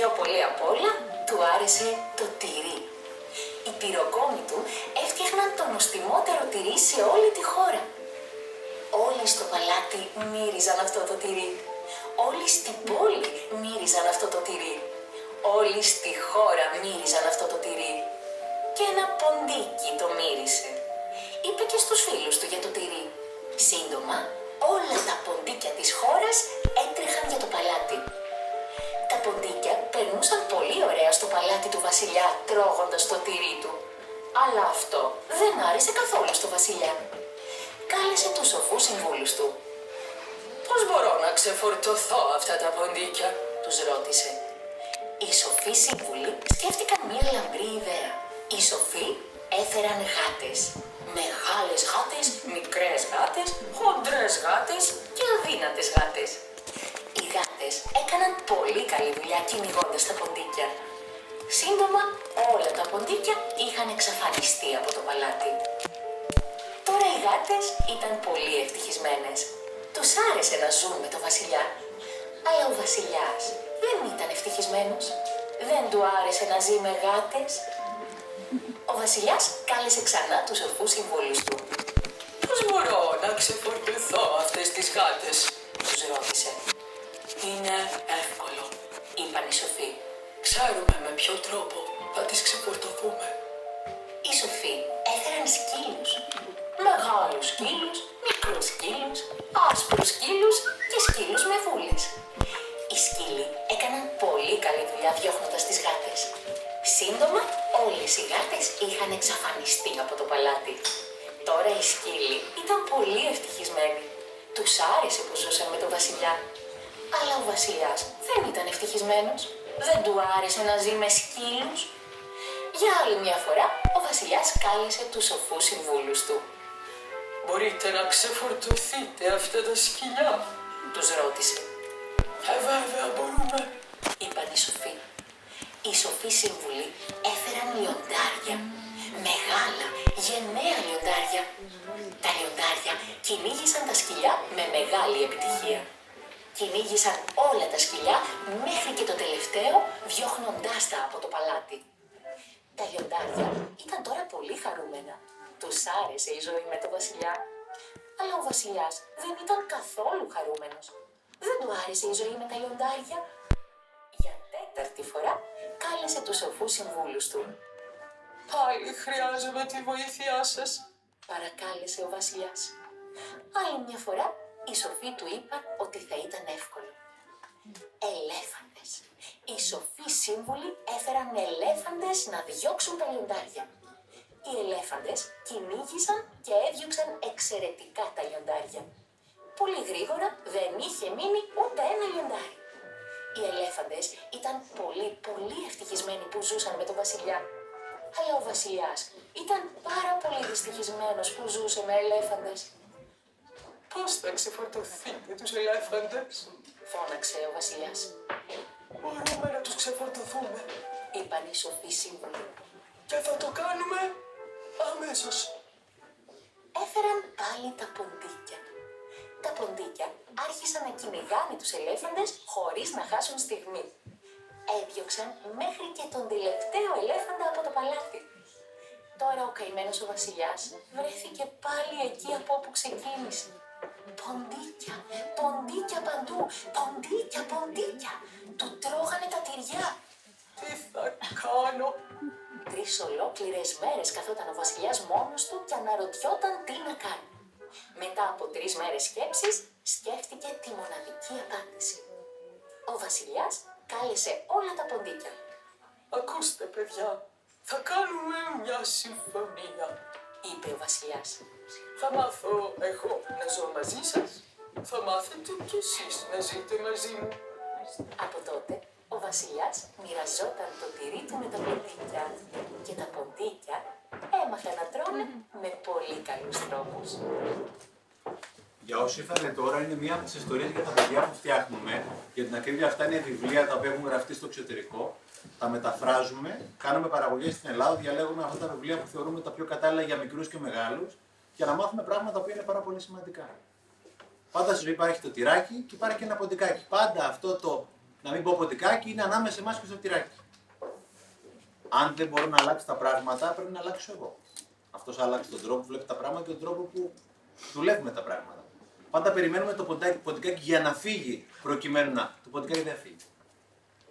πιο πολύ απ' όλα του άρεσε το τυρί. Οι πυροκόμοι του έφτιαχναν το νοστιμότερο τυρί σε όλη τη χώρα. Όλοι στο παλάτι μύριζαν αυτό το τυρί. Όλοι στην πόλη μύριζαν αυτό το τυρί. Όλοι στη χώρα μύριζαν αυτό το τυρί. Και ένα ποντίκι το μύρισε. Είπε και στους φίλους του για το τυρί. Σύντομα, όλα τα ποντίκια της χώρας έτρεχαν για το παλάτι. Τα ποντίκια περνούσαν πολύ ωραία στο παλάτι του βασιλιά τρώγοντας το τυρί του. Αλλά αυτό δεν άρεσε καθόλου στο βασιλιά. Κάλεσε τους σοφούς συμβούλους του. «Πώς μπορώ να ξεφορτωθώ αυτά τα ποντίκια» τους ρώτησε. Οι σοφοί σύμβουλοι σκέφτηκαν μία λαμπρή ιδέα. Οι σοφοί έφεραν γάτες. Μεγάλες γάτες, μικρές γάτες, χοντρές γάτες και αδύνατες γάτες. Οι γάτες έκαναν πολύ καλή δουλειά κυνηγώντας τα ποντίκια. Σύντομα όλα τα ποντίκια είχαν εξαφανιστεί από το παλάτι. Τώρα οι γάτες ήταν πολύ ευτυχισμένες. Τους άρεσε να ζουν με το βασιλιά. Αλλά ο βασιλιάς δεν ήταν ευτυχισμένος. Δεν του άρεσε να ζει με γάτες. Ο βασιλιάς κάλεσε ξανά τους ορφούς συμβούλους του. «Πώς μπορώ να ξεφορτωθώ αυτές τις γάτες» τους ρώτησε. «Είναι εύκολο», είπαν οι σοφοί. «Ξέρουμε με ποιο τρόπο θα τις ξεφορτωθούμε». Οι σοφοί έφεραν σκύλους. Μεγάλους σκύλους, μικρούς σκύλους, άσπρους σκύλους και σκύλους με βούλες. Οι σκύλοι έκαναν πολύ καλή δουλειά διώχνοντας τις γάτες. Σύντομα όλες οι γάτες είχαν εξαφανιστεί από το παλάτι. Τώρα οι σκύλοι ήταν πολύ ευτυχισμένοι. Τους άρεσε που ζούσαν με τον βασιλιά. Αλλά ο βασιλιάς δεν ήταν ευτυχισμένος. Δεν του άρεσε να ζει με σκύλους. Για άλλη μια φορά, ο βασιλιάς κάλεσε τους σοφούς συμβούλους του. «Μπορείτε να ξεφορτωθείτε αυτά τα σκυλιά» τους ρώτησε. «Ε, βέβαια μπορούμε», είπαν οι σοφοί. Οι σοφοί σύμβουλοι έφεραν λιοντάρια. Μεγάλα, γενναία λιοντάρια. Τα λιοντάρια κυνήγησαν τα σκυλιά με μεγάλη επιτυχία. Κυνήγησαν όλα τα σκυλιά μέχρι και το τελευταίο, διώχνοντάς τα από το παλάτι. Τα λιοντάρια ήταν τώρα πολύ χαρούμενα. Τους άρεσε η ζωή με τον βασιλιά. Αλλά ο βασιλιάς δεν ήταν καθόλου χαρούμενος. Δεν του άρεσε η ζωή με τα λιοντάρια. Για τέταρτη φορά κάλεσε τους σοφούς συμβούλους του. «Πάλι χρειάζομαι τη βοήθειά σας», παρακάλεσε ο βασιλιάς. Άλλη μια φορά οι σοφοί του είπαν ότι θα ήταν εύκολο. Ελέφαντες. Οι σοφοί σύμβουλοι έφεραν ελέφαντες να διώξουν τα λιοντάρια. Οι ελέφαντες κυνήγησαν και έδιωξαν εξαιρετικά τα λιοντάρια. Πολύ γρήγορα δεν είχε μείνει ούτε ένα λιοντάρι. Οι ελέφαντες ήταν πολύ πολύ ευτυχισμένοι που ζούσαν με τον βασιλιά. Αλλά ο βασιλιάς ήταν πάρα πολύ δυστυχισμένος που ζούσε με ελέφαντες. Πώς θα ξεφορτωθείτε τους ελέφαντες, φώναξε ο βασιλιάς. Μπορούμε να τους ξεφορτωθούμε, είπαν οι σοφοί σύμβουλοι. Και θα το κάνουμε αμέσως. Έφεραν πάλι τα ποντίκια. Τα ποντίκια άρχισαν να κυνηγάνε τους ελέφαντες χωρίς να χάσουν στιγμή. Έδιωξαν μέχρι και τον τελευταίο ελέφαντα από το παλάτι. Τώρα ο καημένος ο βασιλιάς βρέθηκε πάλι εκεί από όπου ξεκίνησε. Ποντίκια, ποντίκια παντού, ποντίκια, ποντίκια. Του τρώγανε τα τυριά. Τι θα κάνω; Τρεις ολόκληρες μέρες καθόταν ο βασιλιάς μόνος του και αναρωτιόταν τι να κάνει. Μετά από τρεις μέρες σκέψης, σκέφτηκε τη μοναδική απάντηση. Ο βασιλιάς κάλεσε όλα τα ποντίκια. Ακούστε παιδιά, θα κάνουμε μια συμφωνία, είπε ο βασιλιάς. Θα μάθω εγώ να ζω μαζί σας, θα μάθετε κι εσείς να ζείτε μαζί μου. Από τότε, ο βασιλιάς μοιραζόταν το τυρί του με τα ποντίκια και τα ποντίκια έμαθαν να τρώνε με πολύ καλούς τρόπους. Για όσοι ήρθαν τώρα, είναι μία από τις ιστορίες για τα παιδιά που φτιάχνουμε. Για την ακρίβεια, αυτά είναι βιβλία τα οποία έχουν γραφτεί στο εξωτερικό. Τα μεταφράζουμε, κάνουμε παραγωγές στην Ελλάδα, διαλέγουμε αυτά τα βιβλία που θεωρούμε τα πιο κατάλληλα για μικρούς και μεγάλους, για να μάθουμε πράγματα που είναι πάρα πολύ σημαντικά. Πάντα στη ζωή υπάρχει το τυράκι και υπάρχει και ένα ποντικάκι. Πάντα αυτό το να μην πω ποτικάκι, είναι ανάμεσα εμάς και στο τυράκι. Αν δεν μπορώ να αλλάξει τα πράγματα, πρέπει να αλλάξω εγώ. Αυτός άλλαξε τον τρόπο που βλέπει τα πράγματα και τον τρόπο που δουλεύουμε τα πράγματα. Πάντα περιμένουμε το ποτικάκι για να φύγει προκειμένου να. Το ποτικάκι δεν φύγει.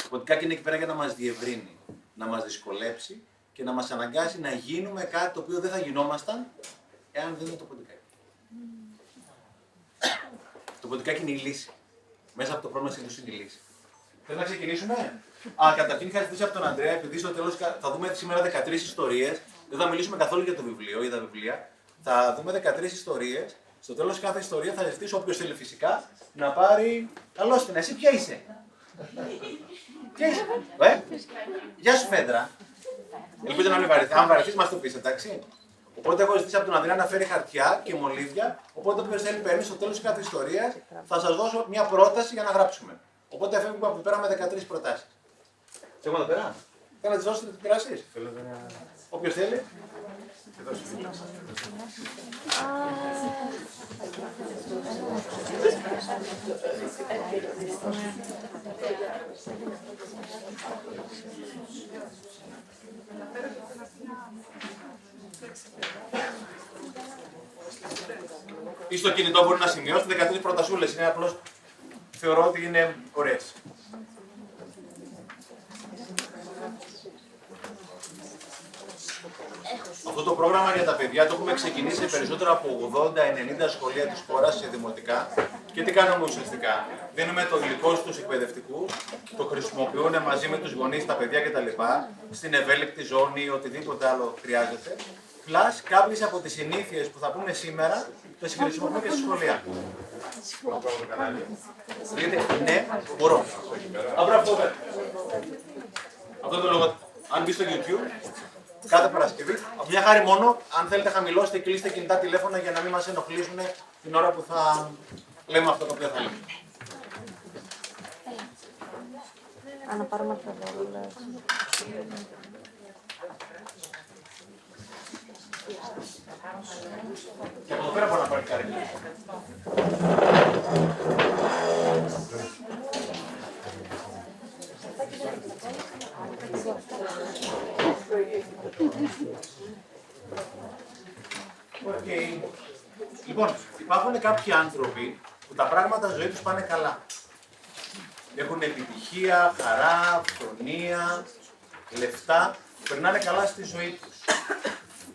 Το ποτικάκι είναι εκεί πέρα για να μας διευρύνει, να μας δυσκολέψει και να μας αναγκάσει να γίνουμε κάτι το οποίο δεν θα γινόμασταν εάν δεν είναι το ποτικάκι. Το ποτικάκι είναι η λύση. Μέσα από το πρόβλημα σύντοση είναι η λύση. Θέλω να ξεκινήσουμε; Α, καταρχήν είχα ζητήσει από τον Αντρέα, επειδή στο τέλος θα δούμε σήμερα 13 ιστορίες. Δεν θα μιλήσουμε καθόλου για το βιβλίο ή τα βιβλία. Θα δούμε 13 ιστορίες. Στο τέλος κάθε ιστορία θα ζητήσω όποιος θέλει φυσικά να πάρει. Καλώς την, εσύ ποια είσαι; Ποια είσαι. Ε; Γεια σου Φέντρα. Ελπίζω να μην βαρεθεί. Αν βαρεθείς, μας το πεις, εντάξει. Οπότε έχω ζητήσει από τον Ανδρέα να φέρει χαρτιά και μολύβια. Οπότε όποιος θέλει παίρνει στο τέλος κάθε ιστορίας θα σας δώσω μια πρόταση για να γράψουμε. Οπότε φεύγουμε από εδώ πέρα με 13 προτάσεις. Σε εδώ πέρα. Θέλω να τις δώσετε τις πράσει. Όποιος θέλει. Ή στο κινητό μπορεί να σημειώσει 13 προτασούλες. Είναι απλώς θεωρώ ότι είναι ωραίες. Αυτό το πρόγραμμα για τα παιδιά το έχουμε ξεκινήσει σε περισσότερα από 80-90 σχολεία της χώρας σε δημοτικά. Και τι κάνουμε ουσιαστικά; Δίνουμε το υλικό στους εκπαιδευτικούς, το χρησιμοποιούν μαζί με τους γονείς, τα παιδιά κτλ. Στην ευέλικτη ζώνη ή οτιδήποτε άλλο χρειάζεται. Plus κάποιες από τις συνήθειες που θα πούμε σήμερα τις χρησιμοποιούμε και στη σχολεία. ναι, μπορώ. Αυτό το λόγο, αν μπει στο YouTube, κάθε Παρασκευή. Από μια χάρη μόνο, αν θέλετε χαμηλώστε και κλείστε κινητά τηλέφωνα για να μην μας ενοχλήσουν την ώρα που θα λέμε αυτό το οποίο θα λέμε. Αν πάρουμε αυτό Και από εδώ πέρα μπορεί να πάρει κάτι. Κάποιοι άνθρωποι που τα πράγματα ζωή τους πάνε καλά. Έχουν επιτυχία, χαρά, φρονία, λεφτά, περνάνε καλά στη ζωή τους.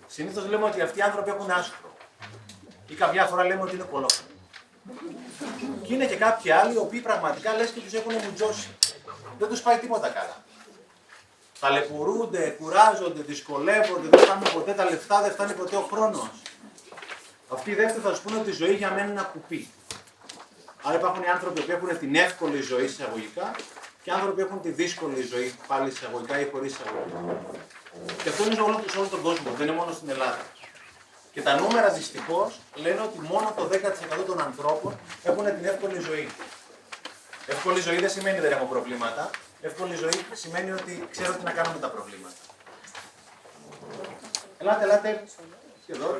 Συνήθως λέμε ότι αυτοί οι άνθρωποι έχουν άσπρο. Ή κάποια φορά λέμε ότι είναι κολόφωνο. Και είναι και κάποιοι άλλοι, οι οποίοι πραγματικά λες και τους έχουν μουτζώσει. Δεν τους πάει τίποτα καλά ταλαιπωρούνται, κουράζονται, δυσκολεύονται, δεν φτάνουν ποτέ τα λεφτά, δεν φτάνει ποτέ ο χρόνος. Αυτοί οι δεύτεροι θα σου πούνε ότι η ζωή για μένα είναι ένα κουπί. Άρα υπάρχουν οι άνθρωποι που έχουν την εύκολη ζωή εισαγωγικά και άνθρωποι που έχουν τη δύσκολη ζωή πάλι εισαγωγικά ή χωρίς εισαγωγικά. Και αυτό είναι όλο, σε όλο τον κόσμο, δεν είναι μόνο στην Ελλάδα. Και τα νούμερα δυστυχώς λένε ότι μόνο το 10% των ανθρώπων έχουν την εύκολη ζωή. Εύκολη ζωή δεν σημαίνει δεν έχω προβλήματα. Εύκολη ζωή σημαίνει ότι ξέρω τι να κάνω με τα προβλήματα. Ελάτε, ελάτε. Και εδώ,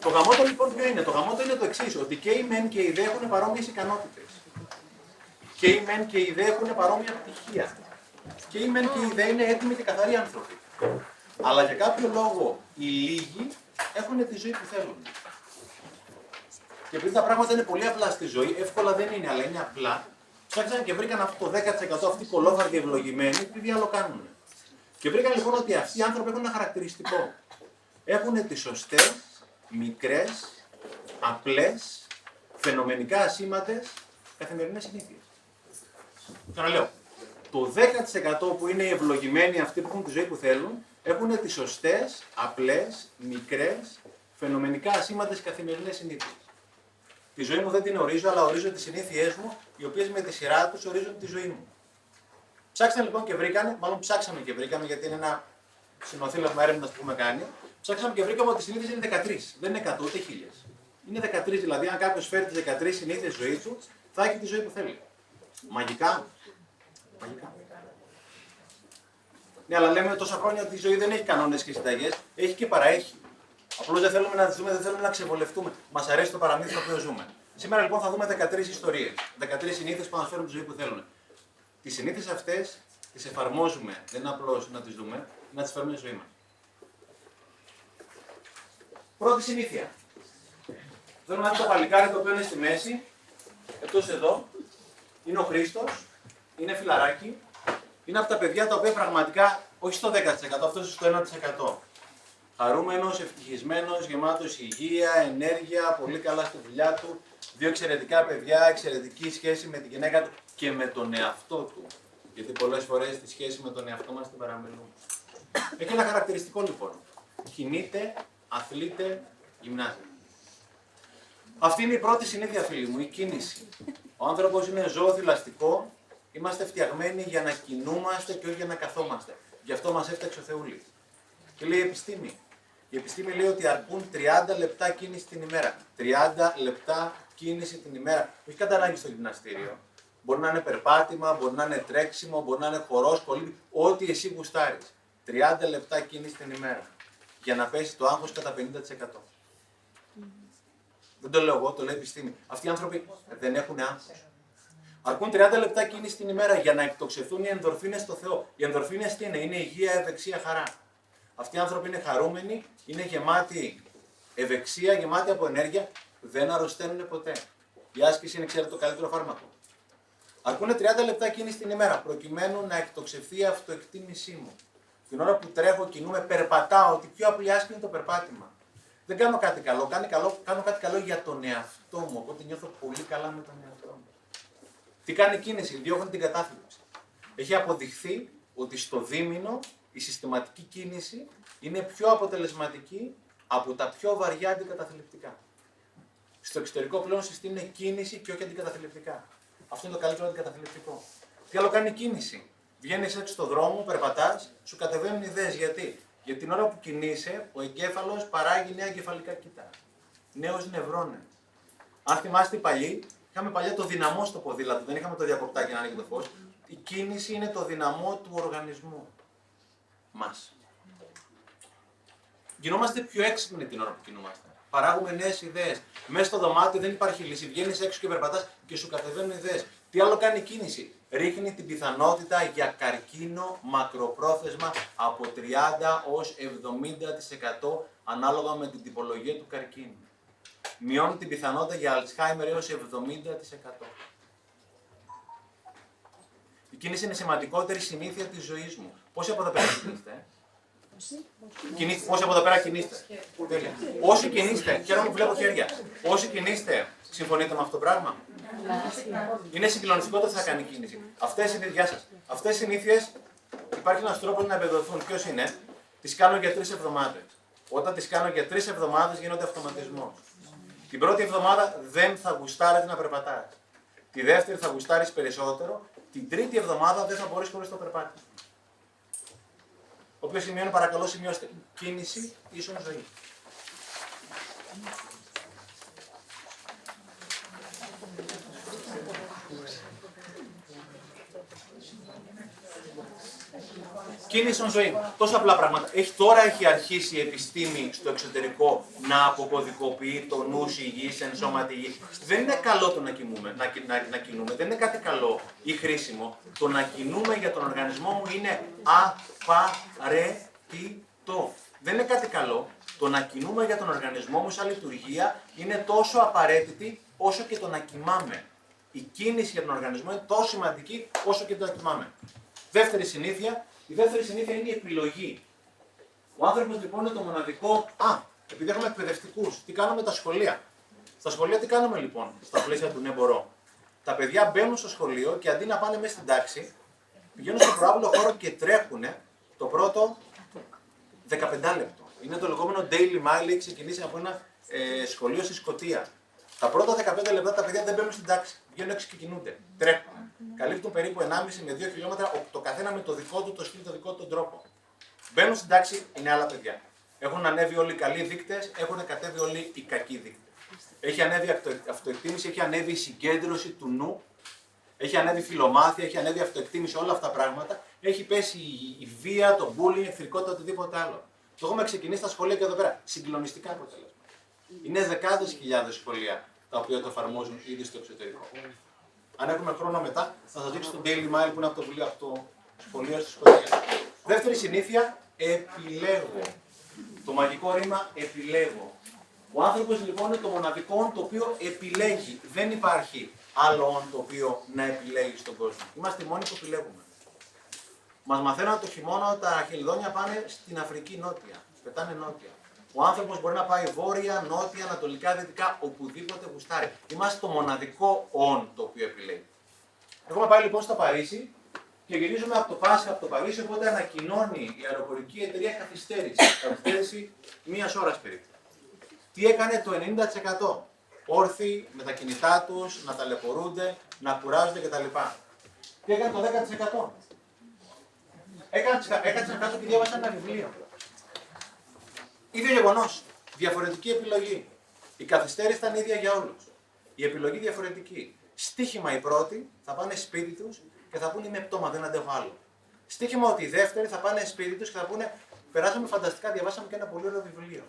Το γαμότο λοιπόν ποιο είναι; Το γαμότο είναι το εξής, ότι και οι μεν και οι δε έχουν παρόμοιες ικανότητες. Και οι μεν και οι δε έχουν παρόμοια πτυχία. Και οι μεν και οι δε είναι έτοιμοι και καθαροί άνθρωποι. Αλλά για κάποιο λόγο οι λίγοι έχουν τη ζωή που θέλουν. Και επειδή τα πράγματα είναι πολύ απλά στη ζωή, εύκολα δεν είναι, αλλά είναι απλά, ψάξαν και βρήκαν αυτό το 10% αυτοί κολόφαρδοι ευλογημένοι, τι άλλο κάνουν. Και βρήκαν λοιπόν ότι αυτοί οι άνθρωποι έχουν ένα χαρακτηριστικό. Έχουν τις σωστές, μικρές, απλές, φαινομενικά ασήμαντες καθημερινές συνήθειες. Ξαναλέω. Το 10% που είναι οι ευλογημένοι αυτοί που έχουν τη ζωή που θέλουν, έχουν τις σωστές, απλές, μικρές, φαινομενικά ασήμαντες καθημερινές συνήθειες. Τη ζωή μου δεν την ορίζω, αλλά ορίζω τις συνήθειές μου, οι οποίες με τη σειρά τους ορίζουν τη ζωή μου. Ψάξαμε λοιπόν και βρήκαμε, μάλλον ψάξαμε και βρήκαμε, γιατί είναι ένα συνοθήλευμα έρευνας που έχουμε κάνει. Ψάξαμε και βρήκαμε ότι οι συνήθειε είναι 13. Δεν είναι 100 ούτε 1000. Είναι 13, δηλαδή αν κάποιος φέρει τις 13 συνήθειες ζωή του, θα έχει τη ζωή που θέλει. Μαγικά. Μαγικά. Ναι, αλλά λέμε τόσα χρόνια ότι η ζωή δεν έχει κανόνες και συνταγές. Έχει και παραέχει. Απλώς δεν θέλουμε να δούμε, δεν θέλουμε να ξεβολευτούμε. Μας αρέσει το παραμύθι το οποίο ζούμε. Σήμερα λοιπόν θα δούμε 13 ιστορίες. 13 συνήθειες που αναφέρουν τη ζωή που θέλουν. Τι συνήθειες αυτές τις εφαρμόζουμε. Δεν είναι απλώς να τις δούμε, να τις φέρουμε στη ζωή μας. Πρώτη συνήθεια. Θέλω να δείτε το παλικάρι το οποίο είναι στη μέση, εκτός εδώ, είναι ο Χρήστος, είναι φιλαράκι, είναι από τα παιδιά τα οποία πραγματικά, όχι στο 10%, αυτός στο 1%. Χαρούμενος, ευτυχισμένος, γεμάτος υγεία, ενέργεια, πολύ καλά στη δουλειά του. Δύο εξαιρετικά παιδιά, εξαιρετική σχέση με την γυναίκα του και με τον εαυτό του. Γιατί πολλές φορές τη σχέση με τον εαυτό μας την παραμελούμε. Έχει ένα χαρακτηριστικό λοιπόν. Κινείται, αθλείται, γυμνάζεται. Αυτή είναι η πρώτη συνήθεια, φίλοι μου, η κίνηση. Ο άνθρωπος είναι ζώο θηλαστικό. Είμαστε φτιαγμένοι για να κινούμαστε και όχι για να καθόμαστε. Γι' αυτό μας έφτιαξε ο Θεούλης. Και λέει η επιστήμη. Η επιστήμη λέει ότι αρκούν 30 λεπτά κίνηση την ημέρα. 30 λεπτά κίνηση την ημέρα. Όχι κατά ανάγκη στο γυμναστήριο. Μπορεί να είναι περπάτημα, μπορεί να είναι τρέξιμο, μπορεί να είναι χορός, κολλή, ό,τι εσύ γουστάρεις. 30 λεπτά κίνηση την ημέρα. Για να πέσει το άγχος κατά 50%. Δεν το λέω εγώ, το λέει η επιστήμη. Αυτοί οι άνθρωποι δεν έχουν άγχος. Αρκούν 30 λεπτά κίνηση την ημέρα για να εκτοξευθούν οι ενδορφίνες στο Θεό. Οι ενδορφίνες τι είναι, είναι υγεία, ευεξία, χαρά. Αυτοί οι άνθρωποι είναι χαρούμενοι, είναι γεμάτοι ευεξία, γεμάτοι από ενέργεια, δεν αρρωσταίνουν ποτέ. Η άσκηση είναι, ξέρετε, το καλύτερο φάρμακο. Αρκούν 30 λεπτά κίνηση την ημέρα προκειμένου να εκτοξευθεί η αυτοεκτίμησή μου. Την ώρα που τρέχω, κινούμε, περπατάω, ότι πιο απλή άσκηση είναι το περπάτημα. Δεν κάνω κάτι καλό, κάνω, καλό, κάνω κάτι καλό για τον εαυτό μου. Οπότε νιώθω πολύ καλά με τον εαυτό μου. Τι κάνει κίνηση, διώχνει την κατάθλιψη. Έχει αποδειχθεί ότι στο δίμηνο η συστηματική κίνηση είναι πιο αποτελεσματική από τα πιο βαριά αντικαταθλιπτικά. Στο εξωτερικό πλέον συστήνουν κίνηση και όχι αντικαταθλιπτικά. Αυτό είναι το καλύτερο αντικαταθλιπτικό. Τι άλλο κάνει κίνηση; Βγαίνεις έξω στον δρόμο, περπατάς, σου κατεβαίνουν ιδέες. Γιατί; Γιατί την ώρα που κινείσαι, ο εγκέφαλος παράγει νέα κεφαλικά κοιτά. Νέος νευρώνες. Αν θυμάστε παλιοί, είχαμε παλιά το δυναμό στο ποδήλατο, δεν είχαμε το διακοπτάκι να ανοίγει το φως. Η κίνηση είναι το δυναμό του οργανισμού μας. Γινόμαστε πιο έξυπνοι την ώρα που κινούμαστε. Παράγουμε νέες ιδέες. Μέσα στο δωμάτιο δεν υπάρχει λύση. Βγαίνεις έξω και περπατάς και σου κατεβαίνουν ιδέες. Τι άλλο κάνει η κίνηση; Ρίχνει την πιθανότητα για καρκίνο μακροπρόθεσμα από 30 ως 70% ανάλογα με την τυπολογία του καρκίνου. Μειώνει την πιθανότητα για Αλτσχάιμερ έως 70%. Η κίνηση είναι σημαντικότερη συνήθεια της ζωής μου. Πόσοι από εδώ πέρα κινείστε, ε; Κινήστε, Όσοι από εδώ πέρα κινείστε; Τέλεια. Όσοι κινείστε, χαίρομαι που βλέπω χέρια. Όσοι κινείστε, συμφωνείτε με αυτό το πράγμα; Είναι συγκλονιστικό το θα κάνει κίνηση. Αυτές είναι οι σας. Αυτές οι συνήθειες υπάρχει ένας τρόπος να εμπεδοθούν. Ποιος είναι, τις κάνω για τρεις εβδομάδες. Όταν τις κάνω για τρεις εβδομάδες γίνονται αυτοματισμός. Την πρώτη εβδομάδα δεν θα γουστάρετε να περπατάτε. Τη δεύτερη θα γουστάρεις περισσότερο. Την τρίτη εβδομάδα δεν θα μπορείς χωρίς το περπάτημα. Όποιο σημειώνει, παρακαλώ σημειώστε. Κίνηση ίσον ζωή. Κίνηση ζωή. Τόσα απλά πράγματα. Έχει, τώρα έχει αρχίσει η επιστήμη στο εξωτερικό να αποκωδικοποιεί το νου υγιή, ενσώματη υγιή. Δεν είναι καλό το να, κινούμε, να, να, να κινούμε. Δεν είναι κάτι καλό ή χρήσιμο. Το να κινούμε για τον οργανισμό μου είναι απαραίτητο. Δεν είναι κάτι καλό. Το να κινούμε για τον οργανισμό μου σαν λειτουργία είναι τόσο απαραίτητη όσο και το να κοιμάμαι. Η κίνηση για τον οργανισμό είναι τόσο σημαντική όσο και το να κοιμάμαι. Δεύτερη συνήθεια, η δεύτερη συνήθεια είναι η επιλογή. Ο άνθρωπος λοιπόν είναι το μοναδικό. Α, επειδή έχουμε εκπαιδευτικούς, τι κάνουμε τα σχολεία; Στα σχολεία τι κάνουμε λοιπόν, στα πλαίσια του ναι μπορώ. Τα παιδιά μπαίνουν στο σχολείο και αντί να πάνε μέσα στην τάξη, πηγαίνουν στο προάβλο χώρο και τρέχουν το πρώτο 15 λεπτό. Είναι το λεγόμενο daily mile, έχει ξεκινήσει από ένα ε, σχολείο στη Σκωτία. Τα πρώτα 15 λεπτά τα παιδιά δεν μπαίνουν στην τάξη. Βγαίνουν έξω και κινούνται. Τρέχουν. Καλύπτουν περίπου 1,5 με 2 χιλιόμετρα, το καθένα με το δικό του το στυλ, το δικό του τον τρόπο. Μπαίνουν στην τάξη, είναι άλλα παιδιά. Έχουν ανέβει όλοι οι καλοί δείκτες, έχουν κατέβει όλοι οι κακοί δείκτες. Έχει ανέβει αυτοεκτίμηση, έχει ανέβει η συγκέντρωση του νου, έχει ανέβει φιλομάθεια, έχει ανέβει αυτοεκτίμηση, όλα αυτά τα πράγματα. Έχει πέσει η βία, το bullying, η εχθρικότητα, οτιδήποτε άλλο. Το έχουμε ξεκινήσει στα σχολεία και εδώ πέρα. Συγκλονιστικά αποτελέσματα. Είναι δεκάδες χιλιάδες σχολεία τα οποία το εφαρμόζουν ήδη στο εξωτερικό. Αν έχουμε χρόνο μετά, θα σας δείξω το Daily Mail που είναι από το βιβλίο από το σχολείο στη Σκωτία. Δεύτερη συνήθεια, επιλέγω. Το μαγικό ρήμα επιλέγω. Ο άνθρωπος λοιπόν είναι το μοναδικό το οποίο επιλέγει. Δεν υπάρχει άλλο το οποίο να επιλέγει στον κόσμο. Είμαστε οι μόνοι που επιλέγουμε. Μας μαθαίνουν το χειμώνα ότι τα χελιδόνια πάνε στην Αφρική νότια. Πετάνε νότια. Ο άνθρωπο μπορεί να πάει βόρεια, νότια, ανατολικά, δυτικά, οπουδήποτε γουστάρει. Είμαστε το μοναδικό όν το οποίο επιλέγει. Έχουμε πάει λοιπόν στο Παρίσι και γυρίζουμε από το Πάσχα από το Παρίσι, οπότε ανακοινώνει η αεροπορική εταιρεία καθυστέρηση. Καθυστέρηση μία ώρα περίπου. Τι έκανε το 90%. Όρθιοι με τα κινητά του, να ταλαιπωρούνται, να κουράζονται κτλ. Τι έκανε το 10%. Έκατσα κάτω και διάβασα ένα βιβλίο. Ίδιο γεγονός. Διαφορετική επιλογή. Η καθυστέρηση ήταν ίδια για όλους. Η επιλογή διαφορετική. Στίχημα οι πρώτοι θα πάνε σπίτι τους και θα πούνε Είμαι πτώμα, δεν αντέχω άλλο. Στίχημα ότι οι δεύτεροι θα πάνε σπίτι τους και θα πούνε Περάσαμε φανταστικά, διαβάσαμε και ένα πολύ ωραίο βιβλίο.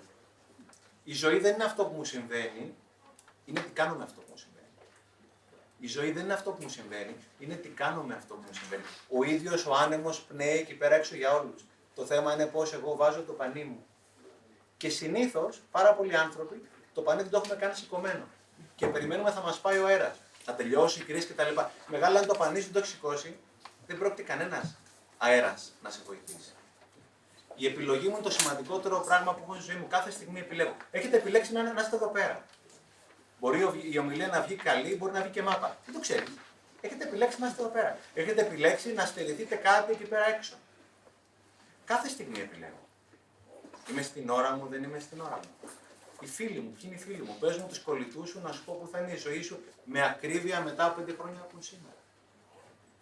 Η ζωή δεν είναι αυτό που μου συμβαίνει, είναι τι κάνω με αυτό που μου συμβαίνει. Η ζωή δεν είναι αυτό που μου συμβαίνει, είναι τι κάνω με αυτό που μου συμβαίνει. Ο ίδιος ο άνεμος πνέει εκεί πέρα έξω για όλους. Το θέμα είναι πώς εγώ βάζω το πανί μου. Και συνήθως πάρα πολλοί άνθρωποι το πανί δεν το έχουμε κάνει σηκωμένο. Και περιμένουμε θα μας πάει ο αέρας. Θα τελειώσει η κρίση κτλ. Μεγάλα αν το πανί σου το έχει σηκώσει, δεν πρόκειται κανένας αέρας να σε βοηθήσει. Η επιλογή μου είναι το σημαντικότερο πράγμα που έχω στη ζωή μου. Κάθε στιγμή επιλέγω. Έχετε επιλέξει να, να είστε εδώ πέρα. Μπορεί η ομιλία να βγει καλή, μπορεί να βγει και μάπα. Δεν το ξέρεις. Έχετε επιλέξει να είστε εδώ πέρα. Έχετε επιλέξει να στερηθείτε κάτι εκεί πέρα έξω. Κάθε στιγμή επιλέγω. Είμαι στην ώρα μου, δεν είμαι στην ώρα μου. Οι φίλοι μου, ποιοι είναι οι φίλοι μου; Πες μου τους κολλητούς σου να σου πω που θα είναι η ζωή σου με ακρίβεια μετά από πέντε χρόνια που σήμερα.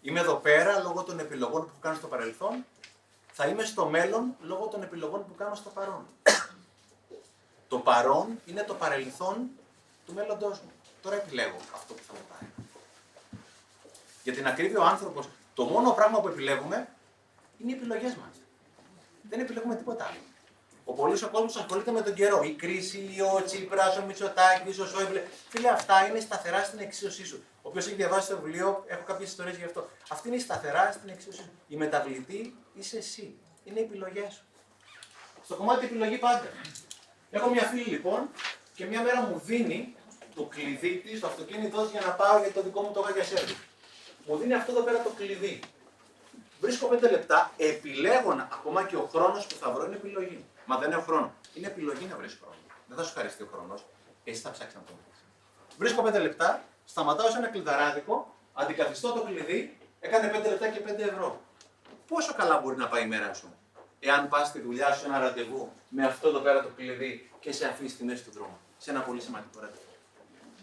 Είμαι εδώ πέρα λόγω των επιλογών που κάνω στο παρελθόν. Θα είμαι στο μέλλον λόγω των επιλογών που κάνω στο παρόν. Το παρόν είναι το παρελθόν του μέλλοντός μου. Τώρα επιλέγω αυτό που θα μου πάρει. Για την ακρίβεια ο άνθρωπος, το μόνο πράγμα που επιλέγουμε είναι οι επιλογές μας. Δεν επιλέγουμε τίποτα άλλο. Ο πολλή ο κόσμος ασχολείται με τον καιρό. Η κρίση, ο Τσίπρας, ο Μητσοτάκης, ο Σόιμπλε. Φίλε, αυτά είναι σταθερά στην εξίσωσή σου. Όποιο έχει διαβάσει το βιβλίο, έχω κάποιες ιστορίες γι' αυτό. Αυτή είναι η σταθερά στην εξίσωσή σου. Η μεταβλητή είσαι εσύ. Είναι οι επιλογέ σου. Στο κομμάτι επιλογή πάντα. Έχω μια φίλη λοιπόν και μια μέρα μου δίνει το κλειδί της στο αυτοκίνητό για να πάω για το δικό μου το γαγιασέρι. Μου δίνει αυτό εδώ πέρα το κλειδί. Βρίσκω πέντε λεπτά, επιλέγω να, ακόμα και ο χρόνος που θα βρω είναι επιλογή. Μα δεν έχω χρόνο. Είναι επιλογή να βρεις χρόνο. Δεν θα σου χαριστεί ο χρόνος. Εσύ θα ψάξεις να το βρεις. Βρίσκω πέντε λεπτά, σταματάω σε ένα κλειδαράδικο, αντικαθιστώ το κλειδί, έκανε πέντε λεπτά και πέντε ευρώ. Πόσο καλά μπορεί να πάει η μέρα σου, εάν πας στη δουλειά σου ένα ραντεβού με αυτό εδώ πέρα το κλειδί και σε αφήσει στη μέση του δρόμου. Σε ένα πολύ σημαντικό ραντεβού.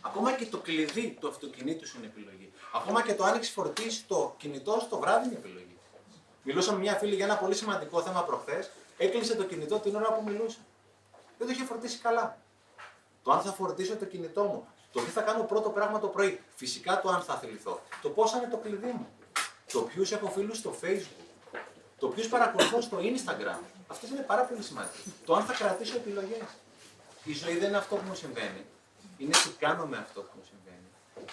Ακόμα και το κλειδί του αυτοκινήτου σου είναι επιλογή. Ακόμα και το άνοιξη φορτίσει το κινητό στο βράδυ είναι επιλογή. Μιλούσα με μια φίλη για ένα πολύ σημαντικό θέμα προχθές. Έκλεισε το κινητό την ώρα που μιλούσα. Δεν το είχε φορτίσει καλά. Το αν θα φορτίσω το κινητό μου. Το τι θα κάνω πρώτο πράγμα το πρωί. Φυσικά το αν θα θεληθώ. Το πώς είναι το κλειδί μου. Το ποιους έχω φίλους στο Facebook. Το ποιους παρακολουθώ στο Instagram. Αυτό είναι πάρα πολύ σημαντικό. Το αν θα κρατήσω επιλογές. Η ζωή δεν είναι αυτό που μου συμβαίνει. Είναι τι κάνω με αυτό που μου συμβαίνει.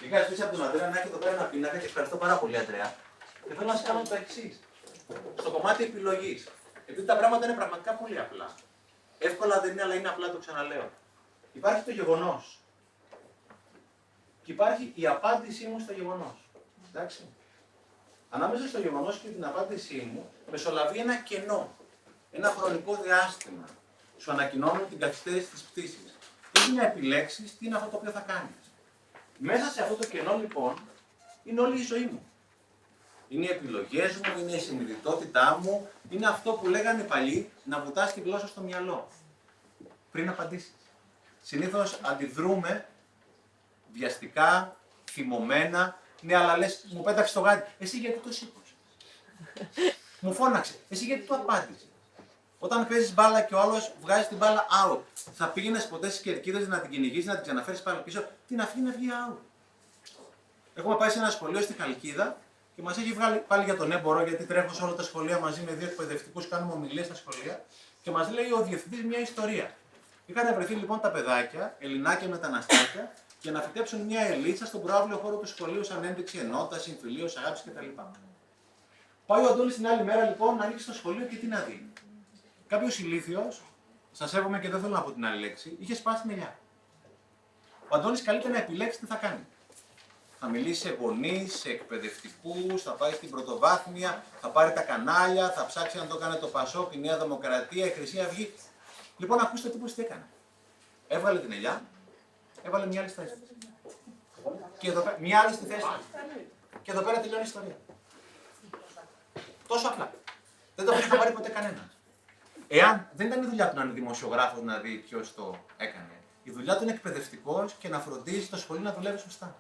Είχα ζητήσει από τον Αντρέα να έχει εδώ πέρα ένα πίνακα και ευχαριστώ πάρα πολύ, Αντρέα. Και θέλω να σα κάνω το εξής. Στο κομμάτι επιλογής. Επειδή τα πράγματα είναι πραγματικά πολύ απλά. Εύκολα δεν είναι, αλλά είναι απλά το ξαναλέω. Υπάρχει το γεγονός. Και υπάρχει η απάντησή μου στο γεγονός. Εντάξει. Ανάμεσα στο γεγονός και την απάντησή μου μεσολαβεί ένα κενό. Ένα χρονικό διάστημα. Σου ανακοινώνουν την καθυστέρηση της πτήσης. Έχει να επιλέξεις τι είναι αυτό το οποίο θα κάνεις. Μέσα σε αυτό το κενό λοιπόν είναι όλη η ζωή μου. Είναι οι επιλογές μου, είναι η συνειδητότητά μου, είναι αυτό που λέγανε παλιοί να βουτάς τη γλώσσα στο μυαλό. Πριν απαντήσεις. Συνήθως αντιδρούμε βιαστικά, θυμωμένα. Ναι, αλλά λες, μου πέταξε το γάτι. Εσύ γιατί το σήκωσες; μου φώναξε. Εσύ γιατί το απάντησες; Όταν παίζεις μπάλα και ο άλλος βγάζει την μπάλα out, θα πήγαινες ποτέ στις κερκίδες να την κυνηγήσεις, να την ξαναφέρεις πάλι πίσω, την αφήνει να βγει out. Έχουμε πάει σε ένα σχολείο στη Χαλκίδα και μας έχει βγάλει πάλι για τον έμπορο, γιατί τρέχω σε όλα τα σχολεία μαζί με δύο εκπαιδευτικούς, κάνουμε ομιλίες στα σχολεία και μας λέει ο διευθυντής μια ιστορία. Είχαν βρεθεί λοιπόν τα παιδάκια, Ελληνάκια μεταναστάκια, και να φυτέψουν μια ελίτσα στον προάβλιο χώρο του σχολείου σαν ένδειξη ενότητας, συμφιλίου, αγάπης κτλ. Πάει ο Αντώνης την άλλη μέρα λοιπόν να ανοίξει το σχολείο και τι να δει. Κάποιος ηλίθιος, σας σέβομαι και δεν θέλω να πω την άλλη λέξη, είχε σπάσει την ελιά. Ο Αντώνης καλείται να επιλέξει τι θα κάνει. Θα μιλήσει σε γονείς, σε εκπαιδευτικούς, θα πάει στην πρωτοβάθμια, θα πάρει τα κανάλια, θα ψάξει αν το έκανε το Πασόκ, η Νέα Δημοκρατία, η Χρυσή Αυγή. Λοιπόν, ακούστε τι τι έκανε. Έβγαλε την ελιά, έβαλε μια άλλη στη θέση. Και εδώ πέρα, μια άλλη στη θέση. Και εδώ πέρα τελειώνει η ιστορία. Τόσο απλά. Δεν το έχει πάρει ποτέ κανένα. Εάν δεν ήταν η δουλειά του να είναι δημοσιογράφος να δει ποιος το έκανε. Η δουλειά του είναι εκπαιδευτικός και να φροντίζει το σχολείο να δουλεύει σωστά.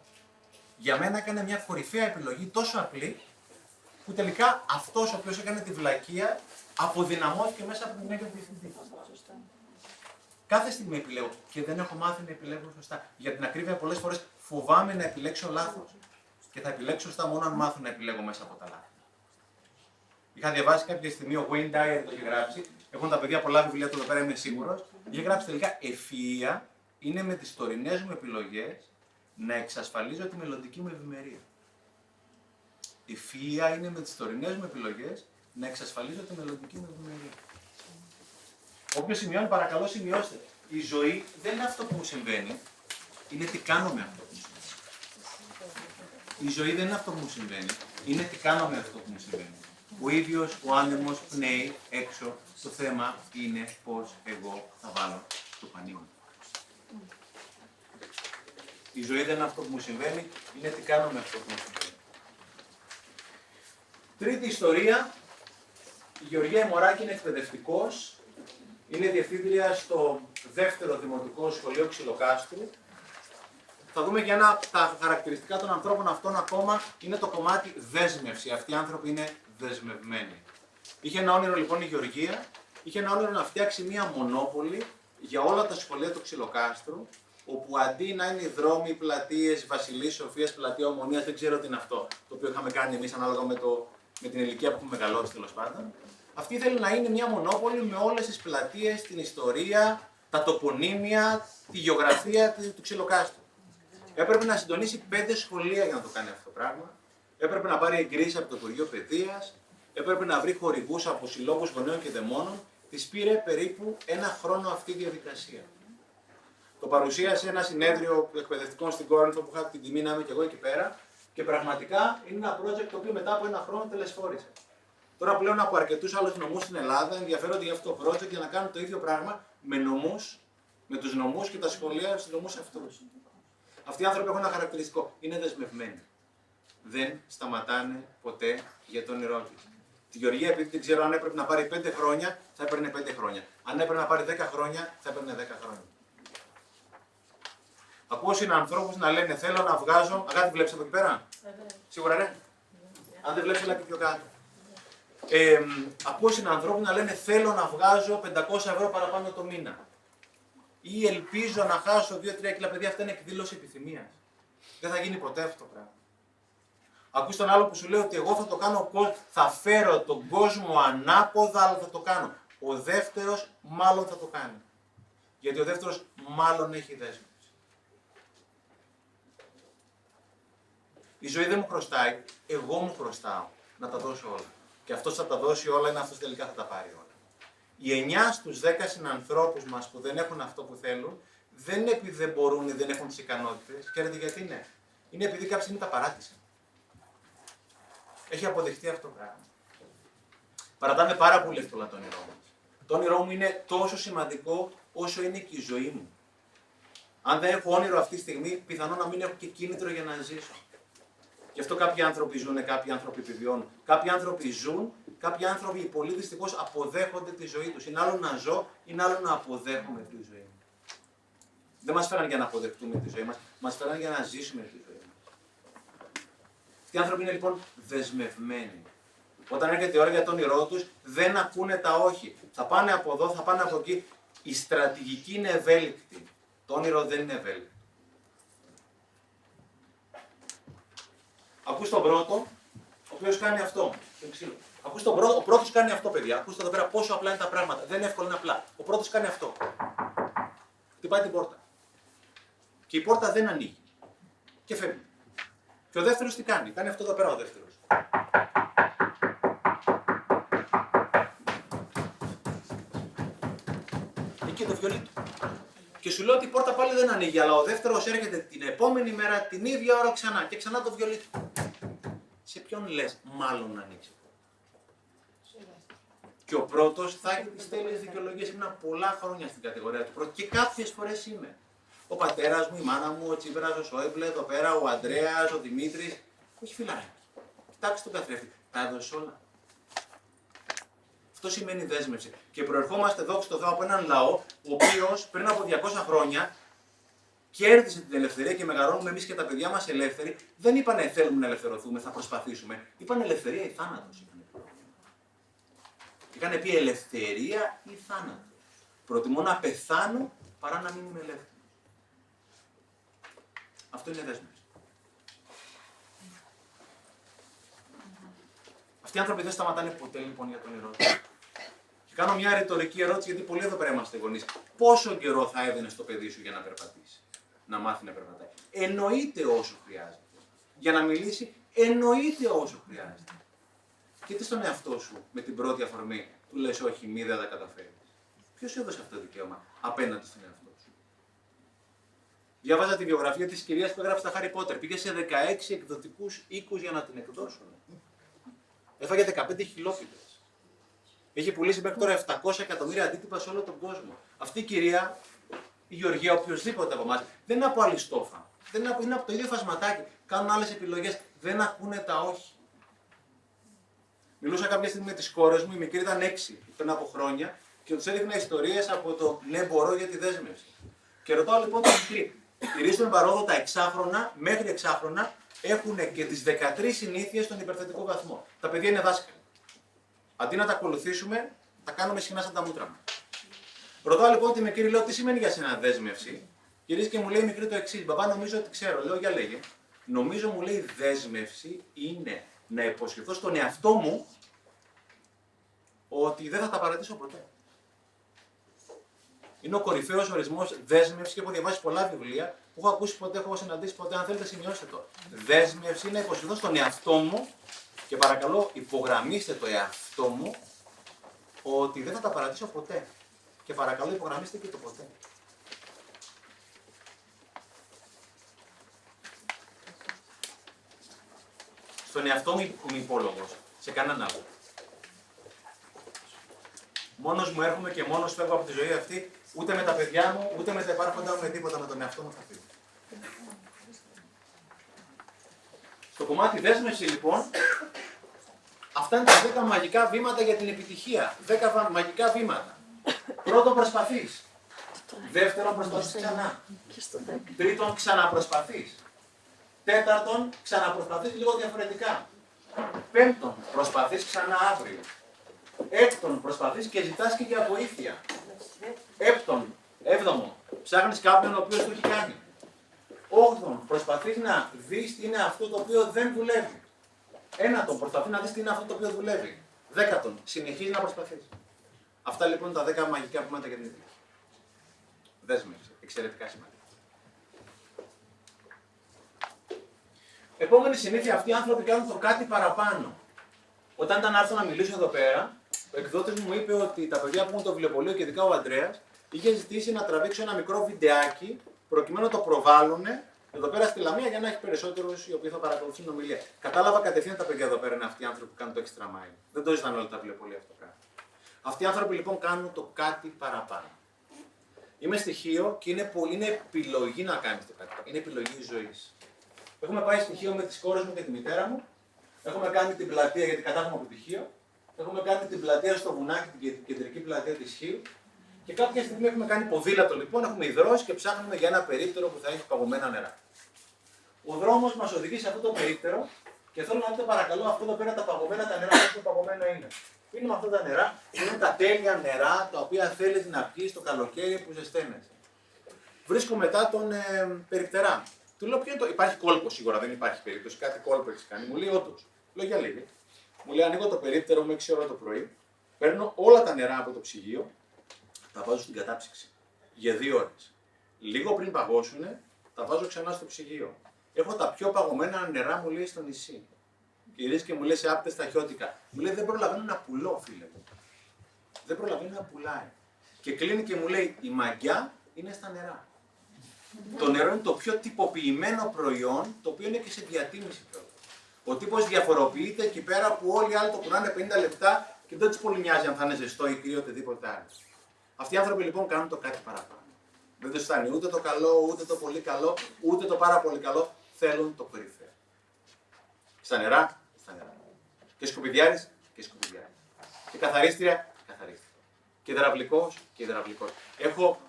Για μένα έκανε μια κορυφαία επιλογή τόσο απλή που τελικά αυτός ο οποίος έκανε τη βλακεία αποδυναμώθηκε μέσα από την έγκαιρη διευθυντή. Κάθε στιγμή επιλέγω και δεν έχω μάθει να επιλέγω σωστά. Για την ακρίβεια, πολλές φορές φοβάμαι να επιλέξω λάθος. Και θα επιλέξω σωστά μόνο αν μάθω να επιλέγω μέσα από τα λάθη. Είχα διαβάσει κάποια στιγμή, ο Wayne Dyer το είχε γράψει. Έχουν τα παιδιά πολλά βιβλία του εδώ πέρα, είμαι σίγουρος. Είχε γράψει τελικά ευφυα είναι με τις τωρινές μου επιλογές να εξασφαλίζω τη μελλοντική μου ευημερία. Ευφυα είναι με τις τωρινές μου επιλογές να εξασφαλίζω τη μελλοντική μου ευημερία. Όποιο σημειώνει, παρακαλώ σημειώστε. Η ζωή δεν είναι αυτό που μου συμβαίνει, είναι τι κάνω με αυτό που μου συμβαίνει. Η ζωή δεν είναι αυτό που μου συμβαίνει, είναι τι κάνω με αυτό που μου συμβαίνει. Ο ίδιος ο άνεμος πνέει έξω. Το θέμα είναι πώς εγώ θα βάλω το πανί μου. Η ζωή δεν είναι αυτό που μου συμβαίνει, είναι τι κάνω με αυτό που μου συμβαίνει. Τρίτη ιστορία. Η Γεωργία Μωράκη είναι εκπαιδευτικός είναι διευθύντρια στο δεύτερο δημοτικό σχολείο Ξυλοκάστρου. Θα δούμε και ένα από τα χαρακτηριστικά των ανθρώπων αυτών ακόμα είναι το κομμάτι δέσμευση. Αυτοί οι άνθρωποι είναι δεσμευμένοι. Είχε ένα όνειρο λοιπόν η Γεωργία, είχε ένα όνειρο να φτιάξει μία μονόπολη για όλα τα σχολεία του Ξυλοκάστρου, όπου αντί να είναι οι δρόμοι, πλατείες, Βασιλή, Σοφίας, πλατεία Ομονίας, δεν ξέρω τι είναι αυτό, το οποίο είχαμε κάνει εμείς ανάλογα με, το, με την ηλικία που έχουμε μεγαλώσει τέλος πάντων. Αυτή θέλει να είναι μια μονόπολη με όλες τις πλατείες, την ιστορία, τα τοπονύμια, τη γεωγραφία του ξυλοκάστου. Έπρεπε να συντονίσει πέντε σχολεία για να το κάνει αυτό το πράγμα. Έπρεπε να πάρει εγκρίσει από το Υπουργείο Παιδείας. Έπρεπε να βρει χορηγούς από συλλόγους γονέων και δαιμόνων. Τη πήρε περίπου ένα χρόνο αυτή η διαδικασία. Το παρουσίασε ένα συνέδριο εκπαιδευτικών στην Κόρινθο που είχα την τιμή να είμαι και εγώ εκεί πέρα. Και πραγματικά είναι ένα project το οποίο μετά από ένα χρόνο τελεσφόρησε. Τώρα πλέον από αρκετούς άλλους νομούς στην Ελλάδα ενδιαφέρονται για αυτό το project για να κάνουν το ίδιο πράγμα με νομούς, με τους νομούς και τα σχολεία στους νομούς αυτούς. Αυτοί οι άνθρωποι έχουν ένα χαρακτηριστικό. Είναι δεσμευμένοι. Δεν σταματάνε ποτέ για τον όνειρό του. Τη Γεωργία, επειδή δεν ξέρω αν έπρεπε να πάρει 5 χρόνια, θα έπαιρνε 5 χρόνια. Αν έπρεπε να πάρει 10 χρόνια, θα έπαιρνε 10 χρόνια. Ακούω ανθρώπου να λένε Θέλω να βγάζω. Αγάπη, βλέπεις από εκεί πέρα; Σίγουρα ναι. Αν δεν βλέπεις, έλα και πιο κάτω. Ε, ακούω ανθρώπου να λένε θέλω να βγάζω 500 ευρώ παραπάνω το μήνα. Ή ελπίζω να χάσω 2-3 κιλά παιδιά. Αυτά είναι εκδήλωση επιθυμίας. Δεν θα γίνει ποτέ αυτό το πράγμα. Ακούς τον άλλο που σου λέει ότι εγώ θα το κάνω, θα φέρω τον κόσμο ανάποδα, αλλά θα το κάνω. Ο δεύτερος μάλλον θα το κάνει. Γιατί ο δεύτερος μάλλον έχει δέσμευση. Η ζωή δεν μου χρωστάει, εγώ μου χρωστάω να τα δώσω όλα. Και αυτός θα τα δώσει όλα, είναι αυτός τελικά θα τα πάρει όλα. Οι 9 στους 10 συνανθρώπους μας που δεν έχουν αυτό που θέλουν, δεν είναι επειδή δεν μπορούν ή δεν έχουν τις ικανότητες. Ξέρετε γιατί είναι. Είναι επειδή κάποια στιγμή τα παράτησαν. Έχει αποδειχτεί αυτό το πράγμα. Παρατάμε πάρα πολύ εύκολα το όνειρό μας. Το όνειρό μου είναι τόσο σημαντικό όσο είναι και η ζωή μου. Αν δεν έχω όνειρο αυτή τη στιγμή, πιθανόν να μην έχω και κίνητρο για να ζήσω. Γι' αυτό κάποιοι άνθρωποι ζουν, κάποιοι άνθρωποι επιβιώνουν. Κάποιοι άνθρωποι ζουν, κάποιοι άνθρωποι πολύ δυστυχώς αποδέχονται τη ζωή τους. Είναι άλλο να ζω, είναι άλλο να αποδέχομαι τη ζωή μου. Δεν μας φέραν για να αποδεχτούμε τη ζωή μας, μας φέραν για να ζήσουμε τη ζωή μας. Αυτοί οι άνθρωποι είναι λοιπόν δεσμευμένοι. Όταν έρχεται η ώρα για τον όνειρό τους, δεν ακούνε τα όχι. Θα πάνε από εδώ, θα πάνε από εκεί. Η στρατηγική είναι ευέλικτη. Το όνειρο δεν είναι ευέλικτο. Ακούς τον πρώτο, ο οποίος κάνει αυτό. Ακούς τον πρώτο, ο πρώτος κάνει αυτό, παιδιά. Ακούστε εδώ πέρα πόσο απλά είναι τα πράγματα. Δεν είναι εύκολο, είναι απλά. Ο πρώτος κάνει αυτό. Χτυπάει την πόρτα. Και η πόρτα δεν ανοίγει. Και φεύγει. Και ο δεύτερος τι κάνει, κάνει αυτό εδώ πέρα ο δεύτερος. Εκεί το βιολί του. Και σου λέω ότι η πόρτα πάλι δεν ανοίγει, αλλά ο δεύτερος έρχεται την επόμενη μέρα την ίδια ώρα ξανά και ξανά το βιολί του. Σε ποιον λες, μάλλον να ανοίξει. Και ο πρώτος θα έχει τις τέλειε δικαιολογίες. Ήμουν πολλά χρόνια στην κατηγορία του πρώτου και κάποιες φορές είμαι. Ο πατέρας μου, η μάνα μου, ο Τσίπρας, ο Σόιμπλε, εδώ πέρα, ο Αντρέα, ο Δημήτρης. Όχι φιλάκι. Κοιτάξτε τον καθρέφτη. Τα έδωσε όλα. Αυτό σημαίνει δέσμευση. Και προερχόμαστε εδώ στο Θεό από έναν λαό, ο οποίος πριν από 200 χρόνια κέρδισε την ελευθερία και μεγαλώνουμε εμείς και τα παιδιά μας ελεύθεροι. Δεν είπανε θέλουμε να ελευθερωθούμε, θα προσπαθήσουμε. Είπαν ελευθερία ή θάνατος. Είχαν πει ελευθερία ή θάνατος. Προτιμώ να πεθάνω παρά να μείνουμε ελεύθεροι. Αυτό είναι δέσμευση. Αυτοί οι άνθρωποι δεν σταματάνε ποτέ λοιπόν για τον ερώτημα. Και κάνω μια ρητορική ερώτηση, γιατί πολλοί εδώ πέρα είμαστε γονείς. Πόσο καιρό θα έδινε στο παιδί σου για να περπατήσει, να μάθει να περπατάει; Εννοείται όσο χρειάζεται. Για να μιλήσει, εννοείται όσο χρειάζεται. Και τι στον εαυτό σου με την πρώτη αφορμή του λες: Όχι, μη δεν τα καταφέρεις. Ποιος έδωσε αυτό το δικαίωμα απέναντι στον εαυτό σου; Διάβαζα τη βιογραφία της κυρίας που έγραψε τα Χάρι Πότερ. Πήγε σε 16 εκδοτικούς οίκους για να την εκδώσουν. Έφαγε 15 χιλόπιτες. Έχει πουλήσει μέχρι τώρα 700 εκατομμύρια αντίτυπα σε όλο τον κόσμο. Αυτή η κυρία, η Γεωργία, οποιοδήποτε από εμάς, δεν είναι από άλλη στόφα. Δεν είναι από, είναι από το ίδιο φασματάκι. Κάνουν άλλες επιλογές. Δεν ακούνε τα όχι. Μιλούσα κάποια στιγμή με τις κόρες μου, η μικρή ήταν 6 πριν από χρόνια και τους έδειχνα ιστορίες από το ναι, μπορώ για τη δέσμευση. Και ρωτάω λοιπόν την μικρή, η παρόδο τα εξάχρονα μέχρι εξάχρονα έχουν και τις 13 συνήθειες στον υπερθετικό βαθμό. Τα παιδιά είναι δάσκαλοι. Αντί να τα ακολουθήσουμε, τα κάνουμε συχνά σαν τα μούτρα μας. Ρωτάω λοιπόν τη μικρή, λέω τι σημαίνει για σένα δέσμευση; Κυρίε και μου λέει μικρή το εξής. Μπαμπά, νομίζω ότι ξέρω. Λέω για λέγε. Νομίζω μου λέει δέσμευση είναι να υποσχεθώ στον εαυτό μου ότι δεν θα τα παρατήσω ποτέ. Είναι ο κορυφαίος ορισμός δέσμευση και έχω διαβάσει πολλά βιβλία που έχω ακούσει ποτέ, έχω συναντήσει ποτέ. Αν θέλετε, σημειώστε το. Δέσμευση είναι να υποσχεθώ στον εαυτό μου και παρακαλώ υπογραμμίστε το εαυτό μου ότι δεν θα τα παρατήσω ποτέ. Και παρακαλώ υπογραμμίστε και το ποτέ. Στον εαυτό μου είμαι υπόλογος. Σε κανέναν άλλο. Μόνος μου έρχομαι και μόνος φεύγω από τη ζωή αυτή, ούτε με τα παιδιά μου, ούτε με τα υπάρχοντά μου, με τίποτα, με τον εαυτό μου θα φύγω. Στο κομμάτι δέσμευση λοιπόν, αυτά είναι τα 10 μαγικά βήματα για την επιτυχία. 10 μαγικά βήματα. Πρώτον προσπαθείς. Δεύτερον προσπαθείς ξανά. Τρίτον ξαναπροσπαθείς. Τέταρτον ξαναπροσπαθείς λίγο διαφορετικά. Πέμπτον προσπαθείς ξανά αύριο. Έκτον προσπαθείς και ζητάς και για βοήθεια. Έπτον, έβδομο, ψάχνεις κάποιον ο οποίος το έχει κάνει. Όγδον, προσπαθείς να δεις τι είναι αυτό το οποίο δεν δουλεύει. Ένατον, προσπαθεί να δεις τι είναι αυτό το οποίο δουλεύει. Δέκατον, συνεχίζει να προσπαθείς. Αυτά λοιπόν είναι τα δέκα μαγικά βήματα για την επιτυχία. Δέσμευση. Εξαιρετικά σημαντικά. Επόμενη συνήθεια, αυτοί οι άνθρωποι κάνουν το κάτι παραπάνω. Όταν ήταν να έρθω να μιλήσω εδώ πέρα, ο εκδότης μου είπε ότι τα παιδιά που έχουν το βιβλιοπωλείο και ειδικά ο Αντρέας είχε ζητήσει να τραβήξω ένα μικρό βιντεάκι προκειμένου να το προβάλλουν εδώ πέρα στη Λαμία για να έχει περισσότερους οι οποίοι θα παρακολουθούν την ομιλία. Κατάλαβα κατευθείαν τα παιδιά εδώ πέρα είναι αυτοί οι άνθρωποι που κάνουν το extra mile. Δεν το ζητάνε όλα τα βιβλιοπωλεία αυτό πράγμα. Αυτοί οι άνθρωποι λοιπόν κάνουν το κάτι παραπάνω. Είμαι στοιχείο και είναι, πολύ, είναι επιλογή να κάνεις το κάτι. Είναι επιλογή ζωής. Έχουμε πάει στοιχείο με τις κόρες μου και τη μητέρα μου. Έχουμε κάνει την πλατεία γιατί κατάγαμε από πτυχίο. Έχουμε κάνει την πλατεία στο βουνάκι, την κεντρική πλατεία τη Χίου. Και κάποια στιγμή έχουμε κάνει ποδήλατο λοιπόν, έχουμε υδρώσει και ψάχνουμε για ένα περίπτερο που θα έχει παγωμένα νερά. Ο δρόμος μας οδηγεί σε αυτό το περίπτερο και θέλω να δείτε παρακαλώ αυτό εδώ πέρα τα παγωμένα τα νερά, όσο παγωμένα είναι. Πίνουμε αυτά τα νερά, είναι τα τέλεια νερά τα οποία θέλει να πιει το καλοκαίρι που ζεσταίνεσαι. Βρίσκω μετά τον ε, περιπτερά. Του λέω ποιο είναι το. Υπάρχει κόλπο σίγουρα, δεν υπάρχει περίπτωση. Κάτι κόλπο έχεις κάνει. Μου λέει όντως. Λέω για λίγη. Μου λέει ανοίγω το περίπτερο μου 6 ώρα το πρωί. Παίρνω όλα τα νερά από το ψυγείο, τα βάζω στην κατάψυξη. Για δύο ώρες. Λίγο πριν παγώσουν, Τα βάζω ξανά στο ψυγείο. Έχω τα πιο παγωμένα νερά μου λέει στο νησί. Γυρίζει και μου λέει σε άπτε σταχιώτικα. Μου λέει δεν προλαβαίνω να πουλώ, φίλε μου. Δεν προλαβαίνει να πουλάει. Και κλείνει και μου λέει η μαγιά είναι στα νερά. Το νερό είναι το πιο τυποποιημένο προϊόν, το οποίο είναι και σε διατίμηση κιόλα. Ο τύπος διαφοροποιείται εκεί πέρα που όλοι οι άλλοι το πουλάνε 50 λεπτά και δεν τους πολύ νοιάζει αν θα είναι ζεστό ή οτιδήποτε άλλο. Αυτοί οι άνθρωποι λοιπόν κάνουν το κάτι παραπάνω. Δεν τους φτάνει ούτε το καλό, ούτε το πολύ καλό, ούτε το πάρα πολύ καλό. Θέλουν το κορυφαίο. Στα νερά, στα νερά. Και σκουπιδιάρης και σκουπιδιάρης. Και καθαρίστρια, καθαρίστρια. Και υδραυλικός και υδραυλικός. Έχω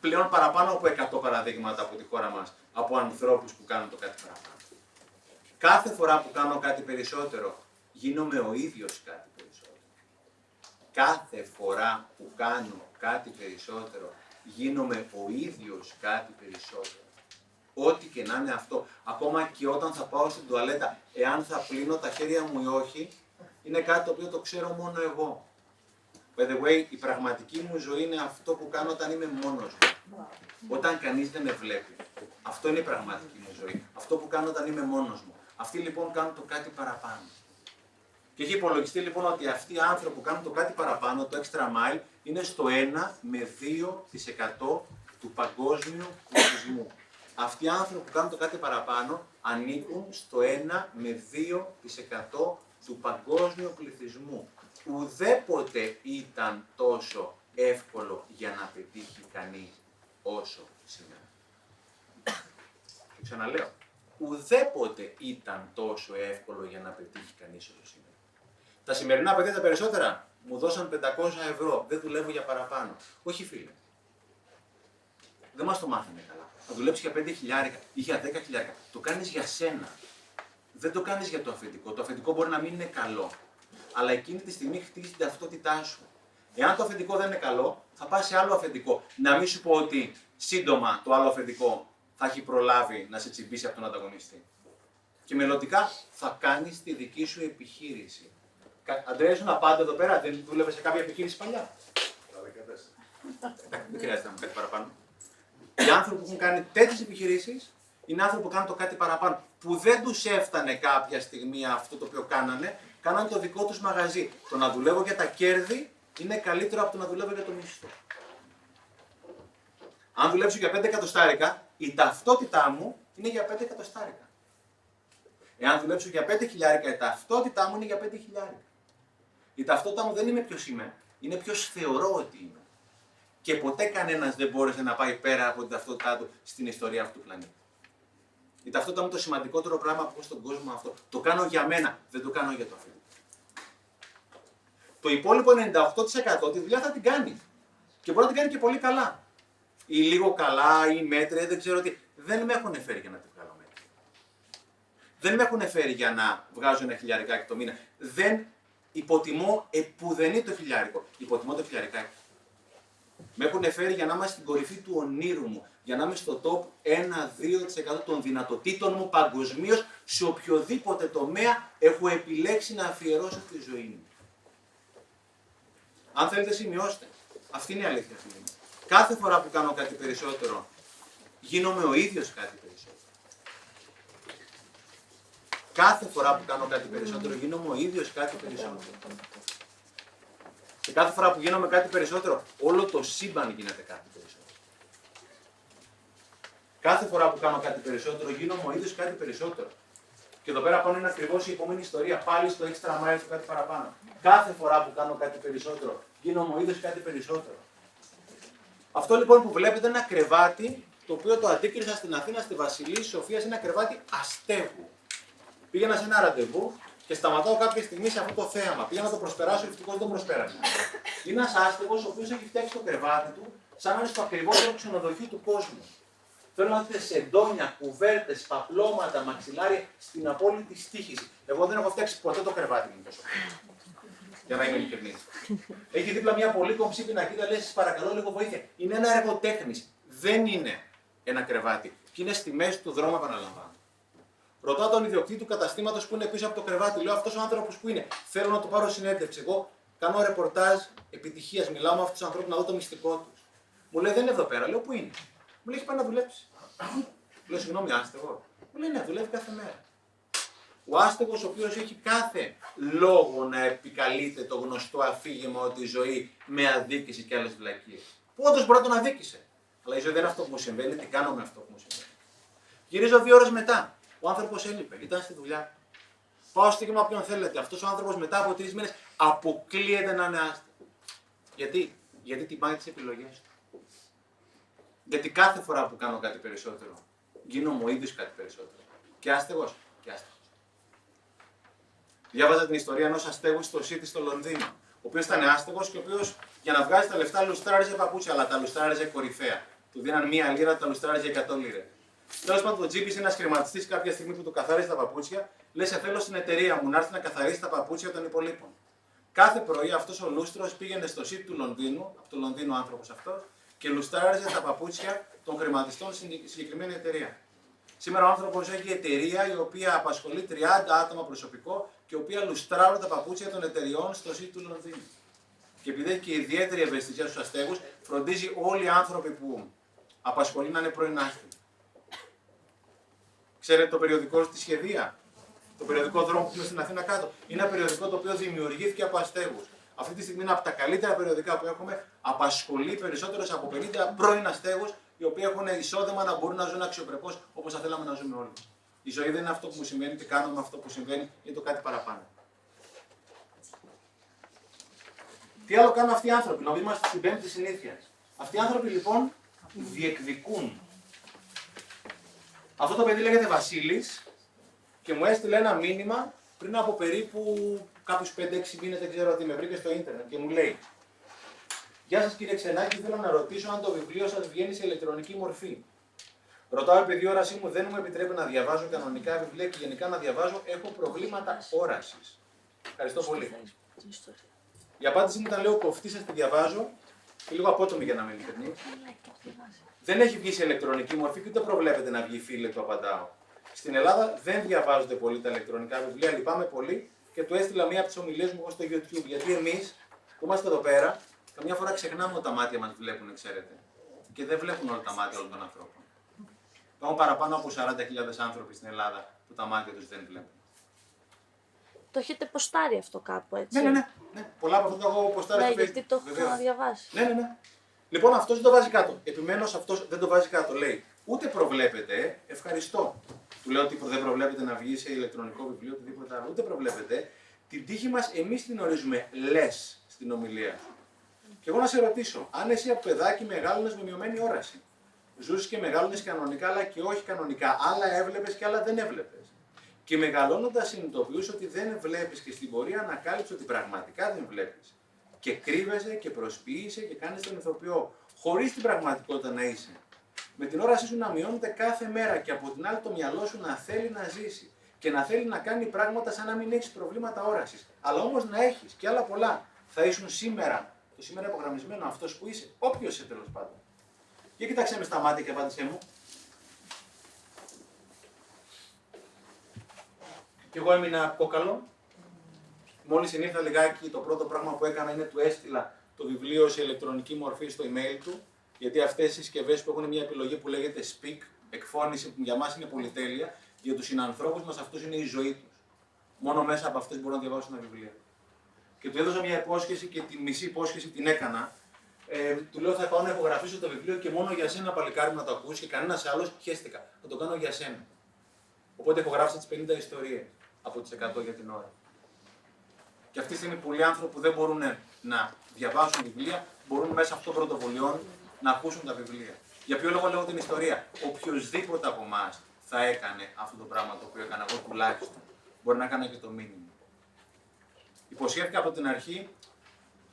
πλέον παραπάνω από 100 παραδείγματα από τη χώρα μας από ανθρώπους που κάνουν το κάτι παραπάνω. Κάθε φορά που κάνω κάτι περισσότερο, γίνομαι ο ίδιος κάτι περισσότερο. Κάθε φορά που κάνω κάτι περισσότερο, γίνομαι ο ίδιος κάτι περισσότερο. Ό,τι και να είναι αυτό. Ακόμα και όταν θα πάω στην τουαλέτα, εάν θα πλύνω τα χέρια μου ή όχι, είναι κάτι το οποίο το ξέρω μόνο εγώ. By the way, η πραγματική μου ζωή είναι αυτό που κάνω όταν είμαι μόνος μου. Όταν κανείς δεν με βλέπει. Αυτό είναι η πραγματική μου ζωή. Αυτό που κάνω όταν είμαι μόνος μου. Αυτοί λοιπόν κάνουν το κάτι παραπάνω. Και έχει υπολογιστεί λοιπόν ότι αυτοί οι άνθρωποι που κάνουν το κάτι παραπάνω, το extra mile, είναι στο 1 με 2% του παγκόσμιου πληθυσμού. Αυτοί οι άνθρωποι που κάνουν το κάτι παραπάνω ανήκουν στο 1 με 2% του παγκόσμιου πληθυσμού. Ουδέποτε ήταν τόσο εύκολο για να πετύχει κανείς όσο σήμερα. Και ξαναλέω, ουδέποτε ήταν τόσο εύκολο για να πετύχει κανείς όσο σήμερα. Τα σημερινά παιδιά τα περισσότερα μου δώσαν 500 ευρώ. Δεν δουλεύω για παραπάνω. Όχι φίλε. Δεν μας το μάθανε καλά. Θα δουλέψεις για 5 χιλιάρικα ή για 10 χιλιάρικα. Το κάνεις για σένα. Δεν το κάνεις για το αφεντικό. Το αφεντικό μπορεί να μην είναι καλό. Αλλά εκείνη τη στιγμή χτίζεις την ταυτότητά σου. Εάν το αφεντικό δεν είναι καλό, θα πας σε άλλο αφεντικό. Να μην σου πω ότι σύντομα το άλλο αφεντικό θα έχει προλάβει να σε τσιμπήσει από τον ανταγωνιστή. Και μελλοντικά θα κάνεις τη δική σου επιχείρηση. Αντρέα, ήσουν πάντα εδώ πέρα, δεν δούλευε σε κάποια επιχείρηση παλιά; Δεν χρειάζεται να μου κάτι παραπάνω. Οι άνθρωποι που έχουν κάνει τέτοιες επιχειρήσεις είναι άνθρωποι που κάνουν το κάτι παραπάνω. Που δεν τους έφτανε κάποια στιγμή αυτό το οποίο κάνανε, κάνανε το δικό τους μαγαζί. Το να δουλεύω για τα κέρδη είναι καλύτερο από το να δουλεύω για το μισθό. Αν δουλέψω για 5 εκατοστάρικα, η ταυτότητά μου είναι για 5 εκατοστάρικα. Εάν δουλέψω για 5 χιλιάρικα, η ταυτότητά μου είναι για 5 χιλιάρικα. Η ταυτότητά μου δεν είναι ποιος είμαι, είναι ποιος θεωρώ ότι είμαι. Και ποτέ κανένας δεν μπόρεσε να πάει πέρα από την ταυτότητά του στην ιστορία αυτού του πλανήτη. Η ταυτότητα μου είναι το σημαντικότερο πράγμα που έχω στον κόσμο αυτό. Το κάνω για μένα, δεν το κάνω για το αφήνω. Το υπόλοιπο 98% τη δουλειά θα την κάνει. Και μπορεί να την κάνει και πολύ καλά ή λίγο καλά ή μέτρια, δεν ξέρω τι. Δεν με έχουν φέρει για να τη βγάλω μέτρια. Δεν με έχουν φέρει για να βγάζω ένα χιλιαρικάκι το μήνα. Δεν υποτιμώ επουδενή το χιλιάρικο. Υποτιμώ το χιλιαρικάκι. Με έχουν φέρει για να είμαι στην κορυφή του ονείρου μου. Για να είμαι στο top 1-2% των δυνατοτήτων μου παγκοσμίως σε οποιοδήποτε τομέα έχω επιλέξει να αφιερώσω τη ζωή μου. Αν θέλετε σημειώστε. Αυτή είναι η αλήθεια. Κάθε φορά που κάνω κάτι περισσότερο, γίνομαι ο ίδιος κάτι περισσότερο. Κάθε φορά που κάνω κάτι περισσότερο, γίνομαι ο ίδιος κάτι περισσότερο. Και κάθε φορά που γίνομαι κάτι περισσότερο, όλο το σύμπαν γίνεται κάτι περισσότερο. Κάθε φορά που κάνω κάτι περισσότερο, γίνομαι ο ίδιος κάτι περισσότερο. Και εδώ πέρα πάνω είναι ακριβώς η επόμενη ιστορία. Πάλι στο extra mile του κάτι παραπάνω. Κάθε φορά που κάνω κάτι περισσότερο, γίνομαι ο ίδιος κάτι περισσότερο. Αυτό λοιπόν που βλέπετε είναι ένα κρεβάτι το οποίο το αντίκρισα στην Αθήνα, στη Βασιλή Σοφίας, είναι ένα κρεβάτι αστέγου. Πήγαινα σε ένα ραντεβού και σταματάω κάποια στιγμή σε αυτό το θέαμα. Πήγα να το προσπεράσω, ευτυχώς δεν το προσπέρασε. Είναι ένας άστεγος ο οποίος έχει φτιάξει το κρεβάτι του σαν να είναι στο ακριβότερο ξενοδοχείο του κόσμου. Θέλω να δείτε σεντόνια, κουβέρτες, παπλώματα, μαξιλάρια στην απόλυτη στήχηση. Εγώ δεν έχω φτιάξει ποτέ το κρεβάτι μου τόσο για να είμαι ειλικρινής. Έχει δίπλα μια πολύ κομψή πινακίδα, λέει: παρακαλώ λίγο βοήθεια. Είναι ένα έργο τέχνη. Δεν είναι ένα κρεβάτι. Και είναι στη μέση του δρόμου, επαναλαμβάνω. Ρωτάω τον ιδιοκτήτη του καταστήματος που είναι πίσω από το κρεβάτι. Λέω: Αυτός ο άνθρωπος που είναι. Θέλω να του πάρω συνέντευξη. Εγώ κάνω ρεπορτάζ επιτυχίας. Μιλάω με αυτούς τους ανθρώπους να δω το μυστικό τους. Μου λέει: Δεν είναι εδώ πέρα. Λέω: Πού είναι; Μου λέει: Έχει πάει να δουλέψει. Λέω συγγνώμη, άστεγο. Μου λέει ναι, δουλεύει κάθε μέρα. Ο άστεγος, ο οποίος έχει κάθε λόγο να επικαλείται το γνωστό αφήγημα ότι η ζωή με αδίκησε και άλλες βλακίες. Που όντως μπορεί να τον αδίκησε. Αλλά η ζωή δεν είναι αυτό που μου συμβαίνει, τι κάνω με αυτό που μου συμβαίνει. Γυρίζω δύο ώρες μετά. Ο άνθρωπος έλειπε, ήταν στη δουλειά. Πάω στο με όποιον θέλετε. Αυτός ο άνθρωπος μετά από τρεις μήνες αποκλείεται να είναι άστεγο. Γιατί, Γιατί τιμάει τις επιλογές του. Γιατί κάθε φορά που κάνω κάτι περισσότερο, γίνομαι ο ίδιος κάτι περισσότερο. Και άστεγος, και άστεγος. Διάβαζα την ιστορία ενός αστέγου στο City στο Λονδίνο, ο οποίος ήταν άστεγος και ο οποίος για να βγάζει τα λεφτά λουστράριζε παπούτσια, αλλά τα λουστράριζε κορυφαία. Του δίναν μία λίρα, τα λουστράριζε 100 λίρες. Τέλος πάντων, το Τζίπη ένας χρηματιστής κάποια στιγμή που του καθάρισε τα παπούτσια, λες: Σε θέλω στην εταιρεία μου να έρθει να καθαρίσει τα παπούτσια των υπολείπων. Κάθε πρωί αυτός ο λούστρος πήγαινε στο City του Λονδίνου, από το Λονδίνο άνθρωπος αυτός, και λουστράριζε τα παπούτσια των χρηματιστών στην συγκεκριμένη εταιρεία. Σήμερα ο άνθρωπος έχει εταιρεία η οποία απασχολεί 30 άτομα προσωπικό και η οποία λουστράρουν τα παπούτσια των εταιριών στο City του Λονδίνου. Και επειδή έχει και ιδιαίτερη ευαισθησία στους αστέγους, φροντίζει όλοι οι άνθρωποι που απασχολεί να είναι πρώην άστεγοι. Ξέρετε το περιοδικό στη σχεδία, το περιοδικό δρόμο που είναι στην Αθήνα κάτω. Είναι ένα περιοδικό το οποίο δημιουργήθηκε από αστέγους. Αυτή τη στιγμή είναι από τα καλύτερα περιοδικά που έχουμε. Απασχολεί περισσότερου από 50 πρώην αστέγους, οι οποίοι έχουν εισόδημα να μπορούν να ζουν αξιοπρεπώς όπως θα θέλαμε να ζούμε όλοι. Η ζωή δεν είναι αυτό που μου συμβαίνει, τι κάνω με αυτό που συμβαίνει, είναι το κάτι παραπάνω. Τι άλλο κάνουν αυτοί οι άνθρωποι, να είμαστε στην πέμπτη συνήθεια. Αυτοί οι άνθρωποι λοιπόν διεκδικούν. Αυτό το παιδί λέγεται Βασίλης και μου έστειλε ένα μήνυμα πριν από περίπου κάποιους 5-6 μήνες, δεν ξέρω τι με βρήκε στο ίντερνετ και μου λέει Γεια σας κύριε Ξενάκη, θέλω να ρωτήσω αν το βιβλίο σας βγαίνει σε ηλεκτρονική μορφή. Ρωτάω επειδή η όρασή μου δεν μου επιτρέπει να διαβάζω κανονικά βιβλία και γενικά να διαβάζω, έχω προβλήματα όρασης. Ευχαριστώ πολύ. Η απάντηση μου ήταν λέω κοφτή σας τη διαβάζω και λίγο απότομη για να μην ειλικρινής. Δεν έχει βγει σε ηλεκτρονική μορφή και ούτε προβλέπεται να βγει φίλε του απαντάω. Στην Ελλάδα δεν διαβάζονται πολύ τα ηλεκτρονικά βιβλία, λυπάμαι πολύ και του έστειλα μία από τις ομιλίες μου στο YouTube. Γιατί εμείς που είμαστε εδώ πέρα, καμιά φορά ξεχνάμε ότι τα μάτια μας βλέπουν, ξέρετε. Και δεν βλέπουν όλα τα μάτια όλων των ανθρώπων. Υπάρχουν παραπάνω από 40.000 άνθρωποι στην Ελλάδα που τα μάτια τους δεν βλέπουν. Το έχετε ποστάρει αυτό κάπου, έτσι; Ναι, ναι, ναι. ναι. Πολλά από αυτά τα έχω ποστάρει ναι, στο γιατί το έχω ξαναδιαβάσει. Ναι, ναι, ναι. Λοιπόν, αυτός δεν το βάζει κάτω. Επιμένως, αυτός δεν το βάζει κάτω. Λέει, ούτε προβλέπετε, ευχαριστώ. Του λέω ότι δεν προβλέπετε να βγει σε ηλεκτρονικό βιβλίο, οτιδήποτε άλλο. Ούτε προβλέπετε. Την τύχη μας εμείς την ορίζουμε λες στην ομιλία Και εγώ να σε ρωτήσω, αν εσύ από παιδάκι μεγάλωνες με μειωμένη όραση, ζούσες και μεγάλωνες κανονικά, αλλά και όχι κανονικά, άλλα έβλεπες και άλλα δεν έβλεπες. Και μεγαλώνοντας συνειδητοποιούσε ότι δεν βλέπεις και στην πορεία ανακάλυψες ότι πραγματικά δεν βλέπεις. Και κρύβεσαι και προσποιείσαι και κάνεις τον ηθοποιό, χωρίς την πραγματικότητα να είσαι. Με την όρασή σου να μειώνεται κάθε μέρα και από την άλλη το μυαλό σου να θέλει να ζήσει και να θέλει να κάνει πράγματα σαν να μην έχεις προβλήματα όρασης. Αλλά όμως να έχεις και άλλα πολλά. Θα ήσουν σήμερα, το σήμερα υπογραμμισμένο αυτός που είσαι, όποιος είσαι τέλος πάντων. Για κοιτάξτε με στα μάτια και απάντησέ μου. Και εγώ έμεινα κόκαλο. Μόλις συνήθα λιγάκι, το πρώτο πράγμα που έκανα είναι του έστειλα το βιβλίο σε ηλεκτρονική μορφή στο email του. Γιατί αυτές οι συσκευές που έχουν μια επιλογή που λέγεται Speak, εκφώνηση που για μας είναι πολυτέλεια, για τους συνανθρώπους μας αυτό είναι η ζωή τους. Μόνο μέσα από αυτές μπορούν να διαβάσουν τα βιβλία. Και του έδωσα μια υπόσχεση και τη μισή υπόσχεση την έκανα. Ε, του λέω θα πάω να υπογραφήσω το βιβλίο και μόνο για σένα παλικάρι να το ακούσεις και κανένας άλλος χαίστηκα. Θα το κάνω για σένα. Οπότε έχω γράψει τις 50 ιστορίες από τις 100 για την ώρα. Και αυτή τη στιγμή πολλοί άνθρωποι που δεν μπορούν να διαβάσουν βιβλία, μπορούν μέσα αυτών των πρωτοβουλειών να ακούσουν τα βιβλία. Για ποιο λόγο λέω την ιστορία; Οποιοδήποτε από εμάς θα έκανε αυτό το πράγμα το οποίο έκανα εγώ τουλάχιστον. Μπορεί να έκανε και το μήνυμα. Υποσχέθηκα από την αρχή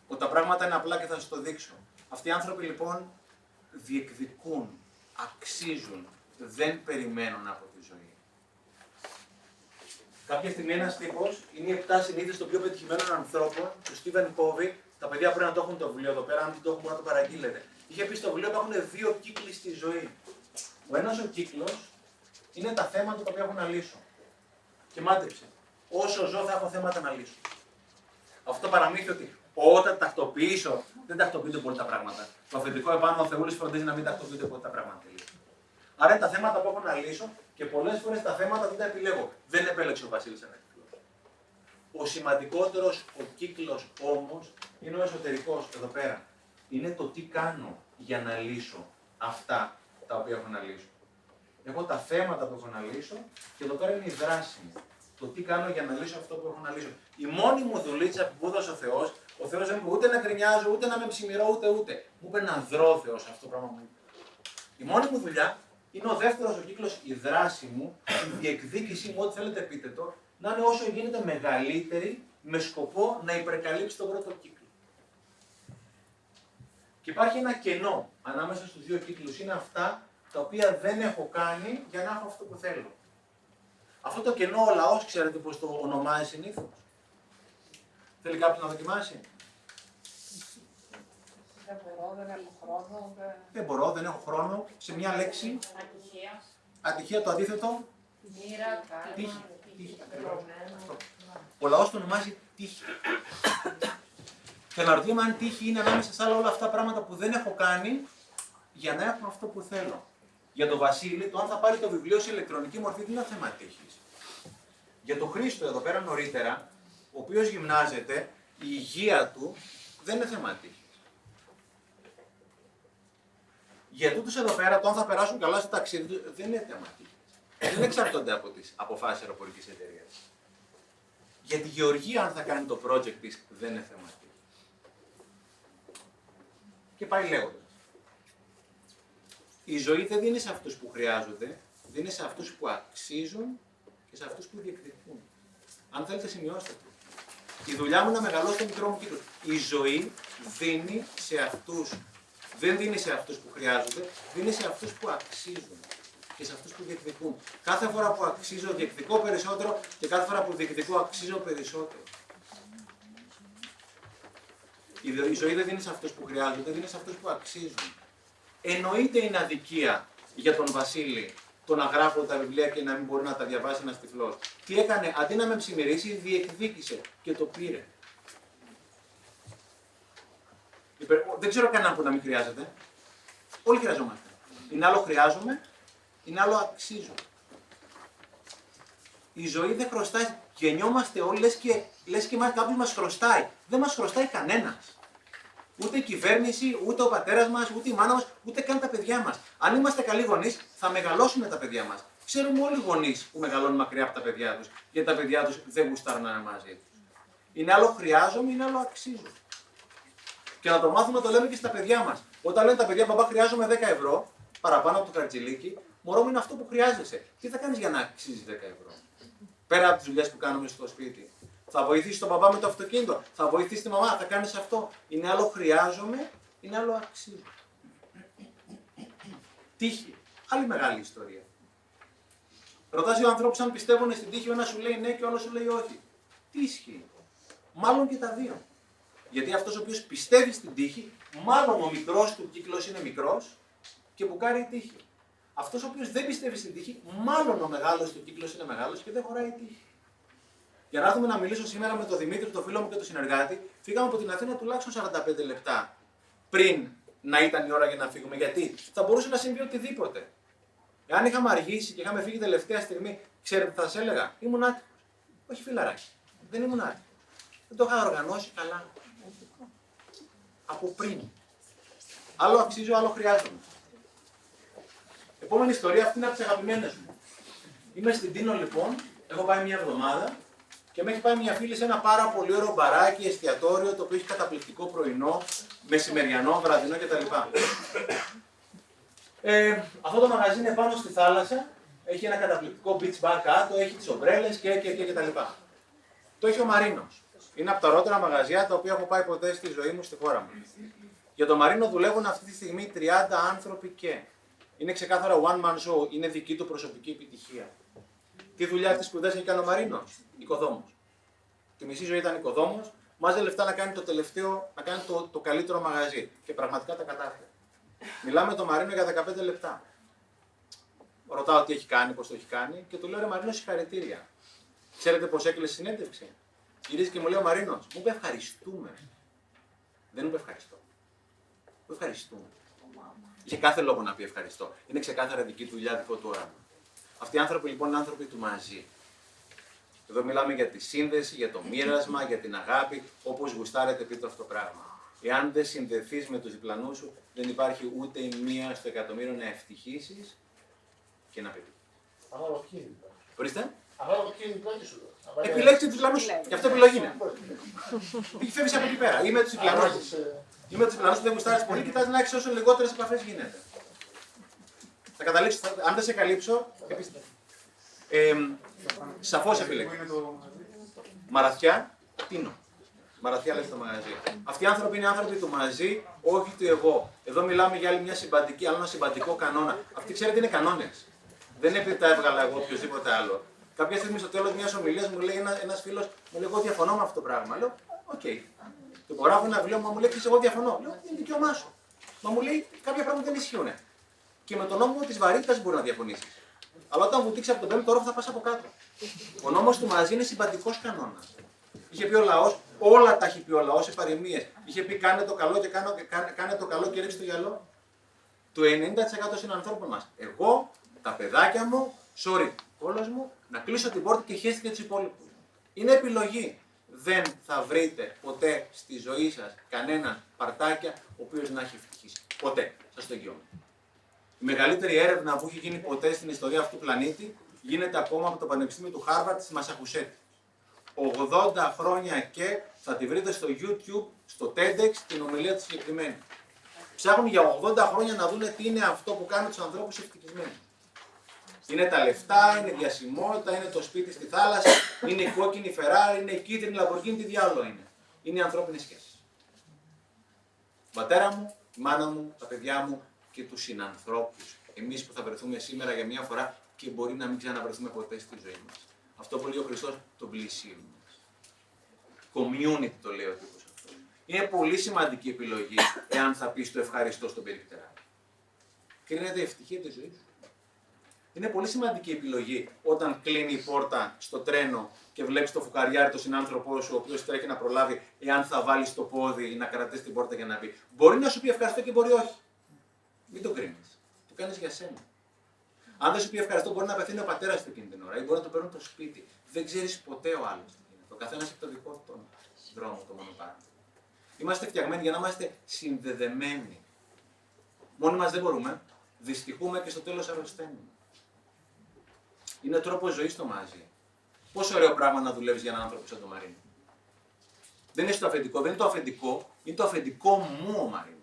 ότι τα πράγματα είναι απλά και θα σας το δείξω. Αυτοί οι άνθρωποι λοιπόν διεκδικούν, αξίζουν, δεν περιμένουν από τη ζωή. Κάποια στιγμή ένας τύπος είναι οι 7 συνήθειε των πιο πετυχημένων ανθρώπων, του Στίβεν Κόβι. Τα παιδιά πρέπει να το έχουν το βιβλίο εδώ πέρα, αν δεν το έχουν μπορεί να το παραγγείλετε. Είχε πει στο βιβλίο ότι έχουν δύο κύκλοι στη ζωή. Ο ένας ο κύκλος είναι τα θέματα τα οποία έχω να λύσω. Και μάντεψε. Όσο ζω θα έχω θέματα να λύσω. Αυτό το παραμύθι ότι όταν τακτοποιήσω, δεν τακτοποιούνται πολύ τα πράγματα. Το αφεντικό επάνω ο Θεούλης φροντίζει να μην τακτοποιούνται πολύ τα πράγματα. Άρα είναι τα θέματα που έχω να λύσω και πολλές φορές τα θέματα δεν τα επιλέγω. Δεν επέλεξε ο Βασίλης ένα κύκλο. Ο σημαντικότερος ο κύκλος όμως είναι ο εσωτερικός εδώ πέρα. Είναι το τι κάνω για να λύσω αυτά τα οποία έχω να λύσω. Έχω τα θέματα που έχω να λύσω και εδώ πέρα είναι η δράση μου. Το τι κάνω για να λύσω αυτό που έχω να λύσω. Η μόνη μου δουλίτσα που μου έδωσε ο Θεός, ο Θεός δεν μου είπε ούτε να γκρινιάζω, ούτε να με ψημυρώ, ούτε ούτε. Μου είπε να δρώ ο Θεός αυτό το πράγμα μου είπε. Η μόνη μου δουλειά είναι ο δεύτερος ο κύκλος, η δράση μου, η διεκδίκησή μου, ό,τι θέλετε πείτε το, να είναι όσο γίνεται μεγαλύτερη με σκοπό να υπερκαλύψει τον πρώτο κύκλο. Και υπάρχει ένα κενό ανάμεσα στους δύο κύκλους. Είναι αυτά τα οποία δεν έχω κάνει για να έχω αυτό που θέλω. Αυτό το κενό ο λαός, ξέρετε πώς το ονομάζει συνήθως. Θέλει κάποιος να δοκιμάσει; Δεν μπορώ, δεν έχω χρόνο. Δεν... Δεν μπορώ, δεν έχω χρόνο. Σε μια λέξη, Ατυχία. ατυχία το αντίθετο, Μοίρα, τύχη. κάρμα. τύχη. Δεδομένο. Αυτό. Ο λαός το ονομάζει τύχη. Και αναρωτιέμαι αν τύχη είναι ανάμεσα σε άλλα όλα αυτά πράγματα που δεν έχω κάνει για να έχω αυτό που θέλω. Για τον Βασίλη, το αν θα πάρει το βιβλίο σε ηλεκτρονική μορφή δεν είναι θέμα τύχης. Για τον Χρήστο εδώ πέρα νωρίτερα, ο οποίος γυμνάζεται, η υγεία του δεν είναι θέμα τύχης. Για τούτους εδώ πέρα, το αν θα περάσουν καλά στο ταξίδι του δεν είναι θέμα τύχης. Δεν εξαρτώνται από τις αποφάσεις αεροπορικής εταιρείας. Για τη Γεωργία, αν θα κάνει το project της, δεν είναι θέμα τύχης. Και πάει λέγοντας. Η ζωή δεν δίνει σε αυτούς που χρειάζονται, δίνει σε αυτούς που αξίζουν και σε αυτούς που διεκδικούν. Αν θέλετε σημειώστε το. Η δουλειά μου είναι να μεγαλώσω το μικρό μου κύκλο. Η ζωή δίνει σε αυτούς, δεν δίνει σε αυτούς που χρειάζονται, δίνει σε αυτούς που αξίζουν και σε αυτούς που διεκδικούν. Κάθε φορά που αξίζω διεκδικώ περισσότερο και κάθε φορά που διεκδικώ αξίζω περισσότερο. Η δο- η ζωή δεν δίνει σε αυτούς που χρειάζονται, δίνει σε αυτούς που αξίζουν. Εννοείται είναι αδικία για τον Βασίλη το να γράφω τα βιβλία και να μην μπορεί να τα διαβάσει ένας τυφλός. Τι έκανε, αντί να με ψημυρίσει, διεκδίκησε και το πήρε. Είπε, «Ω, Δεν ξέρω κανέναν που να μην χρειάζεται. Όλοι χρειαζόμαστε. Είναι άλλο χρειάζομαι, είναι άλλο αξίζω. Η ζωή δεν χρωστάει. Γεννιόμαστε όλοι, λες και, λες και μας- κάποιος μας χρωστάει. Δεν μας χρωστάει κανένας. Ούτε η κυβέρνηση, ούτε ο πατέρας μας, ούτε η μάνα μας, ούτε καν τα παιδιά μας. Αν είμαστε καλοί γονείς, θα μεγαλώσουμε τα παιδιά μας. Ξέρουμε όλοι οι γονείς που μεγαλώνουν μακριά από τα παιδιά τους, γιατί τα παιδιά τους δεν γουστάρουν να είναι μαζί τους. Είναι άλλο χρειάζομαι, είναι άλλο αξίζω. Και να το μάθουμε το λέμε και στα παιδιά μας. Όταν λένε τα παιδιά, παπά, χρειάζομαι 10 ευρώ παραπάνω από το καρτζιλίκι, μωρό μου είναι αυτό που χρειάζεσαι. Τι θα κάνεις για να αξίζεις 10 ευρώ; Πέρα από τις δουλειές που κάνουμε στο σπίτι. Θα βοηθήσεις τον παπά με το αυτοκίνητο. Θα βοηθήσεις τη μαμά. Θα κάνεις αυτό. Είναι άλλο χρειάζομαι, είναι άλλο αξίζω. Τύχη. Άλλη μεγάλη ιστορία. Ρωτάς δύο ανθρώπους αν πιστεύουν στην τύχη, ο ένας σου λέει ναι και ο άλλος σου λέει όχι. Τι ισχύει. Μάλλον και τα δύο. Γιατί αυτός ο οποίος πιστεύει στην τύχη, μάλλον ο μικρός του κύκλος είναι μικρός και μπουκάρει η τύχη. Αυτός ο οποίος δεν πιστεύει στην τύχη, μάλλον ο μεγάλος του κύκλος είναι μεγάλος και δεν χωράει η τύχη. Για να έρθουμε να μιλήσω σήμερα με τον Δημήτρη, τον φίλο μου και τον συνεργάτη, φύγαμε από την Αθήνα τουλάχιστον 45 λεπτά πριν να ήταν η ώρα για να φύγουμε. Γιατί θα μπορούσε να συμβεί οτιδήποτε. Εάν είχαμε αργήσει και είχαμε φύγει τελευταία στιγμή, ξέρετε τι θα σας έλεγα; Ήμουν άτυπο. Όχι φιλαράκι. Δεν ήμουν άτυπο. Δεν το είχα οργανώσει καλά. Από πριν. Άλλο αξίζω, άλλο χρειάζομαι. Επόμενη ιστορία, αυτή είναι από τις αγαπημένες μου. Είμαι στην Τίνο λοιπόν, έχω πάει μια εβδομάδα και με έχει πάει μια φίλη σε ένα πάρα πολύ ωραίο μπαράκι, εστιατόριο, το οποίο έχει καταπληκτικό πρωινό, μεσημεριανό, βραδινό κτλ. Ε, αυτό το μαγαζί είναι πάνω στη θάλασσα, έχει ένα καταπληκτικό beach bar κάτω, έχει τις ομπρέλες και, και, και, και τα λοιπά. Το έχει ο Μαρίνος. Είναι από τα ωραιότερα μαγαζιά τα οποία έχω πάει ποτέ στη ζωή μου στη χώρα μου. Για το Μαρίνο δουλεύουν αυτή τη στιγμή 30 άνθρωποι και. Είναι ξεκάθαρα one man show, είναι δική του προσωπική επιτυχία. Τι δουλειά τη σπουδέ έχει κάνει ο Μαρίνο, οικοδόμος. Τη μισή ζωή ήταν οικοδόμος, μάζε λεφτά να κάνει το τελευταίο, να κάνει το, το καλύτερο μαγαζί. Και πραγματικά τα κατάφερε. Μιλάμε με τον Μαρίνο για 15 λεπτά. Ρωτάω τι έχει κάνει, πώς το έχει κάνει και του λέω ρε Μαρίνο, συγχαρητήρια. Ξέρετε πώς έκλεισε συνέντευξη; Γυρίζει και μου λέει ο Μαρίνος, μου είπε ευχαριστούμε. Δεν μου είπε ευχαριστώ. Μου είπε ευχαριστούμε. Είχε κάθε λόγο να πει ευχαριστώ. Είναι ξεκάθαρα δική του δουλειά, δικό του όραμα. Αυτοί οι άνθρωποι λοιπόν είναι άνθρωποι του μαζί. Εδώ μιλάμε για τη σύνδεση, για το μοίρασμα, για την αγάπη, όπως γουστάρετε πείτε αυτό το πράγμα. Εάν δεν συνδεθείς με τους διπλανούς σου, δεν υπάρχει ούτε η μία στο εκατομμύριο να ευτυχήσει και να πει. Ανάλογα ποιοι είναι. Ορίστε. Ανάλογα ποιοι είναι οι πλάκοι σου. Αν είναι- Επιλέξτε τους διπλανού σου. Γι' αυτό επιλογή είναι. Φεύγεις από εκεί πέρα. Ή με τους διπλανού Αν σου. έχεις, ε, Ή με τους διπλανού που δεν γουστάρεις πολύ, κοιτάζει να έχεις όσο λιγότερες επαφές γίνεται. Θα καταλήξω, θα- αν δεν σε καλύψω, επίστε. Ε, Σαφώς επιλέγει. Μαραθιά, τίνο. Μαραθιά λέει στο μαγαζί. Αυτοί οι άνθρωποι είναι άνθρωποι του μαζί, όχι του εγώ. Εδώ μιλάμε για άλλη μια συμπαντική, άλλο ένα συμπαντικό κανόνα. Αυτοί ξέρετε είναι κανόνες. Δεν είναι επειδή τα έβγαλα εγώ οποιοδήποτε άλλο. Κάποια στιγμή στο τέλος μιας ομιλίας μου λέει ένα ένας φίλος, μου λέει: Εγώ διαφωνώ με αυτό το πράγμα. Λέω: Οκ. Του υπογράφω ένα βιβλίο, μα μου λέει: «Ξέρεις, Εγώ διαφωνώ. Λέω: Είναι δικαίωμά σου. Μα μου λέει: Κάποια πράγματα δεν ισχύουν. Και με τον νόμο της βαρύτητας μπορεί να διαφωνήσεις. Αλλά όταν βουτήξεις από τον πέμπτο όροφο θα πας από κάτω. Ο νόμος του μαζί είναι συμπαντικός κανόνας. Είχε πει ο λαός, όλα τα έχει πει ο λαός σε παροιμίες. Είχε πει: Κάνε το καλό και κάνε, κάνε, κάνε το καλό και ρίξ' το στο γιαλό. Το 90% είναι ανθρώπων μας. Εγώ, τα παιδάκια μου, sorry, όλο μου, να κλείσω την πόρτα και χέστηκε τους υπόλοιπους. Είναι επιλογή. Δεν θα βρείτε ποτέ στη ζωή σας κανέναν παρτάκια ο οποίος να έχει ευτυχήσει. Ποτέ. Σας το εγγυώμαι. Η μεγαλύτερη έρευνα που έχει γίνει ποτέ στην ιστορία αυτού του πλανήτη γίνεται ακόμα από το Πανεπιστήμιο του Χάρβαρτ στη Μασαχουσέτη. 80 χρόνια και θα τη βρείτε στο YouTube, στο TEDx την ομιλία τη συγκεκριμένη. Ψάχνουν για 80 χρόνια να δουν τι είναι αυτό που κάνει τους ανθρώπους ευτυχισμένου. Είναι τα λεφτά, είναι η διασημότητα, είναι το σπίτι στη θάλασσα, είναι η κόκκινη Ferrari, είναι η κίτρινη Lamborghini, τι διάλογο είναι. Είναι οι ανθρώπινες σχέσεις. Η πατέρα μου, η μάνα μου, τα παιδιά μου και τους συνανθρώπους. Εμείς που θα βρεθούμε σήμερα για μια φορά και μπορεί να μην ξαναβρεθούμε ποτέ στη ζωή μας. Αυτό που λέει ο Χριστός, τον πλησίον μας. Community το λέει ο τύπος αυτός. Είναι πολύ σημαντική επιλογή εάν θα πεις το ευχαριστώ στον περιπτερά. Κρίνεται η ευτυχία τη ζωή σου. Είναι πολύ σημαντική επιλογή όταν κλείνει η πόρτα στο τρένο και βλέπεις το φουκαριάρι, τον συνάνθρωπό σου, ο οποίος τρέχει να προλάβει εάν θα βάλεις το πόδι ή να κρατήσεις την πόρτα για να μπει. Μπορεί να σου πει ευχαριστώ και μπορεί όχι. Μην το κρίνεις. Το κάνεις για σένα. Αν δεν σου πει ευχαριστώ, μπορεί να πεθαίνει ο πατέρας του εκείνη την ώρα ή μπορεί να το παίρνουν το σπίτι. Δεν ξέρεις ποτέ ο άλλος τι γίνεται. Ο καθένας έχει το δικό του τον δρόμο, το μονοπάτι. Είμαστε φτιαγμένοι για να είμαστε συνδεδεμένοι. Μόνοι μας δεν μπορούμε. Δυστυχούμε και στο τέλος αρρωσταίνουμε. Είναι τρόπο ζωής το μαζί. Πόσο ωραίο πράγμα να δουλεύεις για έναν άνθρωπο σαν τον Μαρίνο. Δεν είναι στο αφεντικό, δεν είναι το αφεντικό, είναι το αφεντικό μου ο Μαρίνος.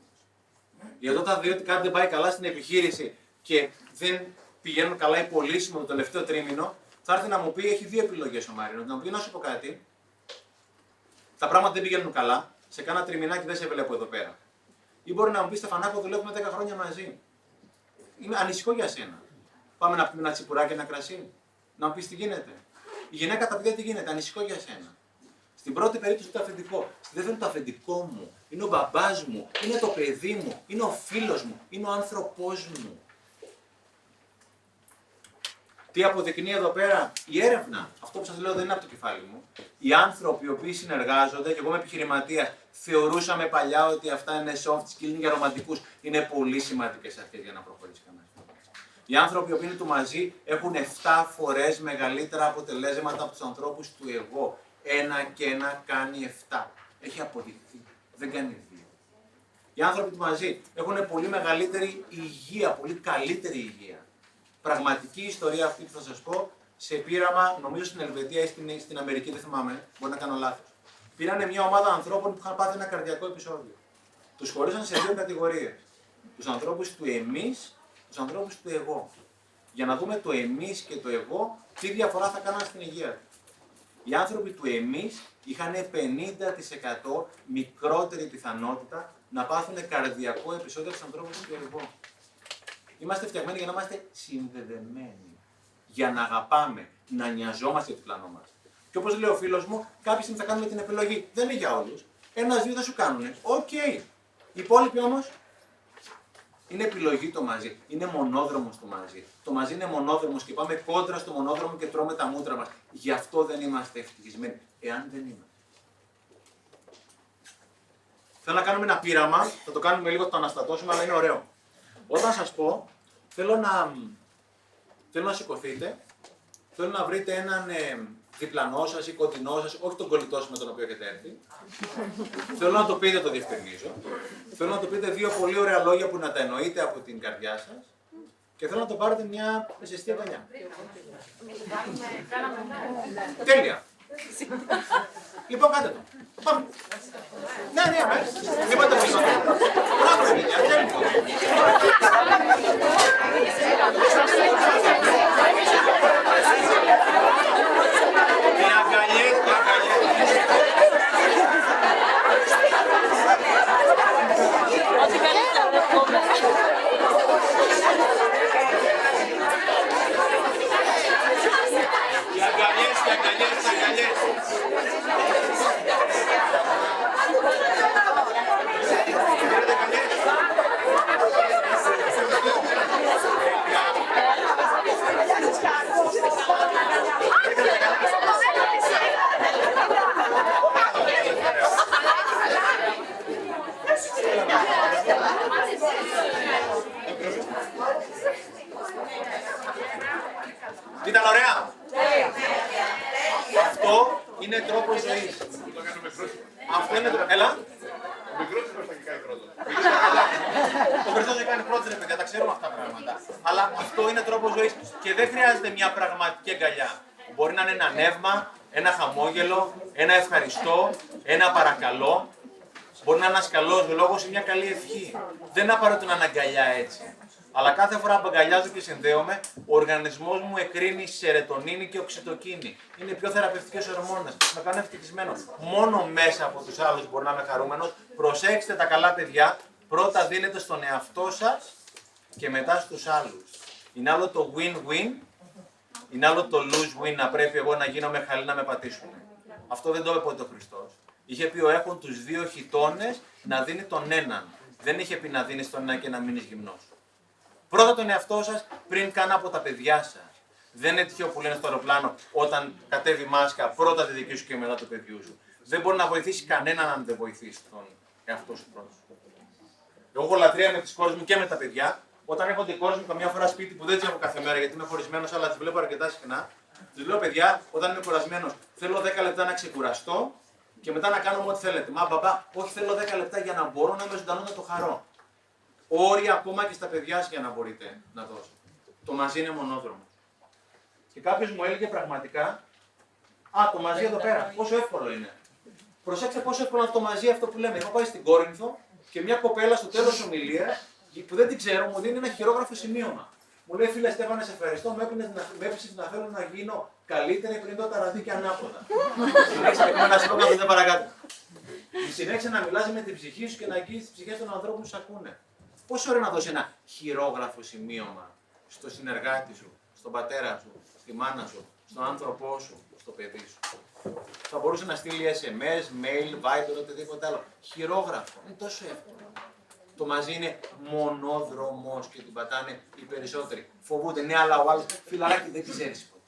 Γιατί όταν δει ότι κάτι δεν πάει καλά στην επιχείρηση και δεν πηγαίνουν καλά οι πωλήσει μου το τελευταίο τρίμηνο, θα έρθει να μου πει: Έχει δύο επιλογές ο Μαρίνος. Να μου πει: Να σου πω κάτι. Τα πράγματα δεν πηγαίνουν καλά. Σε κάνα τριμηνάκι δεν σε βλέπω εδώ πέρα. Ή μπορεί να μου πει: Στεφανάκο, δουλεύουμε 10 χρόνια μαζί. Είμαι ανησυχώ για σένα. Πάμε να πούμε ένα τσιπουράκι, ένα κρασί. Να μου πεις τι γίνεται. Η γυναίκα τα παιδιά τι γίνεται, ανησυχώ για σένα. Στην πρώτη περίπτωση το αφεντικό. Στη δεύτερη το αφεντικό μου. Είναι ο μπαμπάς μου. Είναι το παιδί μου. Είναι ο φίλος μου. Είναι ο άνθρωπός μου. Τι αποδεικνύει εδώ πέρα; Η έρευνα. Αυτό που σας λέω δεν είναι από το κεφάλι μου. Οι άνθρωποι οι οποίοι συνεργάζονται, και εγώ είμαι επιχειρηματίας, θεωρούσαμε παλιά ότι αυτά είναι soft skills είναι για ρομαντικούς. Είναι πολύ σημαντικές αρχές για να προχωρήσει κανένα. Οι άνθρωποι που είναι του μαζί έχουν 7 φορές μεγαλύτερα αποτελέσματα από τους ανθρώπους του εγώ. Ένα και ένα κάνει 7. Έχει αποδειχθεί. Δεν κάνει 2. Οι άνθρωποι του μαζί έχουν πολύ μεγαλύτερη υγεία, πολύ καλύτερη υγεία. Πραγματική ιστορία αυτή που θα σας πω σε πείραμα, νομίζω στην Ελβετία ή στην, στην Αμερική, δεν θυμάμαι, μπορεί να κάνω λάθος. Πήρανε μια ομάδα ανθρώπων που είχαν πάθει ένα καρδιακό επεισόδιο. Τους χωρίσαν σε δύο κατηγορίες. Τους ανθρώπους του εμείς, τους ανθρώπους του εγώ. Για να δούμε το εμείς και το εγώ, τι διαφορά θα κάναν στην υγεία του. Οι άνθρωποι του εμείς είχαν 50% μικρότερη πιθανότητα να πάθουν καρδιακό επεισόδιο τους ανθρώπους του εγώ. Είμαστε φτιαγμένοι για να είμαστε συνδεδεμένοι. Για να αγαπάμε, να νοιαζόμαστε για το πλαϊνό μας. Και όπως λέει ο φίλος μου, κάποια στιγμή θα κάνουμε την επιλογή. Δεν είναι για όλους. Ένα-δύο δεν σου κάνουν. Οκ. Οι υπόλοιποι όμως είναι επιλογή το μαζί. Είναι μονόδρομος το μαζί. Το μαζί είναι μονόδρομος και πάμε κόντρα στο μονόδρομο και τρώμε τα μούτρα μας. Γι' αυτό δεν είμαστε ευτυχισμένοι. Εάν δεν είμαστε. Θέλω να κάνουμε ένα πείραμα. Θα το κάνουμε λίγο, θα το αναστατώσουμε, αλλά είναι ωραίο. Όταν σας πω, θέλω να, θέλω να σηκωθείτε, θέλω να βρείτε έναν ε, διπλανό σας ή κοντινό σας, όχι τον κολλητό σας με τον οποίο έχετε έρθει. θέλω να το πείτε, το διευκρινίζω. θέλω να το πείτε δύο πολύ ωραία λόγια που να τα εννοείτε από την καρδιά σας και θέλω να το πάρετε μια ζεστή αγκαλιά. Τέλεια. λοιπόν, κάντε το. Πάμε. Ναι, ναι, ναι. Μην πάτε πίσω. Μπράβο, ρε παιδιά, τέλειο. Και αγκαλιές, και αγκαλιές. Ό,τι καλύτερα δεχόμαι. Και αγκαλιές, και αγκαλιές, και αγκαλιές. Πήρατε αγκαλιές? Ήταν ωραία. Αυτό είναι τρόπο ζωή. Αυτό είναι τρόπο. Έλα. Ο Χριστός δεν κάνει πρώτο ρε παιδιά, τα ξέρουμε αυτά τα πράγματα. Αλλά αυτό είναι τρόπο ζωής και δεν χρειάζεται μια πραγματική αγκαλιά. Μπορεί να είναι ένα νεύμα, ένα χαμόγελο, ένα ευχαριστώ, ένα παρακαλώ. Μπορεί να είναι ένας καλός λόγος ή μια καλή ευχή. Δεν είναι απαραίτητο να είναι αγκαλιά έτσι. Αλλά κάθε φορά που αγκαλιάζω και συνδέομαι, ο οργανισμός μου εκρίνει σερετονίνη και οξυτοκίνη. Είναι πιο θεραπευτικές ορμόνες. Με κάνω ευτυχισμένο. Μόνο μέσα από τους άλλους μπορεί να είμαι χαρούμενος. Προσέξτε τα καλά παιδιά. Πρώτα δίνετε στον εαυτό σας και μετά στους άλλους. Είναι άλλο το win-win, είναι άλλο το lose-win να πρέπει εγώ να γίνομαι χαλή να με πατήσουν. Αυτό δεν το είπε ποτέ ο Χριστός. Είχε πει ο έχουν τους δύο χιτώνες να δίνει τον έναν. Δεν είχε πει να δίνεις τον ένα και να μείνεις γυμνός. Πρώτα τον εαυτό σας πριν καν από τα παιδιά σας. Δεν είναι τυχαίο που λένε στο αεροπλάνο όταν κατέβει μάσκα πρώτα τη δική σου και μετά το παιδιού σου. Δεν μπορεί να βοηθήσει κανέναν αν δεν βοηθήσει τον εαυτό σου πρώτα. Εγώ έχω λατρεία με τις κόρες μου και με τα παιδιά. Όταν έχω την κόρη μου καμιά φορά σπίτι που δεν τι έχω κάθε μέρα γιατί είμαι χωρισμένος, αλλά τι βλέπω αρκετά συχνά, του λέω παιδιά, όταν είμαι κουρασμένος, θέλω 10 λεπτά να ξεκουραστώ και μετά να κάνουμε ό,τι θέλετε. Μα μπαμπά, όχι θέλω 10 λεπτά για να μπορώ να είμαι ζωντανό να το χαρώ. Όρια ακόμα και στα παιδιά σας για να μπορείτε να δώσετε. Το μαζί είναι μονόδρομο. Και κάποιος μου έλεγε πραγματικά, Α, το μαζί εδώ πέρα, πόσο εύκολο είναι. Προσέξτε πόσο εύκολο είναι αυτό το μαζί αυτό που λέμε. Έχω πάει στην Κόρινθο και μια κοπέλα στο τέλος ομιλίας, που δεν την ξέρω, μου δίνει ένα χειρόγραφο σημείωμα. Μου λέει, φίλε Στέφανε, σε ευχαριστώ, με έπαιρνες να, με έπεισες να θέλω να γίνω καλύτερη πριν το ταραδί και ανάποδα. Συνέχισε να ένα σλόγγαν δεν παρακάτω. Συνέχισε να μιλάς με την ψυχή σου και να αγγίζεις τις ψυχές των ανθρώπων που σε ακούνε. Πόσο ωραία να δώσεις ένα χειρόγραφο σημείωμα στο συνεργάτη σου, στον πατέρα σου, στη μάνα σου, στον άνθρωπό σου, στο παιδί σου; Θα μπορούσε να στείλεις SMS, mail, Viber, οτιδήποτε άλλο. Χειρόγραφο. Είναι τόσο εύκολο. Το μαζί είναι μονόδρομος και την πατάνε οι περισσότεροι. Φοβούνται, ναι, αλλά ο άλλος φιλαράκι δεν ξέρεις ποτέ.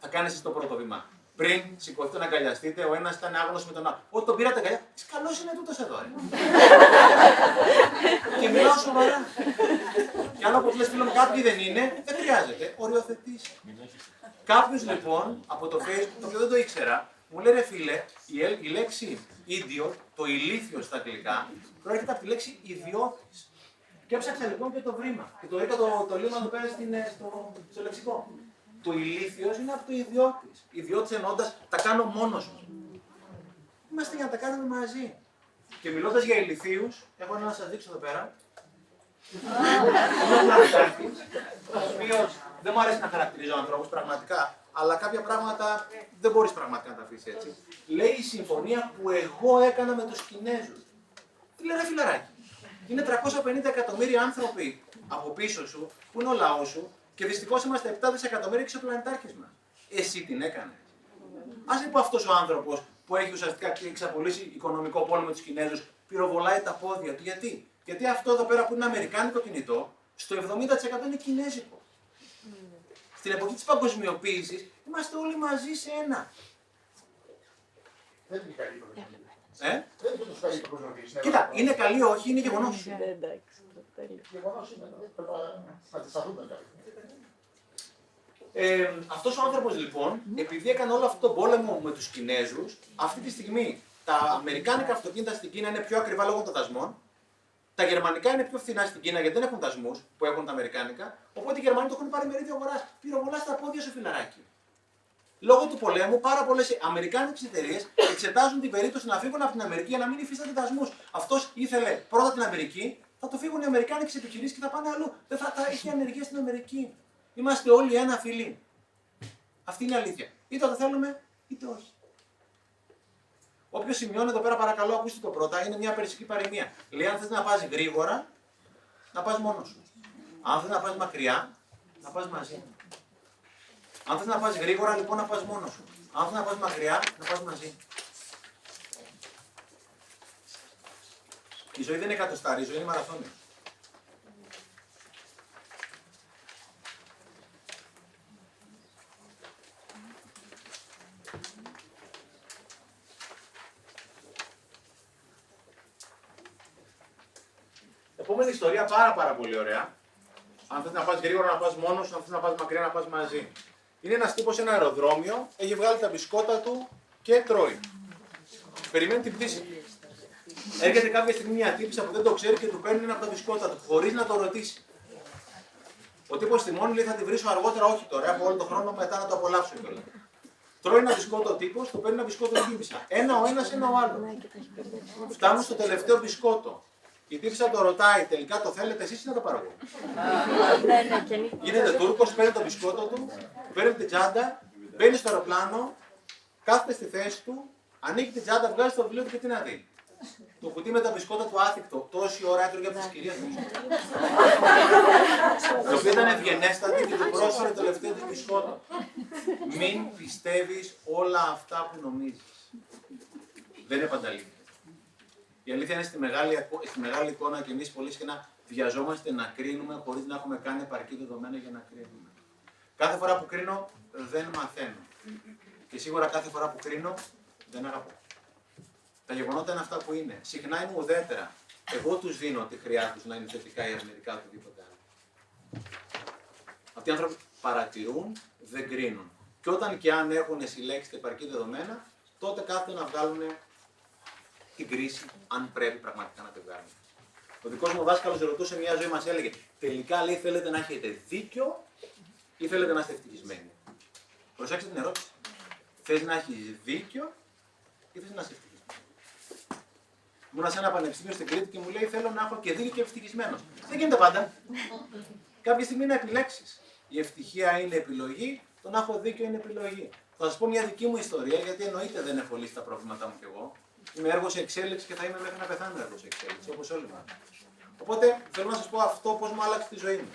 Θα κάνεις εσύ το πρώτο βήμα. Πριν σηκωθείτε να αγκαλιαστείτε, ο ένας ήταν άγνωστος με τον άλλο. Ό, τον πήρατε αγκαλιά. Τι καλός είναι τούτος εδώ, ρε. και μιλάω σοβαρά. Και αν όπω λε, φίλο μου, κάποιοι δεν είναι, δεν χρειάζεται. Οριοθετήσει. Κάποιος λοιπόν από το Facebook, το οποίο δεν το ήξερα, μου λέει ρε φίλε, η, ε- η λέξη idiot, το ηλίθιος στα αγγλικά, προέρχεται από τη λέξη ιδιώτης. Και έψαξα λοιπόν και το βρήμα. Και το είχα το, το λίγο εδώ πέρα στην, ε, στο, στο λεξικό. Το ηλίθιος είναι από το ιδιώτης. Ιδιώτης εννοώντας τα κάνω μόνος μου. Είμαστε για να τα κάνουμε μαζί. Και μιλώντας για ηλικίου, έχω ένα να σας δείξω εδώ πέρα. Είναι ο Πλατάκης, ο οποίο δεν μου αρέσει να χαρακτηρίζω ανθρώπους πραγματικά, αλλά κάποια πράγματα δεν μπορείς πραγματικά να τα αφήσεις έτσι. Λέει η συμφωνία που εγώ έκανα με τους Κινέζους. Τι λέει, ρε φιλαράκι; Είναι 350 εκατομμύρια άνθρωποι από πίσω σου, που είναι ο λαός σου, και δυστυχώς είμαστε 7 δισεκατομμύρια εξωπλανητάρχε μας. Εσύ την έκανες. Α λοιπόν αυτός ο άνθρωπος που έχει ουσιαστικά και εξαπολύσει οικονομικό πόλεμο με τους Κινέζους, πυροβολάει τα πόδια του. Γιατί; Γιατί αυτό εδώ πέρα που είναι αμερικάνικο κινητό, στο 70% είναι κινέζικο. Στην εποχή της παγκοσμιοποίησης είμαστε όλοι μαζί σε ένα. Δεν είναι καλή προβλήμα. Ε; Δεν είναι τόσο καλή η παγκόσμια κρίση. Κοίτα, είναι καλή όχι, είναι γεγονός. Ναι, εντάξει, τέλειο. Γεγονός είναι. Πρέπει να- να αντισταθούμε κάποιοι. Ε, Αυτός ο άνθρωπος λοιπόν, επειδή έκανε όλο αυτό τον πόλεμο με τους Κινέζους, αυτή τη στιγμή τα αμερικάνικα αυτοκίνητα στην Κίνα είναι πιο ακριβά λόγω των δασμών. Τα γερμανικά είναι πιο φθηνά στην Κίνα γιατί δεν έχουν δασμούς που έχουν τα αμερικάνικα. Οπότε οι Γερμανοί το έχουν πάρει μερίδιο αγοράς. Πυροβολάς στα πόδια σου, φιλαράκι. Λόγω του πολέμου, πάρα πολλές αμερικάνικες εταιρείες εξετάζουν την περίπτωση να φύγουν από την Αμερική για να μην υφίστανται δασμούς. Αυτός ήθελε πρώτα την Αμερική, θα το φύγουν οι Αμερικάνικε επιχειρήσεις και θα πάνε αλλού. Δεν θα, θα έχει ανεργία στην Αμερική. Είμαστε όλοι ένα φίλοι. Αυτή είναι η αλήθεια. Είτε το θέλουμε, είτε όχι. Όποιος σημειώνει εδώ πέρα, παρακαλώ, ακούστε το πρώτα, είναι μια περσική παροιμία. Λέει: Αν θες να πας γρήγορα, να πας μόνος σου. Αν θες να πας μακριά, να πας μαζί. Αν θες να πας γρήγορα, λοιπόν, να πας μόνος σου. Αν θες να πας μακριά, να πας μαζί. Η ζωή δεν είναι εκατοστάρι, η ζωή είναι μαραθώνιο. Επόμενη ιστορία πάρα πάρα πολύ ωραία. Αν θες να πας γρήγορα να πας μόνος, αν θες να πας μακριά να πας μαζί. Είναι ένας τύπος σε ένα αεροδρόμιο, έχει βγάλει τα μπισκότα του και τρώει. Περιμένει την πτήση. Έρχεται κάποια στιγμή μια τύψα που δεν το ξέρει και του παίρνει ένα από τα μπισκότα του, χωρίς να το ρωτήσει. Ο τύπος στη μόνη λέει θα τη βρίσω αργότερα, όχι τώρα, έχω όλο τον χρόνο μετά να το απολαύσω κιόλας. Τρώει ένα μπισκότο ο τύπος, του παίρνει ένα μπισκότο η τύπησα. Ένα ο ένας, ένα ο άλλος. Ναι, και τα έχει μπερδέψει. Φτάνουν στο τελευταίο μπισκότο. Η τύψα το ρωτάει, τελικά το θέλετε εσείς ή να το πάρω εγώ; Ναι, ναι, και νύχτα. Γίνεται Τούρκος, παίρνει το μπισκότο του, παίρνει την τσάντα, μπαίνει στο αεροπλάνο, κάθεται στη θέση του, ανοίγει την τσάντα, βγάζει το βιβλίο του και τι να δει. Το κουτί με τα μπισκότα του άθικτο, τόση ώρα έτρωγε από τις κυρίες του. Το οποίο ήταν ευγενέστατη και του πρόσφερε το τελευταίο του μπισκότο. Μην πιστεύεις όλα αυτά που νομίζεις. Δεν είναι πάντα αλήθεια. Η αλήθεια είναι στη μεγάλη, ακο- στη μεγάλη εικόνα και εμείς πολύ συχνά βιαζόμαστε να κρίνουμε χωρίς να έχουμε κάνει επαρκή δεδομένα για να κρίνουμε. Κάθε φορά που κρίνω δεν μαθαίνω. Και σίγουρα κάθε φορά που κρίνω δεν αγαπώ. Τα γεγονότα είναι αυτά που είναι. Συχνά είναι ουδέτερα. Εγώ τους δίνω τη χρειά τους να είναι θετικά ή αρνητικά οτιδήποτε άλλο. Αυτοί οι άνθρωποι παρατηρούν, δεν κρίνουν. Και όταν και αν έχουν συλλέξει τα επαρκή δεδομένα, τότε κάθονται να βγάλουν την κρίση, αν πρέπει πραγματικά να τη βγάλουν. Ο δικός μου δάσκαλο ρωτούσε μια ζωή, μας έλεγε: Τελικά λέει, θέλετε να έχετε δίκιο ή θέλετε να είστε ευτυχισμένοι; Προσέξτε την ερώτηση. Θες να έχεις δίκιο ή θες να είσαι ευτυχισμένο. Ήμουν σε ένα πανεπιστήμιο στην Κρήτη και μου λέει: Θέλω να έχω και δίκιο και ευτυχισμένος. Δεν γίνεται πάντα. Κάποια στιγμή να επιλέξεις. Η ευτυχία είναι επιλογή, το να έχω δίκιο είναι επιλογή. Θα σας πω μια δική μου ιστορία, γιατί εννοείται δεν έχω λύσει τα προβλήματά μου κι εγώ. Είμαι έργος σε εξέλιξης και θα είμαι μέχρι να πεθάνω έργος σε εξέλιξης, όπως όλοι μας. Οπότε θέλω να σας πω αυτό πώς μου άλλαξε τη ζωή μου.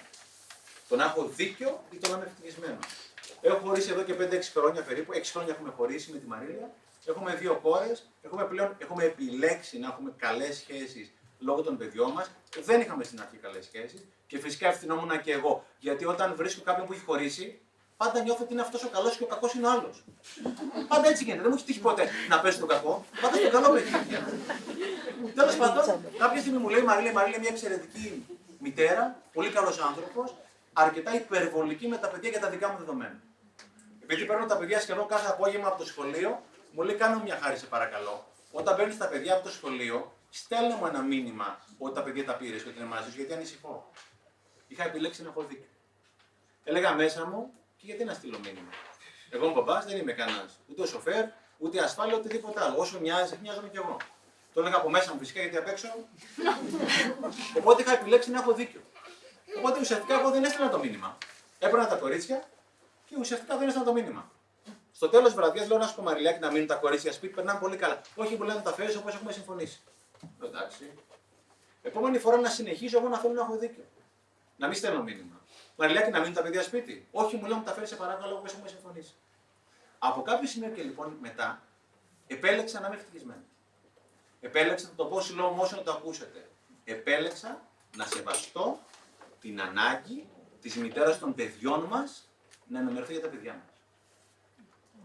Το να έχω δίκιο ή το να είμαι ευτυχισμένος. Έχω χωρίσει εδώ και 5-6 χρόνια περίπου. 6 χρόνια έχουμε χωρίσει με τη Μαρίλια. Έχουμε δύο κόρε. Έχουμε, πλέον, έχουμε επιλέξει να έχουμε καλές σχέσεις λόγω των παιδιών μας. Δεν είχαμε στην αρχή καλές σχέσεις. Και φυσικά ευθυνόμουν και εγώ. Γιατί όταν βρίσκω κάποιον που έχει χωρίσει, πάντα νιώθω ότι είναι αυτός ο καλός και ο κακός είναι ο άλλος. Πάντα έτσι γίνεται. Δεν μου έχει τύχει ποτέ να πέσει το κακό. Πάντα στο καλό παιδί. Τέλος πάντων, κάποια στιγμή μου λέει η Μαρίλια, η Μαρίλια είναι μια εξαιρετική μητέρα, πολύ καλός άνθρωπος, αρκετά υπερβολική με τα παιδιά για τα δικά μου δεδομένα. Επειδή παίρνω τα παιδιά σχεδόν κάθε απόγευμα από το σχολείο, μου λέει: Κάνω μια χάρη, σε παρακαλώ. Όταν παίρνει τα παιδιά από το σχολείο, στέλνω μου ένα μήνυμα ότι τα παιδιά τα πήρες και ότι είναι μαζί σου, γιατί ανησυχώ. Είχα επιλέξει να έχω δίκιο. Έλεγα μέσα μου, και γιατί να στείλω μήνυμα; Εγώ ο μπαμπάς δεν είμαι κανένας. Ούτε σοφέρ, ούτε ασφάλεια, οτιδήποτε άλλο. Όσο μοιάζει, μοιάζομαι κι εγώ. Το έλεγα από μέσα μου φυσικά γιατί απ' έξω. Οπότε είχα επιλέξει να έχω δίκιο. Οπότε ουσιαστικά εγώ δεν έστειλα το μήνυμα. Έπαιρνα τα κορίτσια και ουσιαστικά δεν έστειλα το μήνυμα. Στο τέλος της βραδιάς λέω να σου πω Μαριλιάκη να μείνουν τα κορίτσια σπίτι, περνάνε πολύ καλά. Όχι, μου λένε να τα φέρεις όπως έχουμε συμφωνήσει. Λέω, Εντάξει. Επόμενη φορά να συνεχίσω εγώ να θέλω να έχω δίκιο. Να μην στέλνω μήνυμα. Μαριλιάκη να μείνουν τα παιδιά σπίτι. Όχι, μου λένε να τα φέρεις σε παράκαλο όπως έχουμε συμφωνήσει. Από κάποιο σημείο και λοιπόν μετά επέλεξα να είμαι ευτυχισμένος. Επέλεξα το πω slow motion να το ακούσετε. Επέλεξα να σεβαστώ την ανάγκη της μητέρας των παιδιών μας να ενημερωθεί για τα παιδιά μας.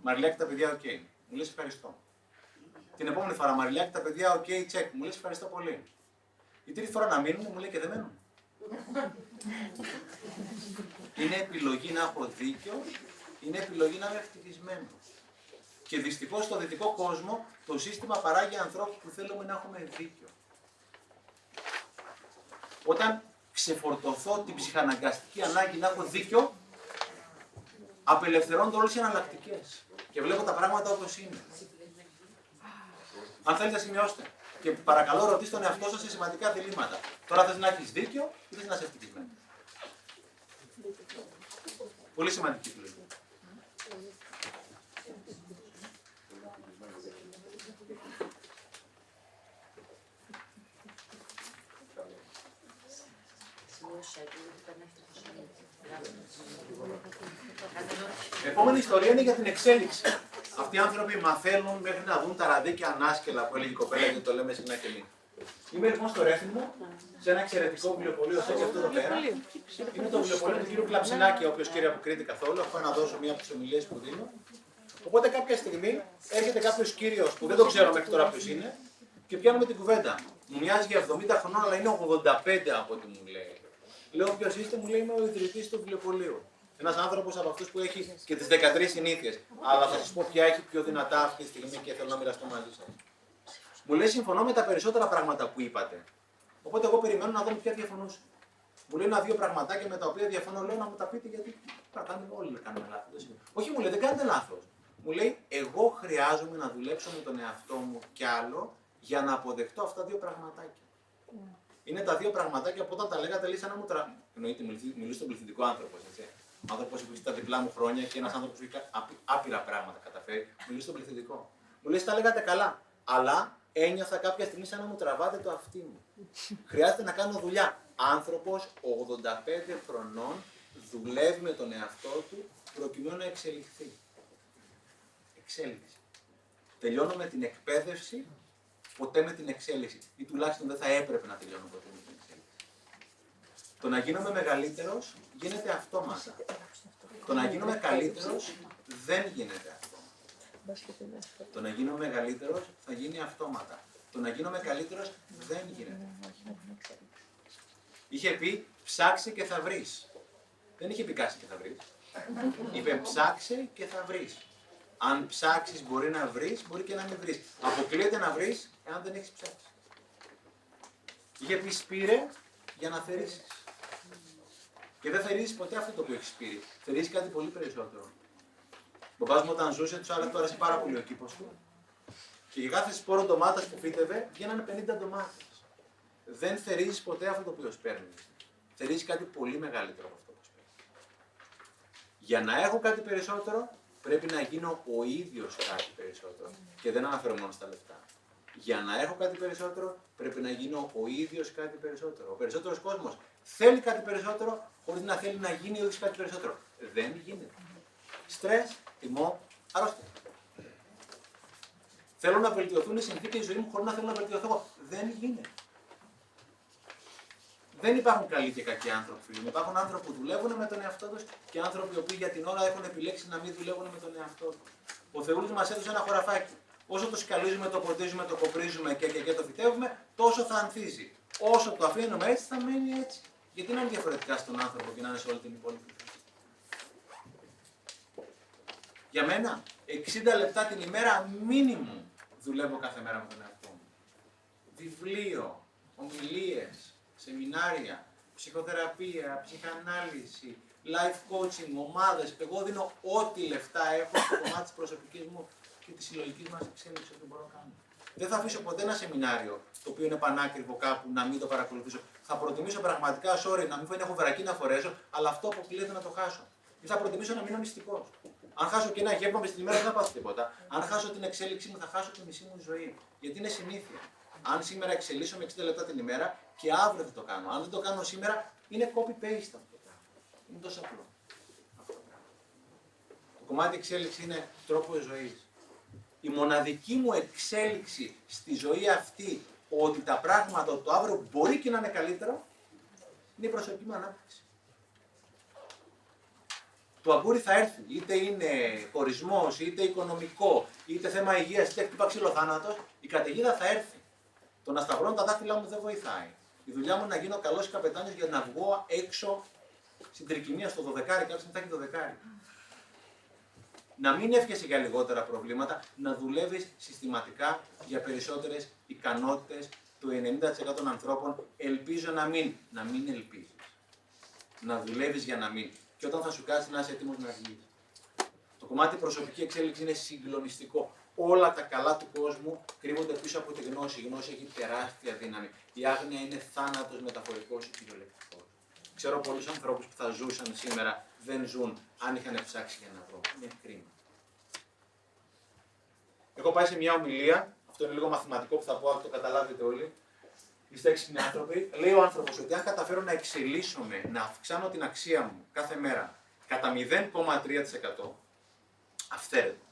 Μαριλιάκη, τα παιδιά, οκ. Μου λες ευχαριστώ. Την επόμενη φορά, Μαριλιάκη, τα παιδιά, OK, check. Μου λες ευχαριστώ πολύ. Η τρίτη φορά να μείνουν, μου λέει και δεν μένουν. είναι επιλογή να έχω δίκιο, είναι επιλογή να είμαι ευτυχισμένος. Και δυστυχώς στο δυτικό κόσμο το σύστημα παράγει ανθρώπους που θέλουμε να έχουμε δίκιο. Όταν ξεφορτωθώ την ψυχαναγκαστική ανάγκη να έχω δίκιο, απελευθερώνονται όλες οι εναλλακτικές. Και βλέπω τα πράγματα όπως είναι. Αν θέλετε, σημειώστε. Και παρακαλώ, ρωτήστε τον εαυτό σας σε σημαντικά διλήμματα. Τώρα θες να έχεις δίκιο ή θες να είσαι ευτυχισμένος; Πολύ σημαντική επιλογή. Η επόμενη ιστορία είναι για την εξέλιξη. Αυτοί οι άνθρωποι μαθαίνουν μέχρι να δουν τα ραδίκια ανάσκελα που έλεγε η κοπέλα και το λέμε συχνά και εμείς. Είμαι λοιπόν στο Ρέθυμο, σε ένα εξαιρετικό βιβλιοπωλείο, σαν και αυτό εδώ πέρα. Είναι το βιβλιοπωλείο του κ. Κλαψινάκη, ο οποίος κύριε από Κρήτη καθόλου. Έχω να δώσω μία από τις ομιλίες που δίνω. Οπότε κάποια στιγμή έρχεται κάποιος κύριος που δεν το ξέρω μέχρι τώρα ποιος είναι και πιάνουμε την κουβέντα. Μου μοιάζει για 70 χρονών, αλλά είναι 85 από ό,τι μου λέει. Λέω ποιος είστε, μου λέει είμαι ο ιδρυτής του βιβλιοπωλείου. Ένας άνθρωπος από αυτούς που έχει και τις 13 συνήθειες. Αλλά θα σας πω ποια έχει πιο δυνατά αυτή τη στιγμή και θέλω να μοιραστώ μαζί σας. Μου λέει συμφωνώ με τα περισσότερα πράγματα που είπατε. Οπότε εγώ περιμένω να δω ποια διαφωνούσε. Μου λέει ένα-δύο πραγματάκια με τα οποία διαφωνώ. Λέω να μου τα πείτε γιατί κάνουμε όλοι να κάνουμε λάθος. Όχι, μου λέει δεν κάνετε λάθος. Μου λέει εγώ χρειάζομαι να δουλέψω με τον εαυτό μου κι άλλο για να αποδεχτώ αυτά τα δύο πραγματάκια. Είναι τα δύο πραγματάκια που όταν τα λέγατε λέει σαν να μου τρα... Εννοείται, μιλούσε στον πληθυντικό άνθρωπος. Έτσι. Άνθρωπος που έχει τα διπλά μου χρόνια και ένας άνθρωπος που έχει άπειρα πράγματα καταφέρει. Μιλούσε στον πληθυντικό. Μου λέει, τα λέγατε καλά. Αλλά ένιωθα κάποια στιγμή σαν να μου τραβάτε το αυτί μου. Χρειάζεται να κάνω δουλειά. Άνθρωπος 85 χρονών δουλεύει με τον εαυτό του προκειμένου να εξελιχθεί. Εξέλιξη. Τελειώνω με την εκπαίδευση, ποτέ με την εξέλιξη. Ή τουλάχιστον δεν θα έπρεπε να τελειώνω ποτέ με την εξέλιξη. Το να γίνομαι μεγαλύτερος γίνεται αυτόματα. Το να γίνομαι καλύτερος δεν γίνεται αυτόματα. Το να γίνω μεγαλύτερος θα γίνει αυτόματα. Το να γίνομαι καλύτερος δεν γίνεται. Είχε πει ψάξε και θα βρεις. Δεν είχε πει κάτσε και θα βρεις. Είπε ψάξε και θα βρεις. Αν ψάξεις μπορεί να βρεις, μπορεί και να μην βρεις. Αποκλείεται να βρεις εάν δεν έχεις ψάξει. Είχε πει σπήρε για να θερήσεις. Και δεν θερίζει ποτέ αυτό το οποίο έχεις πει. Θερίζει κάτι πολύ περισσότερο. Ο μπαμπάς μου όταν ζούσε, τους άρεσε, του άρεσε πάρα πολύ ο κήπος του. Και για κάθε σπόρο ντομάτας που φύτευε, βγαίνανε 50 ντομάτες. Δεν θερίζει ποτέ αυτό το οποίο παίρνει. Θερίζει κάτι πολύ μεγαλύτερο από αυτό που παίρνει. Για να έχω κάτι περισσότερο, πρέπει να γίνω ο ίδιος κάτι περισσότερο. Και δεν αναφέρω μόνο στα λεφτά. Για να έχω κάτι περισσότερο, πρέπει να γίνω ο ίδιος κάτι περισσότερο. Ο περισσότερος κόσμος θέλει κάτι περισσότερο, χωρίς να θέλει να γίνει ο ίδιος κάτι περισσότερο. Δεν γίνεται. Στρες, τιμό, αρρώστια. Θέλω να βελτιωθούν οι συνθήκες ζωής μου χωρίς να θέλω να βελτιωθώ εγώ. Δεν γίνεται. Δεν υπάρχουν καλοί και κακοί άνθρωποι, φίλοι. Υπάρχουν άνθρωποι που δουλεύουν με τον εαυτό τους και άνθρωποι που για την ώρα έχουν επιλέξει να μην δουλεύουν με τον εαυτό τους. Ο Θεούλης μας έδωσε ένα χωραφάκι. Όσο το σκαλίζουμε, το ποτίζουμε, το κοπρίζουμε και, και, και το φυτεύουμε, τόσο θα ανθίζει. Όσο το αφήνουμε έτσι, θα μένει έτσι. Γιατί να είναι διαφορετικά στον άνθρωπο και να είναι σε όλη την υπόλοιπη Για μένα, 60 λεπτά την ημέρα μήνυμου δουλεύω κάθε μέρα με τον εαυτό μου. Βιβλίο, ομιλίες, σεμινάρια, ψυχοθεραπεία, ψυχανάλυση, life coaching, ομάδες. Εγώ δίνω ό,τι λεφτά έχω στο κομμάτι της προσωπικής μου και τη συλλογική μας εξέλιξη ότι μπορώ να κάνω. Δεν θα αφήσω ποτέ ένα σεμινάριο το οποίο είναι πανάκριβο κάπου να μην το παρακολουθήσω. Θα προτιμήσω πραγματικά, sorry, να μην έχω βερακή να φορέσω, αλλά αυτό αποκλείεται να το χάσω. Ή θα προτιμήσω να μείνω μυστικός. Αν χάσω και ένα γεύμα μες στην ημέρα δεν θα πάθω τίποτα. Αν χάσω την εξέλιξή μου, θα χάσω τη μισή μου ζωή. Γιατί είναι συνήθεια. Αν σήμερα εξελίσσω με 60 λεπτά την ημέρα και αύριο θα το κάνω. Αν δεν το κάνω σήμερα, είναι copy-paste αυτό το πράγμα. Είναι τόσο απλό. Αυτό το, πράγμα. το κομμάτι εξέλιξη είναι τρόπο ζωής. Η μοναδική μου εξέλιξη στη ζωή αυτή ότι τα πράγματα το αύριο μπορεί και να είναι καλύτερο είναι η προσωπική μου ανάπτυξη. Το αγγούρι θα έρθει. Είτε είναι χωρισμό, είτε οικονομικό, είτε θέμα υγείας, είτε χτύπα ξυλοθάνατο, η καταιγίδα θα έρθει. Το να σταυρώνω τα δάχτυλά μου δεν βοηθάει. Η δουλειά μου είναι να γίνω καλός καπετάνιος για να βγω έξω στην τρικυμία, στο δωδεκάρι, κάποιος μετά έχει δωδεκάρι. Να μην εύχεσαι για λιγότερα προβλήματα, να δουλεύεις συστηματικά για περισσότερες ικανότητες του 90% των ανθρώπων. Ελπίζω να μην, να μην ελπίζεις. Να δουλεύεις για να μην. Και όταν θα σου κάτσεις να είσαι έτοιμος να βγεις. Το κομμάτι προσωπική εξέλιξη είναι συγκλονιστικό. Όλα τα καλά του κόσμου κρύβονται πίσω από τη γνώση. Η γνώση έχει τεράστια δύναμη. Η άγνοια είναι θάνατος μεταφορικός ή κυριολεκτικός. Ξέρω πολλούς ανθρώπους που θα ζούσαν σήμερα, δεν ζουν αν είχαν ψάξει για να βρω. Είναι κρίμα. Έχω πάει σε μια ομιλία, αυτό είναι λίγο μαθηματικό που θα πω, αν το καταλάβετε όλοι. Είστε έξυπνοι άνθρωποι. Λέει ο άνθρωπος ότι αν καταφέρω να εξελίσσομαι, να αυξάνω την αξία μου κάθε μέρα κατά 0,3% αυθαίρετο.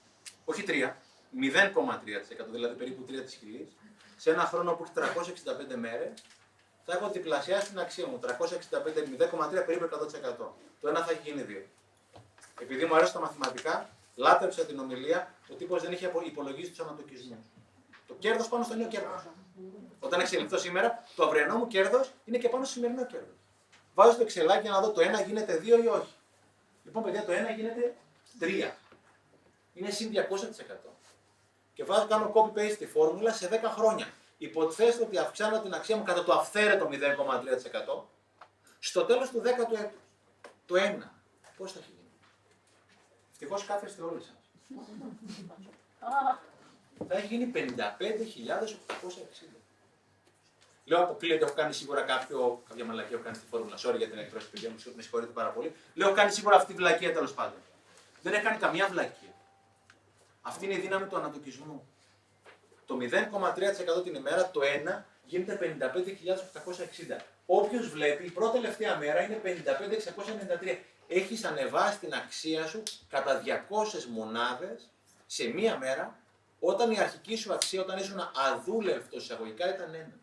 Όχι 3, 0,3%, δηλαδή περίπου 3 της χιλή, σε ένα χρόνο που έχει 365 μέρες, θα έχω διπλασιάσει την αξία μου. 365, 0,3 περίπου 100%. Το ένα θα έχει γίνει 2. Επειδή μου αρέσει τα μαθηματικά, λάτρεψα την ομιλία, ο τύπος δεν είχε υπολογίσει τους ανατοκισμούς. Το κέρδος πάνω στο νέο κέρδος. Όταν εξελιχθώ σήμερα, το αυριανό μου κέρδος είναι και πάνω στο σημερινό κέρδος. Βάζω το εξελάκι για να δω το ένα γίνεται 2 ή όχι. Λοιπόν, παιδιά, το ένα γίνεται 3. Είναι συν 200%. Και βάζω, κάνω copy-paste τη φόρμουλα σε 10 χρόνια. Υποτιθέστε ότι αυξάνω την αξία μου κατά το αυθαίρετο 0,3%. Στο τέλος του 10ου έτους. Το 1. Πώς θα έχει γίνει. Ευτυχώς κάθεστε όλοι σας. θα έχει γίνει 55.860. Λέω αποκλείεται, έχω κάνει σίγουρα κάποιο, κάποια μαλακία, έχω κάνει τη φόρμουλα. Sorry για την έκφραση, παιδιά μου, με συγχωρείτε πάρα πολύ. Λέω, κάνει σίγουρα αυτή τη βλακία τέλος πάντων. Δεν έχει κάνει καμία βλακία. Αυτή είναι η δύναμη του ανατοκισμού. Το 0,3% την ημέρα, το 1 γίνεται 55.860. Όποιος βλέπει, η πρώτη τελευταία μέρα είναι 55.693. Έχεις ανεβάσει την αξία σου κατά 200 μονάδες σε μία μέρα, όταν η αρχική σου αξία, όταν ήσουν αδούλευτος εισαγωγικά, ήταν 1.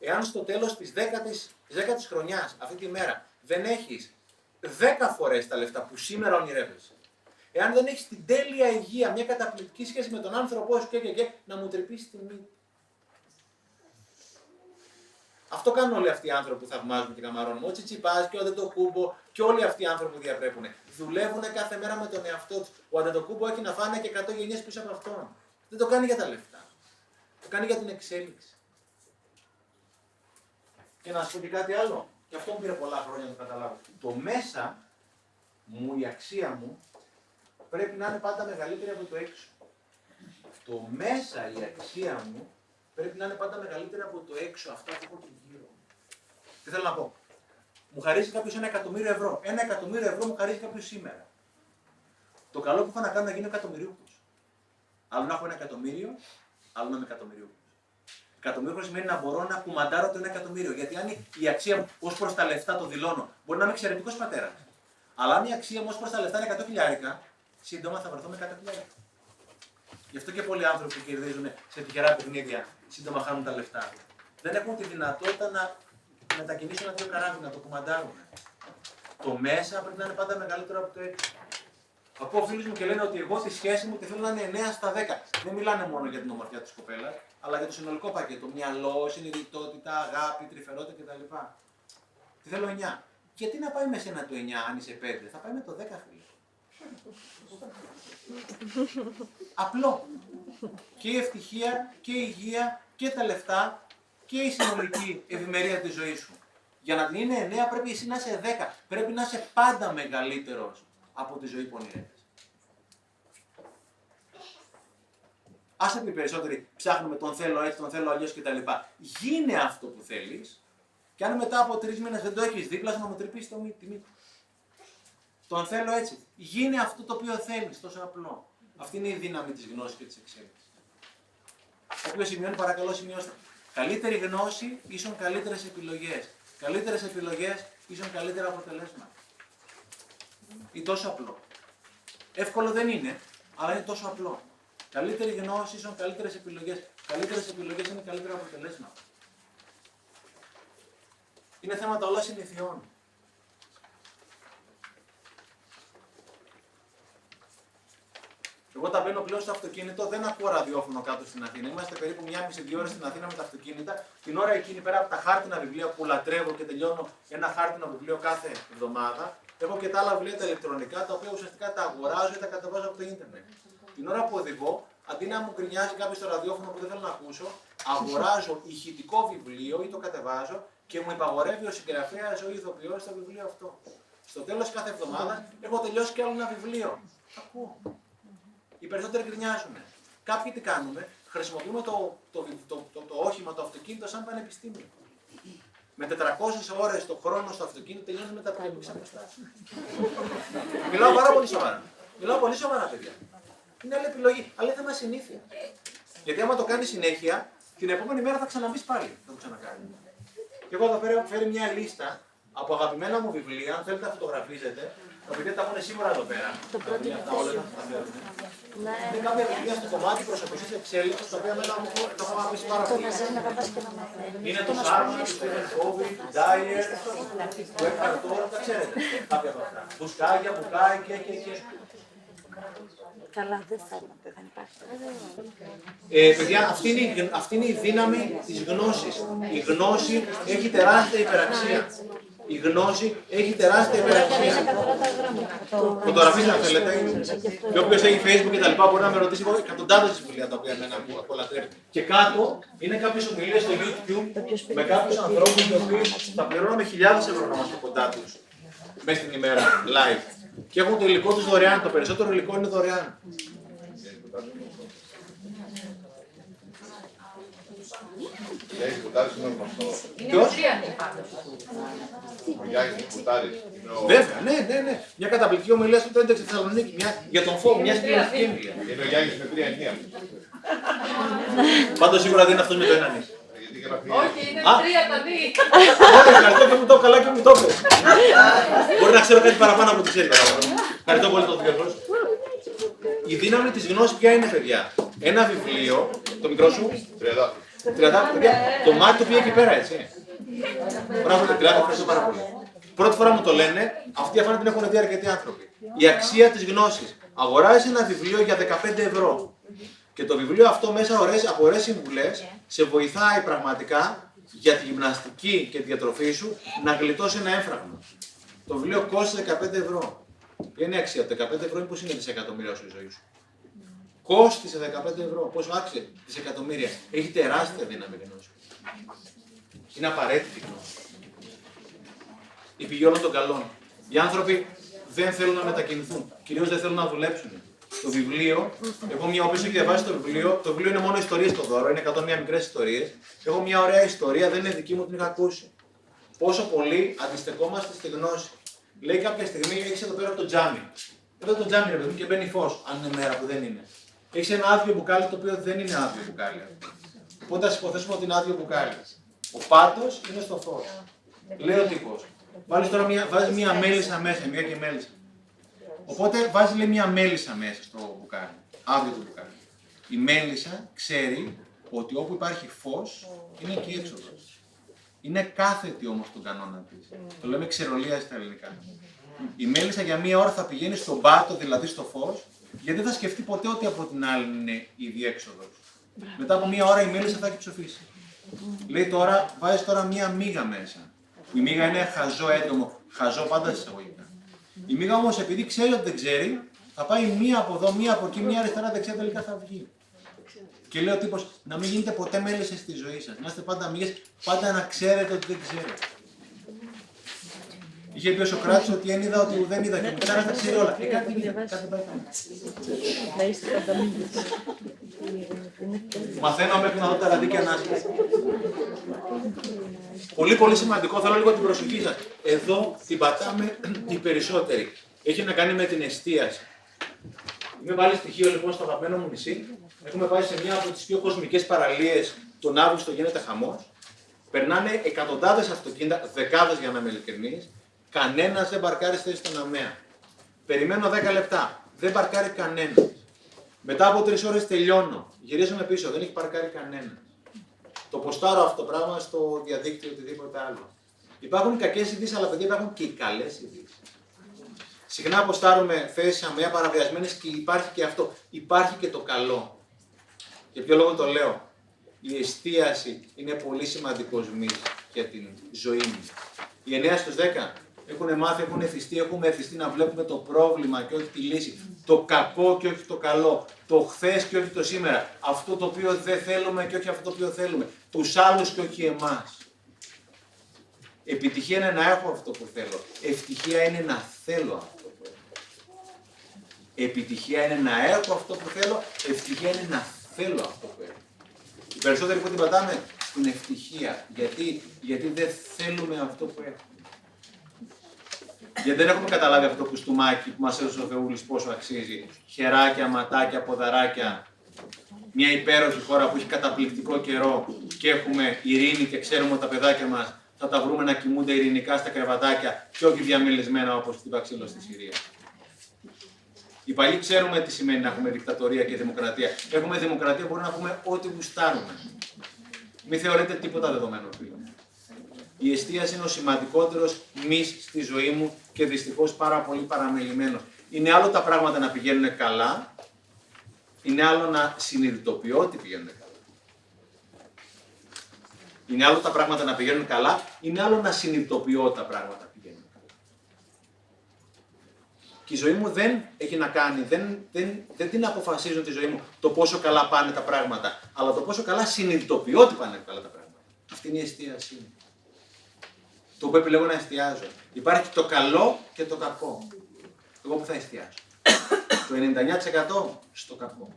Εάν στο τέλος της 10ης, 10ης χρονιάς, αυτή τη μέρα, δεν έχεις 10 φορές τα λεφτά που σήμερα ονειρεύεσαι, εάν δεν έχεις την τέλεια υγεία, μια καταπληκτική σχέση με τον άνθρωπό σου και, και, και να μου τρυπήσεις τη μύτη. Αυτό κάνουν όλοι αυτοί οι άνθρωποι που θαυμάζουν και καμαρώνουν. Ο Τσιτσιπάς και ο Αντετοκούμπο και όλοι αυτοί οι άνθρωποι που διαπρέπουν. Δουλεύουν κάθε μέρα με τον εαυτό τους. Ο Αντετοκούμπο έχει να φάνε και 100 γενιές πίσω από αυτόν. Δεν το κάνει για τα λεφτά. Το κάνει για την εξέλιξη. Και να σου πω και κάτι άλλο. Και αυτό μου πήρε πολλά χρόνια να το καταλάβω. Το μέσα μου, η αξία μου, πρέπει να είναι πάντα μεγαλύτερη από το έξω. Το μέσα η αξία μου πρέπει να είναι πάντα μεγαλύτερη από το έξω, αυτά που έχω και γύρω. Τι θέλω να πω; Μου χαρίζει κάποιος ένα εκατομμύριο ευρώ. Ένα εκατομμύριο ευρώ μου χαρίζει κάποιος σήμερα. Το καλό που έχω να κάνω να γίνω εκατομμυρίουχος. Άλλο να έχω ένα εκατομμύριο, άλλο να είμαι εκατομμυρίουχος. Εκατομμύριο σημαίνει να μπορώ να κουμαντάρω το ένα εκατομμύριο. Γιατί αν η αξία μου ως προς τα λεφτά το δηλώνω, μπορεί να είμαι εξαιρετικός πατέρας. Αλλά αν η αξία μου ως προς τα λεφτά είναι 100 χιλιάρικα, σύντομα θα βρεθώ με 100 χιλιάρικα. Γι' αυτό και πολλοί άνθρωποι που κερδίζουν σε τυχερά παιχνίδια σύντομα χάνουν τα λεφτά. Δεν έχουν τη δυνατότητα να μετακινήσουν ένα-δύο καράβι, να το κουμαντάρουν. Το μέσα πρέπει να είναι πάντα μεγαλύτερο από το έξω. Ακούω φίλους μου και λένε ότι εγώ τη σχέση μου τη θέλω να είναι 9 στα 10. Δεν μιλάνε μόνο για την ομορφιά της κοπέλας, αλλά για το συνολικό πακέτο. Μυαλό, συνειδητότητα, αγάπη, τρυφερότητα κτλ. Τη θέλω 9. Γιατί να πάει με σένα το 9 αν είσαι 5, θα πάει με το 10 φίλο. Απλό. Και η ευτυχία και η υγεία και τα λεφτά και η συνολική ευημερία της ζωής σου. Για να την είναι 9 πρέπει εσύ να είσαι 10. Πρέπει να είσαι πάντα μεγαλύτερος από τη ζωή που ονειρεύεσαι. Άσε που οι περισσότεροι ψάχνουμε τον θέλω έτσι, τον θέλω αλλιώς κτλ. Γίνε αυτό που θέλεις, και αν μετά από τρεις μήνες δεν το έχεις δίπλα σου να μου τρυπήσεις το μύτη. Τον θέλω έτσι. Γίνε αυτό το οποίο θέλεις, τόσο απλό. Αυτή είναι η δύναμη της γνώσης και της εξέλιξης. Όποιο σημειώνει, παρακαλώ σημειώστε. Καλύτερη γνώση ίσον καλύτερες επιλογές. Καλύτερες επιλογές ίσον καλύτερα αποτελέσματα. Είναι τόσο απλό. Εύκολο δεν είναι, αλλά είναι τόσο απλό. Καλύτερη γνώση ίσον καλύτερες επιλογές. Καλύτερες επιλογές είναι καλύτερα αποτελέσματα. Είναι θέματα όλα συνηθιών. Εγώ τα μπαίνω πλέον στο αυτοκίνητο, δεν ακούω ραδιόφωνο κάτω στην Αθήνα. Είμαστε περίπου μία μισή δύο ώρες στην Αθήνα με τα αυτοκίνητα. Την ώρα εκείνη πέρα από τα χάρτινα βιβλία που λατρεύω και τελειώνω ένα χάρτινο βιβλίο κάθε εβδομάδα, έχω και τα άλλα βιβλία τα ηλεκτρονικά τα οποία ουσιαστικά τα αγοράζω ή τα κατεβάζω από το ίντερνετ. Την ώρα που οδηγώ, αντί να μου γκρινιάζει κάποιος στο ραδιόφωνο που δεν θέλω να ακούσω, αγοράζω ηχητικό βιβλίο ή το κατεβάζω και μου υπαγορεύει ο συγγραφέας ή ο ηθοποιός το βιβλίο αυτό. Στο τέλος κάθε εβδομάδα έχω τελειώσει και άλλο ένα βιβλίο. Ακούω. Οι περισσότεροι γκρινιάζουν. Κάποιοι τι κάνουμε, χρησιμοποιούμε το, το, το, το, το όχημα, το αυτοκίνητο σαν πανεπιστήμιο. Με 400 ώρες το χρόνο στο αυτοκίνητο τελειώνουμε τα πτυχιακά αποστάσει. Μιλάω πάρα πολύ σοβαρά. Μιλάω πολύ σοβαρά, παιδιά. Είναι άλλη επιλογή, αλλά είναι θέμα συνήθεια. Γιατί άμα το κάνεις συνέχεια, την επόμενη μέρα θα ξαναμπεί πάλι. Θα το ξανακάνεις. Και εγώ εδώ πέρα έχω φέρει μια λίστα από αγαπημένα μου βιβλία, αν θέλετε να φωτογραφίζετε, τα οποία τα έχουν σίγουρα εδώ πέρα. Το πρώτο Αυτά είναι όλα θα τα φέρουν. Ναι, Είναι κάποια βιβλία στο κομμάτι προσωπικής εξέλιξης, τα οποία εμένα μου το έχω αγαπήσει πάρα το πολύ. να ζει να πατάς και να μαθαίνεις. Είναι το Σάρμα, το Στίβεν Κόβι, του Ντάιερ, του Έκχαρτ τώρα, τα ξέρετε. Κάποια από αυτά. Μπουσκάγια, μπουκάι και και και. Καλά, δεν θέλω. Δεν υπάρχει. Ε, παιδιά, αυτή είναι, η, αυτή είναι η δύναμη της γνώσης. Η γνώση έχει τεράστια υπεραξία. Η γνώση έχει τεράστια υπεραξία. Φωτογραφίες αν θέλετε. Και όποιος έχει facebook και τα λοιπά μπορεί να με ρωτήσει εγώ εκατοντάδες βιβλία τα οποία εμένα μου απολατρεύει. Και κάτω είναι κάποιες ομιλίες στο YouTube με κάποιους ανθρώπους οι οποίοι θα πληρώναμε χιλιάδες ευρώ να είμαστε κοντά τους μέσα στην ημέρα live. Και έχουν το υλικό τους δωρεάν. Το περισσότερο υλικό είναι δωρεάν. Γιάννης Κουτάρης είναι γνωστό. Είναι Ποιος; μετρίαντη πάντως. Ο Γιάννης Κουτάρης είναι ο... Βέβαια, ναι, ναι, ναι. Μια καταπληκτική ομιλία στο TEDx στη Θεσσαλονίκη. Μια, για τον φόβο, μιας σπουδαστική ομιλία. Είναι ο Γιάννης με τρία ενία. Πάντως σίγουρα δεν είναι αυτός με το έναν. νύχι. Γιατί γράφει... Όχι, είναι Α. τρία τα δι. Ωραία, Ευχαριστώ και μου το καλά και μου το έπαιρνε. Μπορεί να ξέρω κάτι παραπάνω από ό,τι ξέρει παραπάνω. Ευχαριστώ πολύ τον Διόγκο. Η δύναμη της γνώσης ποια είναι, παιδιά; Ένα βιβλίο, το μικρό σου, Τριαντάφυλλο. 30 παιδιά, το μάτι του πήγε εκεί πέρα, έτσι. Μπράβο, την 30, ευχαριστώ πάρα πολύ. Πρώτη φορά μου το λένε, αυτή αφάνει την έχουν δει αρκετοί άνθρωποι. Η αξία της γνώσης. Αγοράζει ένα βιβλίο για 15 ευρώ. Και το βιβλίο αυτό μέσα ωραίες, από ωραίες συμβουλές σε βοηθάει πραγματικά για τη γυμναστική και τη διατροφή σου να γλιτώσει ένα έμφραγμα. Το βιβλίο κόστησε 15 ευρώ. Ποια είναι η αξία; Του 15 ευρώ, είναι πώ είναι δισεκατομμύρια σου η ζωή σου; Κόστησε 15 ευρώ. Πόσο άξιζε δισεκατομμύρια. Έχει τεράστια δύναμη η γνώση. Είναι απαραίτητη η γνώση. Η πηγή όλων των καλών. Οι άνθρωποι δεν θέλουν να μετακινηθούν. Κυρίως δεν θέλουν να δουλέψουν. Το βιβλίο, εγώ μια όποιος έχει διαβάσει το βιβλίο, το βιβλίο είναι μόνο ιστορίες στο δώρο, είναι 101 μικρές ιστορίες. Έχω μια ωραία ιστορία, δεν είναι δική μου, την είχα ακούσει. Πόσο πολύ αντιστεκόμαστε στη γνώση. Λέει κάποια στιγμή, έχεις εδώ πέρα το τζάμι. Εδώ το τζάμι, ρε παιδί μου, και μπαίνει φως, αν είναι μέρα που δεν είναι. Έχεις ένα άδειο μπουκάλι το οποίο δεν είναι άδειο μπουκάλι. Οπότε ας υποθέσουμε ότι είναι άδειο μπουκάλι. Ο πάτος είναι στο φως. Λέει ο τύπος. Βάζει τώρα μια, βάζεις μια μέλισσα μέσα, μια και μέλισσα. Οπότε βάζεις λέει μια μέλισσα μέσα στο μπουκάλι. Άδειο το μπουκάλι. Η μέλισσα ξέρει ότι όπου υπάρχει φως είναι εκεί έξοδο. Είναι κάθετη όμως τον κανόνα της. Το λέμε ξερολία στα ελληνικά. Η μέλισσα για μία ώρα θα πηγαίνει στον πάτο, δηλαδή στο φως, γιατί δεν θα σκεφτεί ποτέ ότι από την άλλη είναι η διέξοδος. Μετά από μία ώρα η μέλισσα θα έχει ψοφήσει. Λέει τώρα, βάζεις τώρα μία μίγα μέσα. Η μίγα είναι χαζό έντομο, χαζό πάντα σε εισαγωγικά. Η μίγα όμως επειδή ξέρει ότι δεν ξέρει, θα πάει μία από εδώ, μία από εκεί, μία αριστερά, δεξιά, τελικά θα βγει. Και λέει ο τύπος, να μην γίνετε ποτέ μέλισσες στη ζωή σας. Να είστε πάντα μίγε, πάντα να ξέρετε ότι δεν ξέρετε. Είχε πει ο Σοκράτης ότι εν είδα ότι δεν είδα και μετά να τα ξέρει όλα. Ε, κάτι δεν είδα, κάτι δεν πάει καλά. Να είστε κονταμίγες. Μαθαίνω μέχρι να δω τα ραντίκια ανάσχεση. Πολύ πολύ σημαντικό, θέλω λίγο την προσοχή σας. Εδώ την πατάμε οι περισσότεροι. Έχει να κάνει με την εστίαση. Είμαι βάλεις στοιχείο λοιπόν στο αγαπημένο μου νησί. Έχουμε πάει σε μια από τις πιο κοσμικές παραλίες τον Αύγουστο γίνεται χαμός. Περνάνε εκατοντάδες αυτοκίνητα, δεκάδες για να είμαι ειλικρινής. Κανένας δεν παρκάρει στη θέση στον ΑΜΕΑ. Περιμένω 10 λεπτά. Δεν παρκάρει κανένας. Μετά από τρεις ώρες τελειώνω. Γυρίζομαι πίσω, δεν έχει παρκάρει κανένας. Το ποστάρω αυτό το πράγμα στο διαδίκτυο ή οτιδήποτε άλλο. Υπάρχουν κακές ειδήσεις, αλλά παιδιά υπάρχουν και οι καλές ειδήσεις. Συχνά αποστάρουμε θέσεις αμαία παραβιασμένες και υπάρχει και αυτό. Υπάρχει και το καλό. Για ποιο λόγο το λέω; Η εστίαση είναι πολύ σημαντικός μη για την ζωή μου. Οι 9 στους 10 έχουν μάθει, έχουν εθιστεί, έχουμε εθιστεί να βλέπουμε το πρόβλημα και όχι τη λύση. Το κακό και όχι το καλό. Το χθες και όχι το σήμερα. Αυτό το οποίο δεν θέλουμε και όχι αυτό το οποίο θέλουμε. Τους άλλους και όχι εμάς. Επιτυχία είναι να έχω αυτό που θέλω. Ευτυχία είναι να θέλω αυτό που έχω. Επιτυχία είναι να έχω αυτό που θέλω. Ευτυχία είναι να θέλω αυτό που έχω. Οι περισσότεροι που την πατάμε στην ευτυχία. Γιατί, Γιατί δεν θέλουμε αυτό που έχουμε. Γιατί δεν έχουμε καταλάβει αυτό το κουστούμάκι που μας έδωσε ο Θεούλης πόσο αξίζει. Χεράκια, ματάκια, ποδαράκια. Μια υπέροχη χώρα που έχει καταπληκτικό καιρό και έχουμε ειρήνη και ξέρουμε ότι τα παιδάκια μας θα τα βρούμε να κοιμούνται ειρηνικά στα κρεβατάκια και όχι διαμελισμένα όπως στην Παξίλο στη Συρία. Οι παλιοί ξέρουμε τι σημαίνει να έχουμε δικτατορία και δημοκρατία. Έχουμε δημοκρατία, μπορούμε να πούμε ό,τι γουστάρουμε. Μην θεωρείτε τίποτα δεδομένο, φίλο. Η εστίαση είναι ο σημαντικότερος μη στη ζωή μου και δυστυχώς πάρα πολύ παραμελημένος. Είναι άλλο τα πράγματα να πηγαίνουν καλά, είναι άλλο να συνειδητοποιώ ότι πηγαίνουν καλά. Είναι άλλο τα πράγματα να πηγαίνουν καλά, είναι άλλο να συνειδητοποιώ ότι τα πράγματα πηγαίνουν καλά. Και η ζωή μου δεν έχει να κάνει, δεν, δεν, δεν την αποφασίζω τη ζωή μου το πόσο καλά πάνε τα πράγματα, αλλά το πόσο καλά συνειδητοποιώ ότι πάνε καλά τα πράγματα. Αυτή είναι η εστίασή μου. Το που επιλέγω να εστιάζω. Υπάρχει το καλό και το κακό. Εγώ που θα εστιάσω. το 99% στο κακό.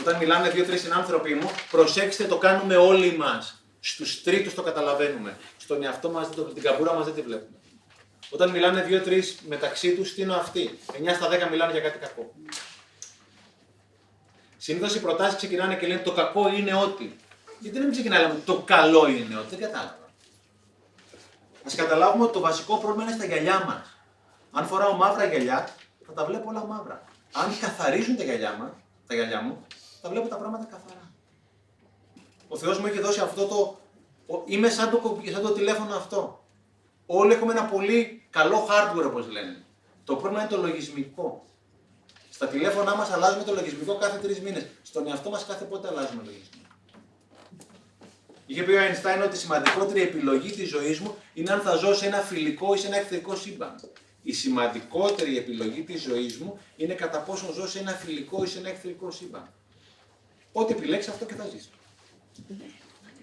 Όταν μιλάνε δύο-τρεις συνάνθρωποι μου, προσέξτε το κάνουμε όλοι μας. Στους τρίτους το καταλαβαίνουμε. Στον εαυτό μας, την καμπούρα μας δεν τη βλέπουμε. Όταν μιλάνε δύο-τρεις μεταξύ τους, τι είναι αυτοί; 9 στα 10 μιλάνε για κάτι κακό. Συνήθως οι προτάσεις ξεκινάνε και λένε το κακό είναι ότι. Γιατί δεν ξεκινάει το καλό είναι ότι; Δεν κατάλαβα. Α καταλάβουμε ότι το βασικό πρόβλημα είναι στα γυαλιά μας. Αν φοράω μαύρα γυαλιά, θα τα βλέπω όλα μαύρα. Αν καθαρίζουν τα γυαλιά, μα, τα γυαλιά μου, θα βλέπω τα πράγματα καθαρά. Ο Θεός μου έχει δώσει αυτό το. Είμαι σαν το, σαν το τηλέφωνο αυτό. Όλοι έχουμε ένα πολύ καλό hardware, όπως λένε. Το πρόβλημα είναι το λογισμικό. Στα τηλέφωνά μας αλλάζουμε το λογισμικό κάθε τρεις μήνες. Στον εαυτό μας κάθε πότε αλλάζουμε λογισμικό. Είχε πει ο Αϊνστάιν ότι η σημαντικότερη επιλογή της ζωής μου είναι αν θα ζω σε ένα φιλικό ή σε ένα εχθρικό σύμπαν. Η σημαντικότερη επιλογή της ζωής μου είναι κατά πόσο ζω σε ένα φιλικό ή σε ένα εχθρικό σύμπαν. Ό,τι επιλέξεις αυτό και θα ζήσει.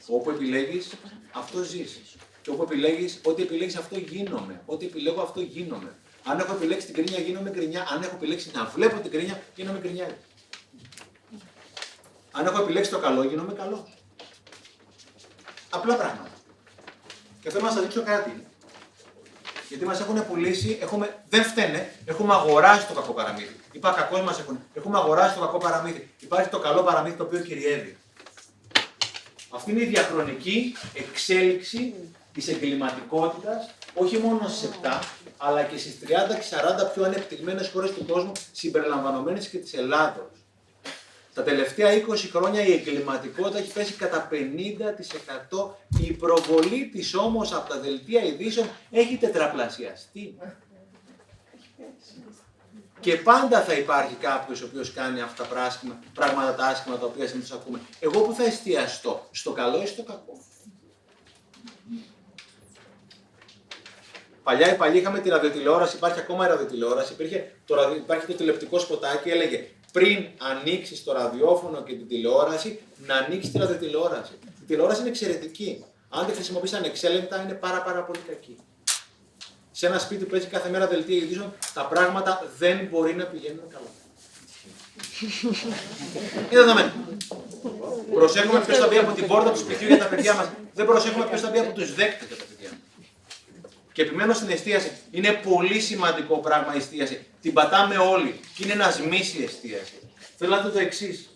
Όπου επιλέγεις, αυτό ζεις. Και όπου επιλέγεις, ό,τι επιλέγεις αυτό γίνομαι. Ό,τι επιλέγω αυτό γίνομαι. Αν έχω επιλέξει την κρίνια, γίνομαι κρινιά. Αν έχω επιλέξει να βλέπω την κρίνια, γίνομαι κρινιά. Αν έχω επιλέξει το καλό, γίνομαι καλό. Απλά πράγματα. Και θέλω να σας δείξω κάτι. Γιατί μας έχουν πουλήσει, έχουμε, δεν φταίνε, έχουμε αγοράσει το κακό παραμύθι. Είπα κακός μας έχουν. Έχουμε αγοράσει το κακό παραμύθι. Υπάρχει το καλό παραμύθι το οποίο κυριεύει. Αυτή είναι η διαχρονική εξέλιξη της εγκληματικότητας, όχι μόνο στις 7, αλλά και στις 30 και 40 πιο ανεπτυγμένες χώρες του κόσμου, συμπεριλαμβανομένε και της Ελλάδος. Τα τελευταία 20 χρόνια η εγκληματικότητα έχει πέσει κατά 50%. Η προβολή της όμως από τα δελτία ειδήσεων έχει τετραπλασιαστεί. Και πάντα θα υπάρχει κάποιος ο οποίος κάνει αυτά τα πράγματα τα άσχημα τα οποία συνήθως ακούμε. Εγώ που θα εστιαστώ, στο καλό ή στο κακό. Παλιά ή παλιά είχαμε τη ραδιοτηλεόραση, υπάρχει ακόμα η ραδιοτηλεόραση, υπήρχε το, υπάρχει το τηλεπτικό σποτάκι, έλεγε πριν ανοίξεις το ραδιόφωνο και την τηλεόραση, να ανοίξεις τη ραδιοτηλεόραση. Η τηλεόραση είναι εξαιρετική. Αν τη χρησιμοποιήσει ανεξέλεγκτα, είναι πάρα, πάρα πολύ κακή. Σε ένα σπίτι που παίζει κάθε μέρα δελτία ειδήσεων, τα πράγματα δεν μπορεί να πηγαίνουν καλά. Είναι δεδομένο. Προσέχουμε ποιος θα μπει από την πόρτα του σπιτιού για τα παιδιά μας. Δεν προσέχουμε ποιος θα μπει από τους δέκτες για τα παιδιά μα. Και επιμένω στην εστίαση. Είναι πολύ σημαντικό πράγμα η εστίαση. Την πατάμε όλοι. Και είναι ένας μίση εστίαση. Θέλω να δω το εξής.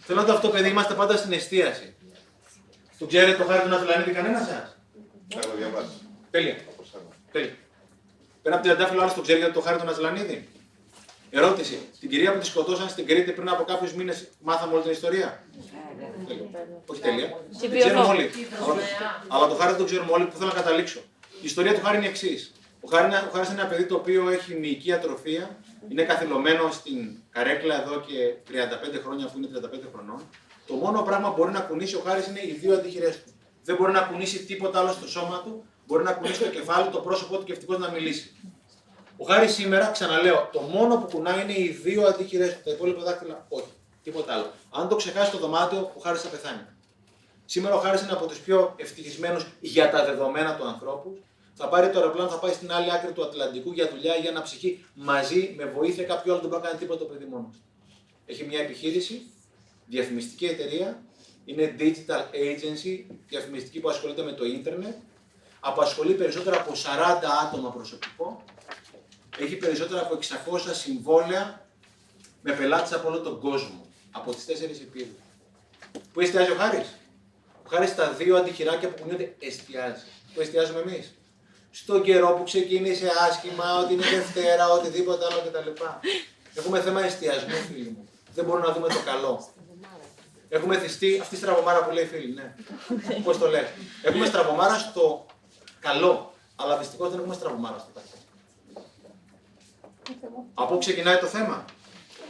Θέλω να δω αυτό, παιδί, είμαστε πάντα στην εστίαση. Το ξέρετε το χάρη του Νατολανίδη κανένας σας; Έχω διαβάσει. Τέλεια. Τέλεια. Πέρα από την Αντάφυλλο, άλλος το ξέρει για το χάρη του Νατολανίδη. Ερώτηση. Την κυρία που τη σκοτώσαν στην Κρήτη πριν από κάποιους μήνες, μάθαμε όλη την ιστορία; Όχι τέλεια. Δεν ξέρουμε όλοι. Αλλά το χάρη δεν το ξέρουμε όλοι που θέλω να καταλήξω. Η ιστορία του χάρη είναι εξής. Ο Χάρης, είναι- ο Χάρης είναι ένα παιδί το οποίο έχει μυϊκή ατροφία, είναι καθυλωμένο στην καρέκλα εδώ και 35 χρόνια που είναι 35 χρονών. Το μόνο πράγμα που μπορεί να κουνήσει ο Χάρης είναι οι δύο αντίχειρές του. Δεν μπορεί να κουνήσει τίποτα άλλο στο σώμα του, μπορεί να κουνήσει το κεφάλι, το πρόσωπό του και ευτυχώς να μιλήσει. Ο Χάρης σήμερα, ξαναλέω, το μόνο που κουνάει είναι οι δύο αντίχειρέ του. Τα υπόλοιπα δάχτυλα όχι. Τίποτα άλλο. Αν το ξεχάσει το δωμάτιο, ο Χάρης θα πεθάνει. Σήμερα ο Χάρης είναι από τους πιο ευτυχισμένους για τα δεδομένα του ανθρώπου. Θα πάρει το αεροπλάνο, θα πάει στην άλλη άκρη του Ατλαντικού για δουλειά ή για να ψυχεί μαζί με βοήθεια κάποιου άλλου. Δεν μπορεί να κάνει τίποτα το παιδί μόνος. του. Έχει μια επιχείρηση, διαφημιστική εταιρεία, είναι digital agency, διαφημιστική που ασχολείται με το ίντερνετ. Απασχολεί περισσότερα από 40 άτομα προσωπικό έχει περισσότερα από 600 συμβόλαια με πελάτες από όλο τον κόσμο. Από τις τέσσερις υπήρους. Πού εστιάζει ο Χάρης; Ο Χάρης στα δύο αντιχειράκια που κουνιούνται εστιάζει. Πού εστιάζουμε εμείς; Στον καιρό που ξεκίνησε άσχημα, ότι είναι Δευτέρα, οτιδήποτε άλλο κτλ. Έχουμε θέμα εστιασμού, φίλοι μου. Δεν μπορούμε να δούμε το καλό. Έχουμε θυστεί αυτή η στραβωμάρα που λέει φίλοι, ναι. Πώς το λέει. Έχουμε στραβωμάρα στο καλό, αλλά δυστυχώς δεν έχουμε στραβωμάρα στο κακό. Από πού ξεκινάει το θέμα;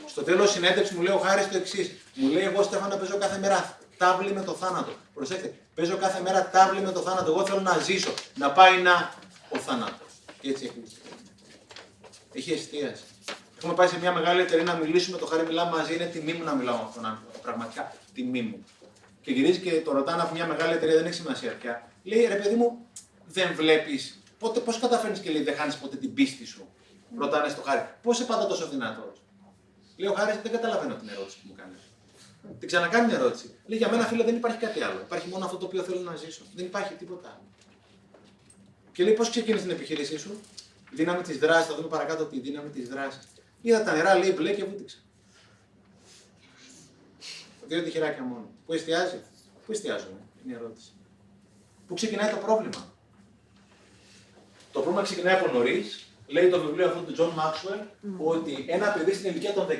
Στο τέλος συνέντευξη μου λέει ο Χάρης το εξής. Μου λέει: Εγώ Στέφανα παίζω κάθε μέρα τάβλη με το θάνατο. Προσέξτε, παίζω κάθε μέρα τάβλη με το θάνατο. Εγώ θέλω να ζήσω, να πάει να ο θάνατος. Και έτσι έχει. Έχει εστίαση. Έχουμε πάει σε μια μεγάλη εταιρεία να μιλήσουμε, το χάρη μιλάμε μαζί, είναι τιμή μου να μιλάω με αυτόν τον άνθρωπο. Πραγματικά τιμή μου. Και γυρίζει και το ρωτάνε από μια μεγάλη εταιρεία, δεν έχει σημασία πια. Λέει ρε παιδί μου, δεν βλέπεις. Πώς καταφέρνεις και λέει δεν χάνεις ποτέ την πίστη σου. Ρωτάνε στο χάρη, πώς είσαι πάντα τόσο δυνατός. Λέει ο Χάρη, δεν καταλαβαίνω την ερώτηση που μου κάνεις. Την ξανακάνει την ερώτηση. Λέει για μένα φίλε δεν υπάρχει κάτι άλλο. Υπάρχει μόνο αυτό το οποίο θέλω να ζήσω. Δεν υπάρχει τίποτα άλλο. Και λέει πώς ξεκίνησε την επιχείρησή σου; Η δύναμη της δράσης, θα δούμε παρακάτω τη δύναμη της δράσης. Είδα τα νερά, λέει μπλε και βούτυξα. Δύο τυχεράκια μόνο. Πού εστιάζει, Πού εστιάζουμε, είναι η ερώτηση. Πού ξεκινάει το πρόβλημα; Το πρόβλημα ξεκινάει από νωρίς. Λέει το βιβλίο αυτό του John Maxwell ότι ένα παιδί στην ηλικία των 17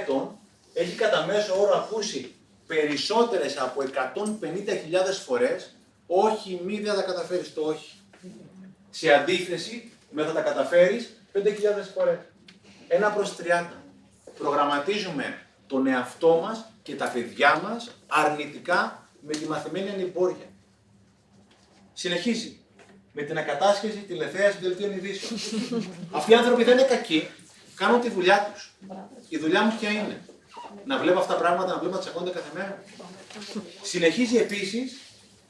ετών έχει κατά μέσο όρο ακούσει περισσότερες από 150.000 φορές όχι μη δεν θα καταφέρεις το όχι. Σε αντίθεση με θα τα καταφέρεις 5.000 φορές. Ένα προς 30. Προγραμματίζουμε τον εαυτό μας και τα παιδιά μας αρνητικά με τη μαθημένη ανημπόρια. Συνεχίζει. Με την ακατάσχεση, τη λεθέαση δελτίων ειδήσεων. Αυτοί οι άνθρωποι δεν είναι κακοί. Κάνουν τη δουλειά τους. Η δουλειά μου ποια είναι; Να βλέπω αυτά τα πράγματα, να βλέπω να τσακώνται κάθε μέρα. Συνεχίζει επίσης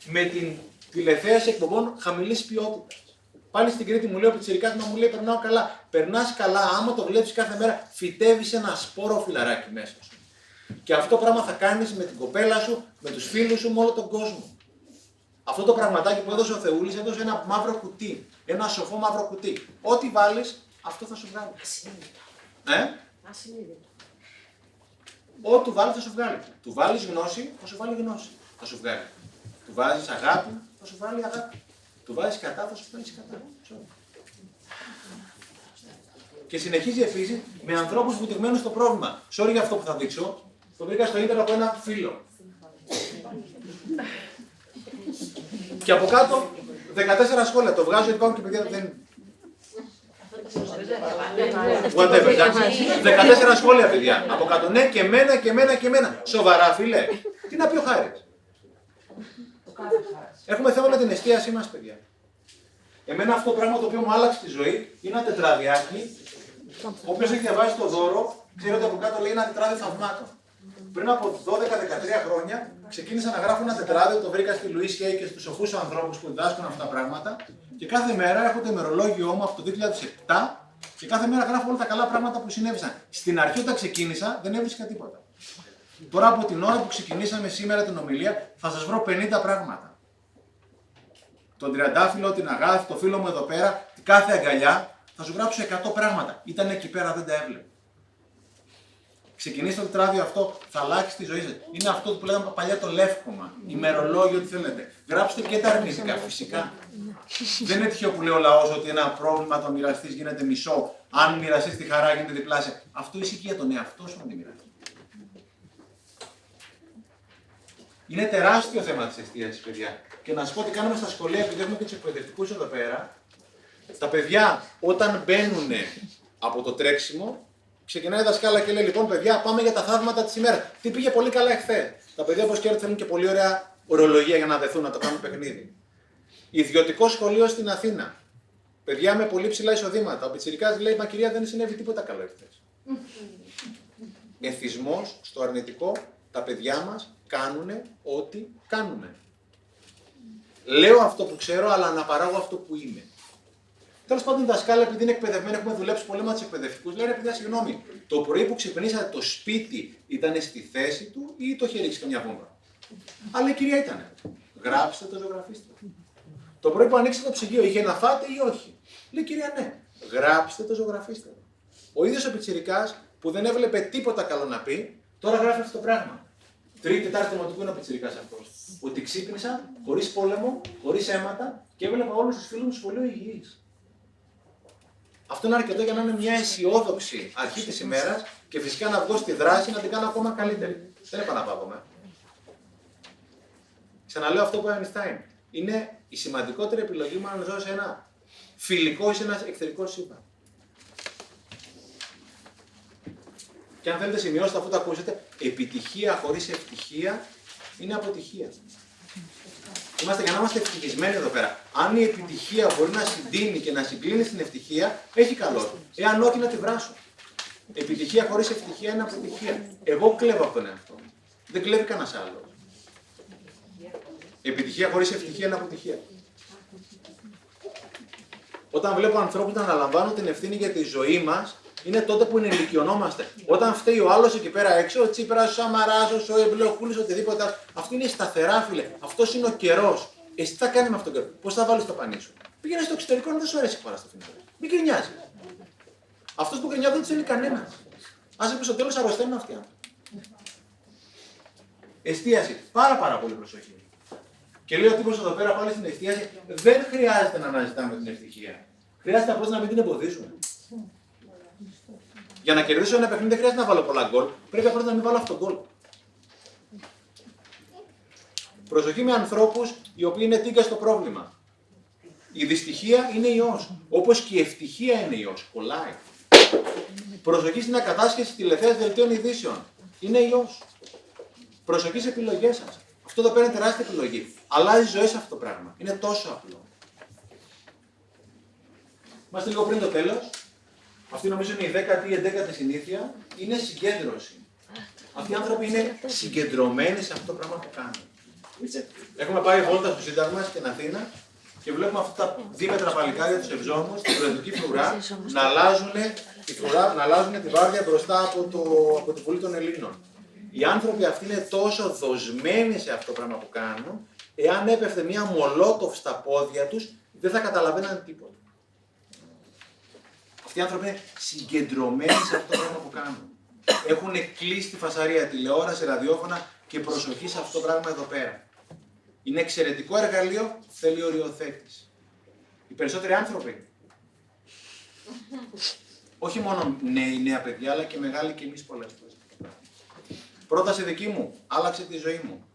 με την τηλεθέαση εκπομπών χαμηλής ποιότητας. Πάλι στην Κρήτη μου λέει ο Πιτσυρικά μου λέει: Περνάω καλά. Περνάς καλά, άμα το βλέπεις κάθε μέρα, φυτεύει ένα σπόρο φιλαράκι μέσα σου. Και αυτό το πράγμα θα κάνεις με την κοπέλα σου, με τους φίλους σου, με όλο τον κόσμο. Αυτό το πραγματάκι που έδωσε ο Θεούλης έδωσε ένα μαύρο κουτί. Ένα σοφό μαύρο κουτί. Ό,τι βάλεις, αυτό θα σου βγάλει. Ε; Ασυνείδητο. Ό,τι του βάλεις θα σου βγάλει. Του βάλεις γνώση, θα σου βάλει γνώση. Θα σου βγάλει. Του βάζεις αγάπη, θα σου βάλει αγάπη. Του βάζεις κατά, θα σου βάλει κατά. Και συνεχίζει επίση με ανθρώπους βουτυγμένους στο πρόβλημα. Sorry για αυτό που θα δείξω. Το βρήκα στο ίντερνετ από ένα φίλο. Και από κάτω 14 σχόλια. Το βγάζω γιατί υπάρχουν και παιδιά δεν. Whatever, εντάξει. 14 σχόλια, παιδιά. Από κάτω. Ναι, και μένα και μένα και μένα. Σοβαρά, φίλε. Τι να πει ο Χάρης; Έχουμε θέμα με την εστίασή μας, παιδιά. Εμένα αυτό το πράγμα το οποίο μου άλλαξε τη ζωή είναι ένα τετραδιάκι. Όποιο έχει διαβάσει το δώρο, ξέρει ότι από κάτω λέει ένα τετράδιο θαυμάτων. Πριν από 12-13 χρόνια ξεκίνησα να γράφω ένα τετράδιο, το βρήκα στη Λουίς Χέι και στους σοφού ανθρώπους που διδάσκουν αυτά τα πράγματα. Και κάθε μέρα έχω το ημερολόγιο μου από το 2007 και κάθε μέρα γράφω όλα τα καλά πράγματα που συνέβησαν. Στην αρχή όταν ξεκίνησα δεν έβρισκα τίποτα. Τώρα από την ώρα που ξεκινήσαμε σήμερα την ομιλία θα σας βρω 50 πράγματα. Τον τριαντάφυλλο, την αγάπη, το φίλο μου εδώ πέρα, κάθε αγκαλιά, θα σου γράψω 100 πράγματα. Ήταν εκεί πέρα, δεν τα έβλεπε. Ξεκινήστε το τετράδιο αυτό, θα αλλάξει τη ζωή σας. Είναι αυτό που λέγαμε παλιά το λεύκομα, ημερολόγιο, ό,τι θέλετε. Γράψτε και τα αρνητικά, φυσικά. Δεν είναι τυχαίο που λέει ο λαός ότι ένα πρόβλημα το μοιραστή γίνεται μισό. Αν μοιραστείς τη χαρά γίνεται διπλάσια. Αυτό ισχύει και για τον εαυτό σου να τη μοιραστείς. Είναι τεράστιο θέμα της εστίασης, παιδιά. Και να σας πω τι κάνουμε στα σχολεία, επειδή έχουμε και τους εκπαιδευτικούς εδώ πέρα. Τα παιδιά όταν μπαίνουν από το τρέξιμο, ξεκινάει η δασκάλα και λέει: Λοιπόν, παιδιά, πάμε για τα θαύματα της ημέρας. Τι πήγε πολύ καλά εχθέ. Τα παιδιά, όπως ξέρετε, θέλουν και πολύ ωραία ορολογία για να δεθούν, να το κάνουν παιχνίδι. Ιδιωτικό σχολείο στην Αθήνα. Παιδιά με πολύ ψηλά εισοδήματα. Ο Πιτσυρικά λέει: Μα κυρία, δεν συνέβη τίποτα καλό εχθές. Εθισμός στο αρνητικό, τα παιδιά μας κάνουν ό,τι κάνουν. Λέω αυτό που ξέρω, αλλά αναπαράγω αυτό που είμαι. Τέλος πάντων, η δασκάλα, επειδή είναι εκπαιδευμένη, έχουμε δουλέψει πολύ με τους εκπαιδευτικούς, λέει ρε παιδιά, συγγνώμη, το πρωί που ξυπνήσατε το σπίτι ήταν στη θέση του ή το είχε ρίξει καμιά βόμβα; Αλλά η κυρία ήταν. Γράψτε το, ζωγραφίστε. το. Το πρωί που ανοίξατε το ψυγείο, είχε να φάτε ή όχι; Λέει κυρία, ναι. Γράψτε το, ζωγραφίστε. το. Ο ίδιος ο Πιτσυρικά που δεν έβλεπε τίποτα καλό να πει, τώρα γράφει αυτό το πράγμα. Τρίτη, τετάρτη δημοτικού είναι ο Πιτσυρικά αυτός. Ότι ξύπνησα χωρίς πόλεμο, χωρίς αίματα και έβλεπα όλους τους φίλους μου σχολείο υγιείς. Αυτό είναι αρκετό για να είναι μια αισιόδοξη αρχή της ημέρας και φυσικά να βγω στη δράση να την κάνω ακόμα καλύτερη. Δεν επαναπαύομαι. Ξαναλέω αυτό που είπε ο Einstein. Είναι η σημαντικότερη επιλογή μου να ζω σε ένα φιλικό ή σε ένα εχθρικό σύμπαν. Και αν θέλετε σημειώστε αφού το ακούσετε, επιτυχία χωρίς ευτυχία είναι αποτυχία. Είμαστε για να είμαστε ευτυχισμένοι εδώ πέρα. Αν η επιτυχία μπορεί να συντείνει και να συγκλίνει στην ευτυχία, έχει καλό. Εάν όχι, να τη βράσω. Επιτυχία χωρίς ευτυχία είναι αποτυχία. Εγώ κλέβω από τον εαυτό μου. Δεν κλέβει κανένας άλλος. Επιτυχία χωρίς ευτυχία είναι αποτυχία. Όταν βλέπω ανθρώπους να αναλαμβάνουν την ευθύνη για τη ζωή μας, είναι τότε που ενηλικιωνόμαστε. Όταν φταίει ο άλλος εκεί πέρα έξω, ο Τσίπρας, ο Σαμαράς, ο Εμπλεοκούλη, οτιδήποτε άλλο, αυτή είναι η σταθερά, φίλε. Αυτός είναι ο καιρός. Εσύ τι θα κάνει με αυτόν τον καιρό. Πώς θα βάλεις το πανί σου; Πήγαινε στο εξωτερικό να δεν σου αρέσει η χώρα στο φινικό. Μην γκρινιάζει. Αυτός που γκρινιάζει δεν τους θέλει κανένας. Α πει στο τέλος αρρωσταίνουν αυτοί. οι άνθρωποι. Εστίαση. Πάρα πάρα πολύ προσοχή. Και λέει ο τύπος εδώ πέρα πάλι στην εστίαση, δεν χρειάζεται να αναζητάμε την ευτυχία. Χρειάζεται απλώς να μην την εμποδίζουμε. Για να κερδίσω ένα παιχνίδι δεν χρειάζεται να βάλω πολλά γκολ. Πρέπει απλώ να μην βάλω αυτό γκολ. Προσοχή με ανθρώπους οι οποίοι είναι τίγκα στο πρόβλημα. Η δυστυχία είναι ιό. Όπως και η ευτυχία είναι ιό. Κολλάει. Προσοχή στην ακατάσχεση τηλεθέας δελτίων ειδήσεων. Είναι ιό. Προσοχή στι επιλογές σας. Αυτό εδώ πέρα είναι τεράστια επιλογή. Αλλάζει ζωές αυτό το πράγμα. Είναι τόσο απλό. Είμαστε λίγο πριν το τέλος. Αυτή νομίζω είναι η 10η ή 11η συνήθεια. Είναι συγκέντρωση. Αυτοί οι άνθρωποι είναι συγκεντρωμένοι σε αυτό το πράγμα που κάνουν. Έχουμε πάει βόλτα στο Σύνταγμα στην Αθήνα και βλέπουμε αυτά τα δίμετρα παλικάρια τους ευζώμου στην προεδρική φρουρά να αλλάζουν τη, φρουρά, να αλλάζουν τη βάρδια μπροστά από, το, από τη Βουλή των Ελλήνων. Οι άνθρωποι αυτοί είναι τόσο δοσμένοι σε αυτό το πράγμα που κάνουν, εάν έπεφτε μια μολότοφ στα πόδια τους, δεν θα καταλαβαίναν τίποτα. Αυτοί οι άνθρωποι είναι συγκεντρωμένοι σε αυτό το πράγμα που κάνουν. Έχουν κλείσει τη φασαρία, τηλεόραση, ραδιόφωνα και προσοχή σε αυτό το πράγμα εδώ πέρα. Είναι εξαιρετικό εργαλείο, θέλει οριοθέτηση. Οι περισσότεροι άνθρωποι, όχι μόνο νέοι, νέα παιδιά, αλλά και μεγάλοι και εμείς πολλές φορές. Πρόταση δική μου, άλλαξε τη ζωή μου.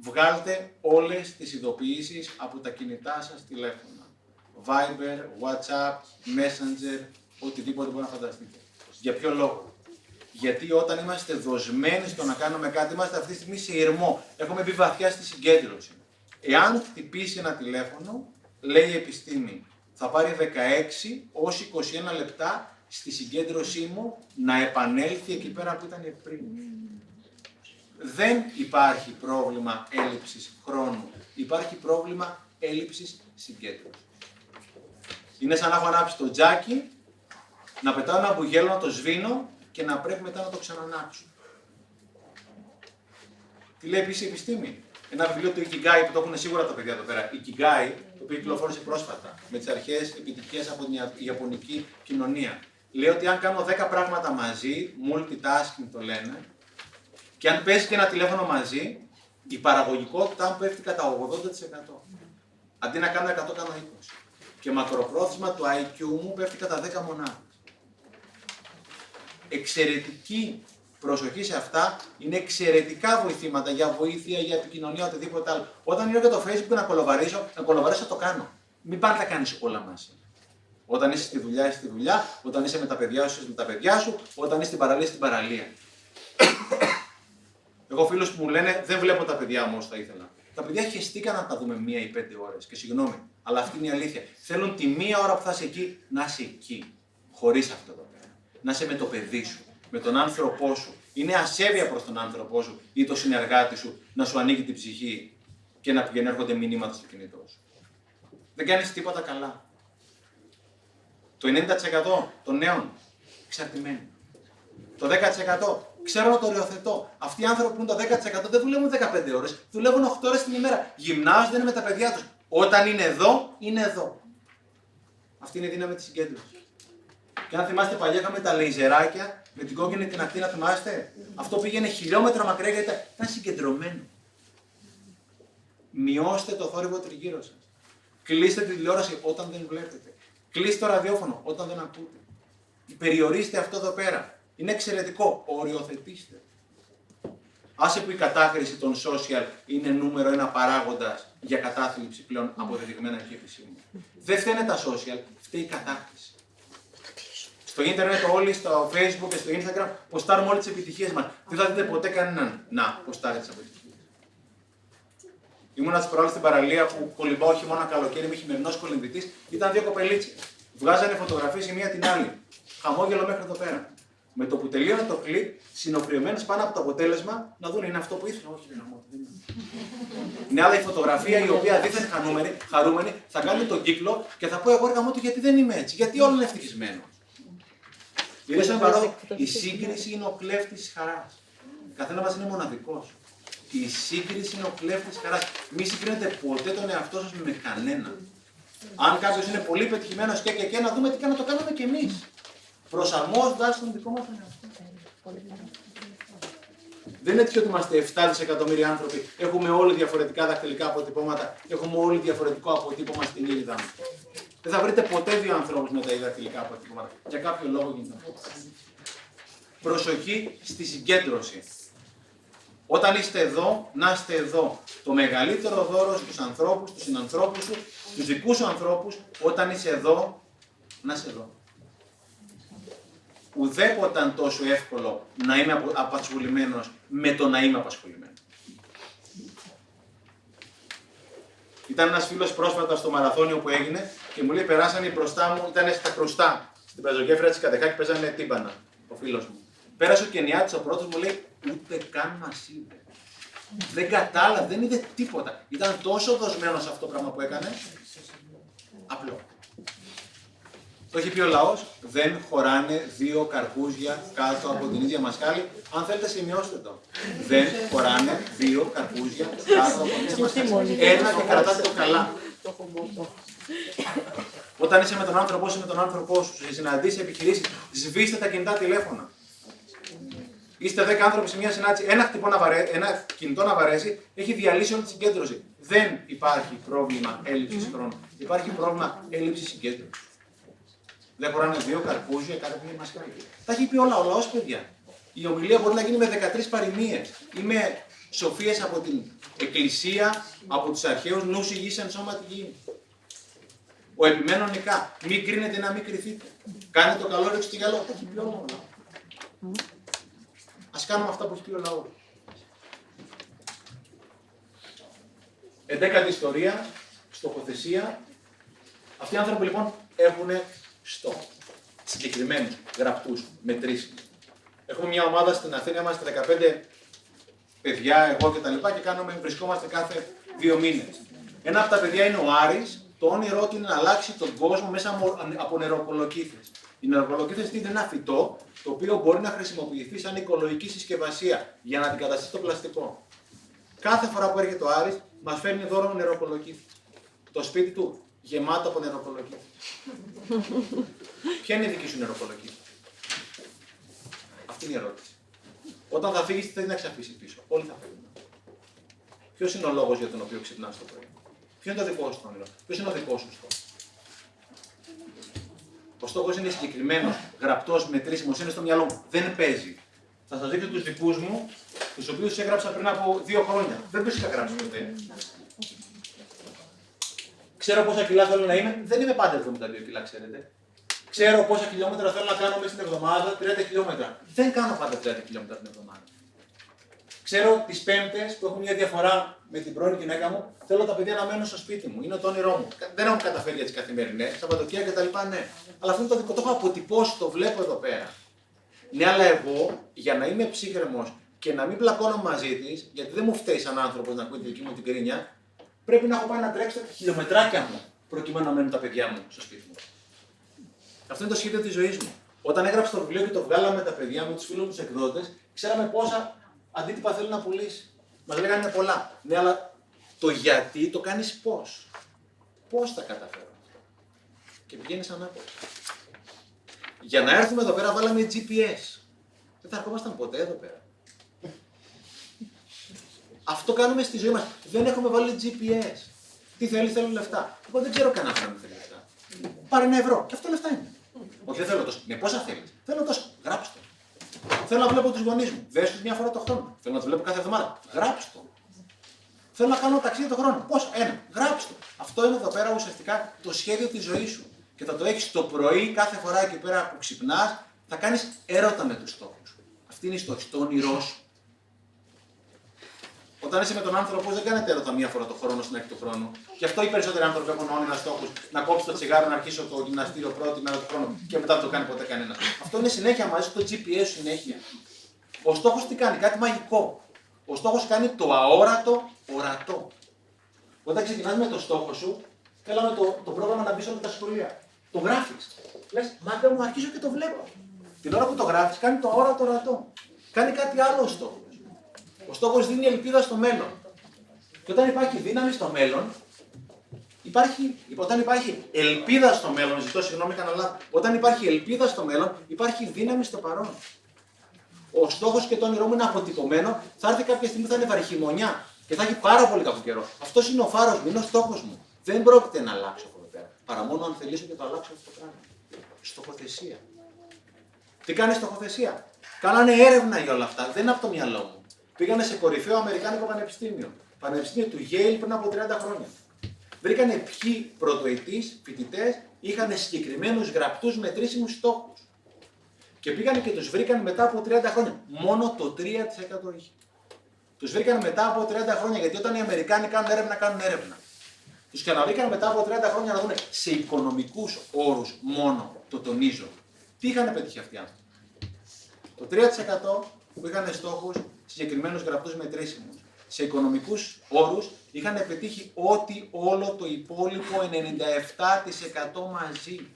Βγάλτε όλες τις ειδοποιήσεις από τα κινητά σας τηλέφωνα. Viber, WhatsApp, Messenger, οτιδήποτε μπορεί να φανταστείτε. Για ποιο λόγο; Γιατί όταν είμαστε δοσμένοι στο να κάνουμε κάτι, είμαστε αυτή τη στιγμή σε ηρμό. Έχουμε μπει βαθιά στη συγκέντρωση. Εάν χτυπήσει ένα τηλέφωνο, λέει η επιστήμη, θα πάρει 16 ως 21 λεπτά στη συγκέντρωσή μου να επανέλθει εκεί πέρα που ήταν πριν. Δεν υπάρχει πρόβλημα έλλειψης χρόνου. Υπάρχει πρόβλημα έλλειψης συγκέντρωσης. Είναι σαν να έχω ανάψει το τζάκι, να πετάω ένα μπουγέλο, να το σβήνω και να πρέπει μετά να το ξανανάξω. Τι λέει επίσης η επιστήμη; Ένα βιβλίο του Ikigai που το έχουν σίγουρα τα παιδιά εδώ πέρα. Ikigai, το οποίο κυκλοφόρησε πρόσφατα με τις αρχές επιτυχίας από την Ιαπωνική κοινωνία. Λέει ότι αν κάνω 10 πράγματα μαζί, multitasking το λένε, και αν παίζει και ένα τηλέφωνο μαζί, η παραγωγικότητά μου πέφτει κατά 80%. Αντί να κάνω 100, κάνω 20. Και μακροπρόθεσμα το IQ μου πέφτει κατά 10 μονάδες. Εξαιρετική προσοχή σε αυτά είναι εξαιρετικά βοηθήματα για βοήθεια, για επικοινωνία, οτιδήποτε άλλο. Όταν είναι για το Facebook να κολοβαρίσω, να κολοβαρίσω το κάνω. Μην πάρει τα κάνεις όλα μαζί. Όταν είσαι στη δουλειά, είσαι στη δουλειά. Όταν είσαι με τα παιδιά σου, είσαι με τα παιδιά σου. Όταν είσαι στην παραλία, είσαι στην παραλία. Εγώ φίλου που μου λένε δεν βλέπω τα παιδιά μου όσο θα ήθελα. Τα παιδιά χεστήκαν να τα δούμε μία ή πέντε ώρες. Και συγγνώμη, αλλά αυτή είναι η αλήθεια. Θέλουν τη μία ώρα που θα είσαι εκεί να είσαι εκεί. Χωρίς αυτό εδώ πέρα. Να είσαι με το παιδί σου, με τον άνθρωπό σου. Είναι ασέβεια προς τον άνθρωπό σου ή το συνεργάτη σου να σου ανοίγει την ψυχή και να πηγαίνουν έρχονται μηνύματα στο κινητό σου. Δεν κάνεις τίποτα καλά. Το 90% των νέων εξαρτημένοι. Το 10% ξέρω να το οριοθετώ. Αυτοί οι άνθρωποι που είναι το 10% δεν δουλεύουν 15 ώρες, δουλεύουν 8 ώρες την ημέρα. Γυμνάζονται είναι με τα παιδιά τους. Όταν είναι εδώ, είναι εδώ. Αυτή είναι η δύναμη της συγκέντρωσης. Και αν θυμάστε παλιά είχαμε τα λεϊζεράκια με την κόκκινη την ακτίνα, θυμάστε; Αυτό πήγαινε χιλιόμετρα μακριά γιατί ήταν- ήταν συγκεντρωμένο. Μειώστε το θόρυβο τριγύρω σας. Κλείστε τη τηλεόραση όταν δεν βλέπετε. Κλείστε το ραδιόφωνο όταν δεν ακούτε. Περιορίστε αυτό εδώ πέρα. Είναι εξαιρετικό. Οριοθετήστε. Άσε που η κατάχρηση των social είναι νούμερο ένα παράγοντας για κατάθλιψη πλέον αποδεδειγμένα και επισήμω. Δεν φταίνε τα social, φταίει η κατάχρηση. Στο ίντερνετ όλοι, στο facebook και στο instagram ποστάρουμε όλες τις επιτυχίες μας. Δεν θα δείτε ποτέ κανέναν να ποστάρει τις επιτυχίες. Ήμουνα τι προάλλες στην παραλία που κολυμπάω χειμώνα καλοκαίρι, με χειμερινός κολυμβητή. Ήταν δύο κοπελίτσια. Βγάζανε φωτογραφίες η μία την άλλη. Χαμόγελο μέχρι εδώ πέρα. Με το που τελείωνε το κλειπ, συνοπληρωμένε πάνω από το αποτέλεσμα, να δουν είναι αυτό που ήθελα. Όχι, δεν είναι αυτό, δεν είναι. Είναι άλλη φωτογραφία η οποία δίθεν χαρούμενη, χαρούμενη θα κάνει τον κύκλο και θα πω εγώ έργα μου γιατί δεν είμαι έτσι; Γιατί όλο είναι ευτυχισμένο; Είναι σαν παράδειγμα, η σύγκριση είναι ο κλέφτης τη χαράς. Καθένα μας είναι μοναδικός. Η σύγκριση είναι ο κλέφτης τη χαράς. Μη συγκρίνετε ποτέ τον εαυτό σας με κανέναν. Αν κάποιος είναι πολύ πετυχημένος και, και, και να δούμε τι κάνει να το κάνουμε κι εμείς. Προσαρμόζοντας τον δικό μας τον εαυτό. Δεν είναι τυχαίο ότι είμαστε 7 δισεκατομμύρια άνθρωποι. Έχουμε όλοι διαφορετικά δακτυλικά αποτυπώματα. Έχουμε όλοι διαφορετικό αποτύπωμα στην ήρυδα μα. Δεν θα βρείτε ποτέ δύο ανθρώπους με τα ίδια δακτυλικά αποτυπώματα. Για κάποιο λόγο γίνεται αυτό. Προσοχή στη συγκέντρωση. Όταν είστε εδώ, να είστε εδώ. Το μεγαλύτερο δώρο στους ανθρώπους, στους συνανθρώπους σου, στους δικούς σου ανθρώπους, όταν είσαι εδώ, να είσαι εδώ. Ουδέποτε ήταν τόσο εύκολο να είμαι απο- απασχολημένος με το να είμαι απασχολημένος. Ήταν ένας φίλος πρόσφατα στο μαραθώνιο που έγινε και μου λέει περάσανε μπροστά μου, ήταν στα κρουστά. Στην πεζογέφυρα της Κατεχάκης παίζανε τύμπανα, ο φίλος μου. Πέρασε ο Κενιάτης ο πρώτος μου λέει ούτε καν μας είδε. Δεν κατάλαβε, δεν είδε τίποτα. Ήταν τόσο δοσμένος σε αυτό το πράγμα που έκανε. Απλό. Το έχει πει ο λαός, δεν χωράνε δύο καρπούζια κάτω από την ίδια μασχάλη. Αν θέλετε, σημειώστε το. Δεν χωράνε δύο καρπούζια κάτω από την ίδια μασχάλη. Ένα και κρατάτε το καλά. Όταν είσαι με τον άνθρωπό σου, με τον άνθρωπό σου, σε συναντήσει, επιχειρήσει, σβήστε τα κινητά τηλέφωνα. Είστε 10 άνθρωποι σε μια συνάντηση, ένα, χτυπώ να βαρέ, ένα κινητό να βαρέσει, έχει διαλύσει όλη τη συγκέντρωση. Δεν υπάρχει πρόβλημα έλλειψης χρόνου. Υπάρχει πρόβλημα έλλειψης συγκέντρωσης. Δεν χωράνε δύο καρπούζια κάτω από μια μασκάλη. Τα έχει πει όλα ο λαός, παιδιά. Η ομιλία μπορεί να γίνει με 13 παροιμίες ή με σοφίες από την εκκλησία, από τους αρχαίους νους υγιής εν σώμα τη γη. Ο επιμένων νικά. Μην κρίνετε να μην κρυθείτε. Κάνε το καλό ρίξτε το γυαλό. Τα έχει πει όλα ο λαός. Ας κάνουμε αυτά που έχει πει ο λαός. Εντέκατη ιστορία, στοχοθεσία. Αυτοί οι άνθρωποι λοιπόν έχουν στόχο. Συγκεκριμένου, γραπτούς, μετρήσιμου. Έχουμε μια ομάδα στην Αθήνα, είμαστε 15 παιδιά, εγώ και τα λοιπά και κάνουμε, βρισκόμαστε κάθε δύο μήνες. Ένα από τα παιδιά είναι ο Άρης, το όνειρό του είναι να αλλάξει τον κόσμο μέσα από- από νεροκολοκύθες. Οι νεροκολοκύθες είναι ένα φυτό το οποίο μπορεί να χρησιμοποιηθεί σαν οικολογική συσκευασία για να αντικαταστήσει το πλαστικό. Κάθε φορά που έρχεται ο Άρης, μας φέρνει δώρο νεροκολοκύθι. Το σπίτι του γεμάτο από νεροκολοκύθι. Ποια είναι η δική σου νεροκολοκύθι. Αυτή είναι η ερώτηση. Όταν θα φύγεις, τι θέλει να ξαφίσει πίσω; Όλοι θα φύγουν. Ποιος είναι ο λόγος για τον οποίο ξυπνάς το πρωί; Ποιο είναι το δικό σου το όνειρο; Ποιος είναι ο δικός σου στόχος; Ο στόχος είναι συγκεκριμένος, γραπτός, μετρήσιμος, είναι στο μυαλό μου. Δεν παίζει. Θα σας δείξω τους δικούς μου, τους οποίους έγραψα πριν από δύο χρόνια. Δεν τους είχα γράψει ποτέ. Ξέρω πόσα κιλά θέλω να είμαι. Δεν είμαι πάντα 72 κιλά, ξέρετε. Ξέρω πόσα χιλιόμετρα θέλω να κάνω μέσα στην εβδομάδα, 30 χιλιόμετρα. Δεν κάνω πάντα 30 χιλιόμετρα την εβδομάδα. Ξέρω τις Πέμπτες που έχουν μια διαφορά με την πρώην γυναίκα μου, θέλω τα παιδιά να μένουν στο σπίτι μου. Είναι το όνειρό μου. Δεν έχω καταφέρει για τις καθημερινές, Σαββατοκύριακα κτλ. Ναι. Αλλά αυτό είναι το δικό το έχω αποτυπώσει, το βλέπω εδώ πέρα. Ναι, αλλά εγώ για να είμαι ψύχρεμος και να μην πλακώνω μαζί της, γιατί δεν μου φταίει σαν άνθρωπος να ακούει τη δική μου την κρίνια, πρέπει να έχω πάει να τρέξω τα χιλιομετράκια μου προκειμένου να μένουν τα παιδιά μου στο σπίτι μου. Αυτό είναι το σχέδιο της ζωής μου. Όταν έγραψα το βιβλίο και το βγάλαμε με τα παιδιά μου, τους φίλους μου, τους εκδότες, ξέραμε πόσα αντίτυπα θέλει να πουλήσει. Μα λέγανε πολλά. Ναι, αλλά το γιατί το κάνεις πώς. Πώς θα καταφέρω αυτό. Και πηγαίνεις ανάποδα. Για να έρθουμε εδώ πέρα βάλαμε GPS. Δεν θα ερχόμασταν ποτέ εδώ πέρα. Αυτό κάνουμε στη ζωή μας. Δεν έχουμε βάλει GPS. Τι θέλει, θέλω λεφτά. Εγώ δεν ξέρω κανένα που θέλει λεφτά. Πάρε ένα ευρώ. Και αυτό λεφτά είναι. Όχι, δεν θέλω τόσο. Ναι, πόσα θέλεις. Θέλω τόσο. Γράψτε. Θέλω να βλέπω τους γονείς μου. Δες τους μια φορά το χρόνο. Θέλω να τους βλέπω κάθε εβδομάδα. Γράψτε το. Θέλω να κάνω ταξίδι το χρόνο. Πόσα, ένα. Γράψτε το. Αυτό είναι εδώ πέρα ουσιαστικά το σχέδιο της ζωής σου. Και θα το έχεις το πρωί κάθε φορά εκεί πέρα που ξυπνάς, θα κάνεις έρωτα με τους στόχους. Αυτή είναι η στόχη, το όνειρό σου. Όταν είσαι με τον άνθρωπο, δεν κάνετε έρωτα μία φορά το χρόνο στην αρχή του χρόνου. Γι' αυτό οι περισσότεροι άνθρωποι έχουν όνειρα στόχους να κόψω το τσιγάρο, να αρχίσω το γυμναστήριο πρώτη μέρα του χρόνου και μετά δεν το κάνει ποτέ κανένας. Αυτό είναι συνέχεια μαζί στο GPS συνέχεια. Ο στόχος τι κάνει, κάτι μαγικό. Ο στόχος κάνει το αόρατο ορατό. Όταν ξεκινάς με το στόχο σου, θέλαμε το, το πρόγραμμα να μπει σε όλα τα σχολεία. Το γράφεις. Λες, μα δεν μου αρχίζω και το βλέπω. Την ώρα που το γράφεις, κάνει το αόρατο ορατό. Κάνει κάτι άλλο ο στόχος. Ο στόχος δίνει ελπίδα στο μέλλον. Και όταν υπάρχει δύναμη στο μέλλον, υπάρχει, όταν υπάρχει ελπίδα στο μέλλον, ζητώ συγγνώμη, έκανα λάθος. Όταν υπάρχει ελπίδα στο μέλλον, υπάρχει δύναμη στο παρόν. Ο στόχος και το όνειρό μου είναι αποτυπωμένο, θα έρθει κάποια στιγμή που θα είναι βαρχημονιά και θα έχει πάρα πολύ κακό καιρό. Αυτός είναι ο φάρος μου, είναι ο στόχος μου. Δεν πρόκειται να αλλάξω από εδώ πέρα. Παρά μόνο αν θελήσω και το αλλάξω αυτό το πράγμα. Στοχοθεσία. Τι κάνει στοχοθεσία; Κάνανε έρευνα για όλα αυτά, δεν είναι από το μυαλό μου. Πήγανε σε κορυφαίο Αμερικάνικο πανεπιστήμιο. Πανεπιστήμιο του Yale πριν από 30 χρόνια. Βρήκανε ποιοι πρωτοετής φοιτητές είχαν συγκεκριμένους γραπτούς μετρήσιμους στόχους. Και πήγανε και τους βρήκαν μετά από 30 χρόνια. Μόνο το 3% είχε. Τους βρήκαν μετά από 30 χρόνια γιατί όταν οι Αμερικάνοι κάνουν έρευνα, κάνουν έρευνα. Τους ξαναβρήκαν μετά από 30 χρόνια να δουν σε οικονομικούς όρους μόνο, το τονίζω. Τι είχαν πετύχει αυτοί οι άνθρωποι; Το 3% που είχαν στόχους συγκεκριμένους γραπτού μετρήσιμους. Σε οικονομικούς όρους είχαν πετύχει ό,τι όλο το υπόλοιπο 97% μαζί.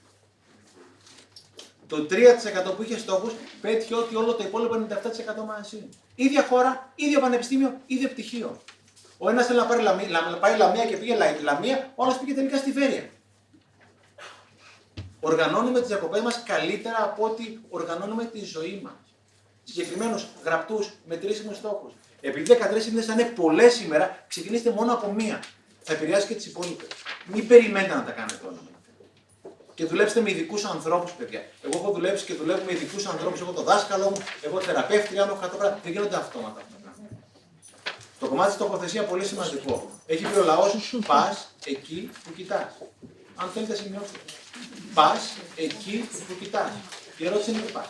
Το 3% που είχε στόχους πέτυχε ό,τι όλο το υπόλοιπο 97% μαζί. Ίδια χώρα, ίδιο πανεπιστήμιο, ίδιο πτυχίο. Ο ένας θέλει να πάρει λαμία, να πάει λαμία και πήγε λαμία, ο άλλος πήγε τελικά στη Βέρεια. Οργανώνουμε τις διακοπές μας καλύτερα από ό,τι οργανώνουμε τη ζωή μας συγκεκριμένους γραπτούς μετρήσιμους στόχους. Επειδή 13 ημέρε θα είναι πολλές σήμερα, ξεκινήστε μόνο από μία. Θα επηρεάσει και τις υπόλοιπες. Μην περιμένετε να τα κάνετε όλα. Και δουλέψτε με ειδικούς ανθρώπους, παιδιά. Εγώ έχω δουλέψει και δουλεύω με ειδικούς ανθρώπους. Εγώ το δάσκαλο μου, εγώ θεραπεύτρια μου, έχω πράγματα. Δεν γίνονται αυτόματα αυτά. Το κομμάτι της τοποθεσίας πολύ σημαντικό. Έχει πει ο λαό, πας εκεί που κοιτάς. Αν θέλετε, σημειώστε. Πας εκεί που κοιτάς. Η ερώτηση είναι τι πας.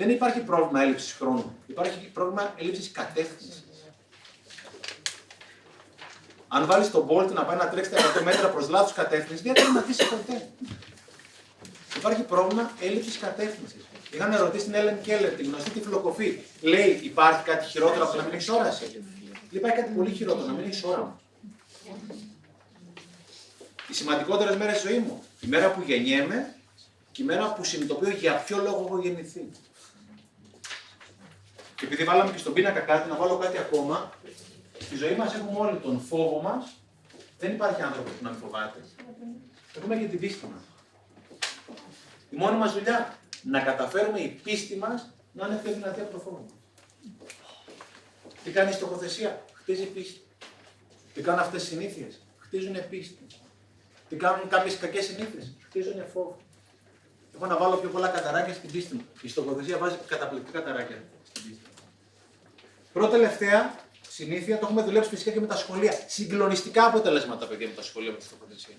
Δεν υπάρχει πρόβλημα έλλειψης χρόνου. Υπάρχει πρόβλημα έλλειψης κατεύθυνσης. Αν βάλεις τον Bolt να πάει να τρέξει τα 100 μέτρα προς λάθος κατεύθυνσης, δεν θα σταματήσει ποτέ. Υπάρχει πρόβλημα έλλειψης κατεύθυνσης. Είχαμε ρωτήσει την Έλεν Κέλλερ, τη γνωστή τυφλοκοφή. Λέει, υπάρχει κάτι χειρότερο από να μην έχεις όραση. Λέει, υπάρχει κάτι πολύ χειρότερο, να μην έχεις όραμα. Οι σημαντικότερες μέρες τη ζωή μου. Η μέρα που γεννιέμαι και η μέρα που συνειδητοποιώ για ποιο λόγο έχω γεννηθεί. Και επειδή βάλαμε και στον πίνακα κάτι, να βάλω κάτι ακόμα, στη ζωή μας έχουμε όλοι τον φόβο μας. Δεν υπάρχει άνθρωπος που να μην φοβάται. Έχουμε και την πίστη μας. Η μόνη μας δουλειά να καταφέρουμε η πίστη μας να είναι πιο δυνατή από το φόβο μας. Τι κάνει η στοχοθεσία, χτίζει πίστη. Τι κάνουν αυτές οι συνήθειες, χτίζουν πίστη. Τι κάνουν κάποιες κακές συνήθειες, χτίζουν φόβο. Έχω να βάλω πιο πολλά καταράκια στην πίστη μου. Η στοχοθεσία βάζει καταπληκτικά καταράκια στην πίστη. Πρώτα τελευταία, συνήθεια, το έχουμε δουλέψει φυσικά και με τα σχολεία. Συγκλονιστικά αποτελέσματα τα παιδιά με τα σχολεία με τη στοχοθεσία.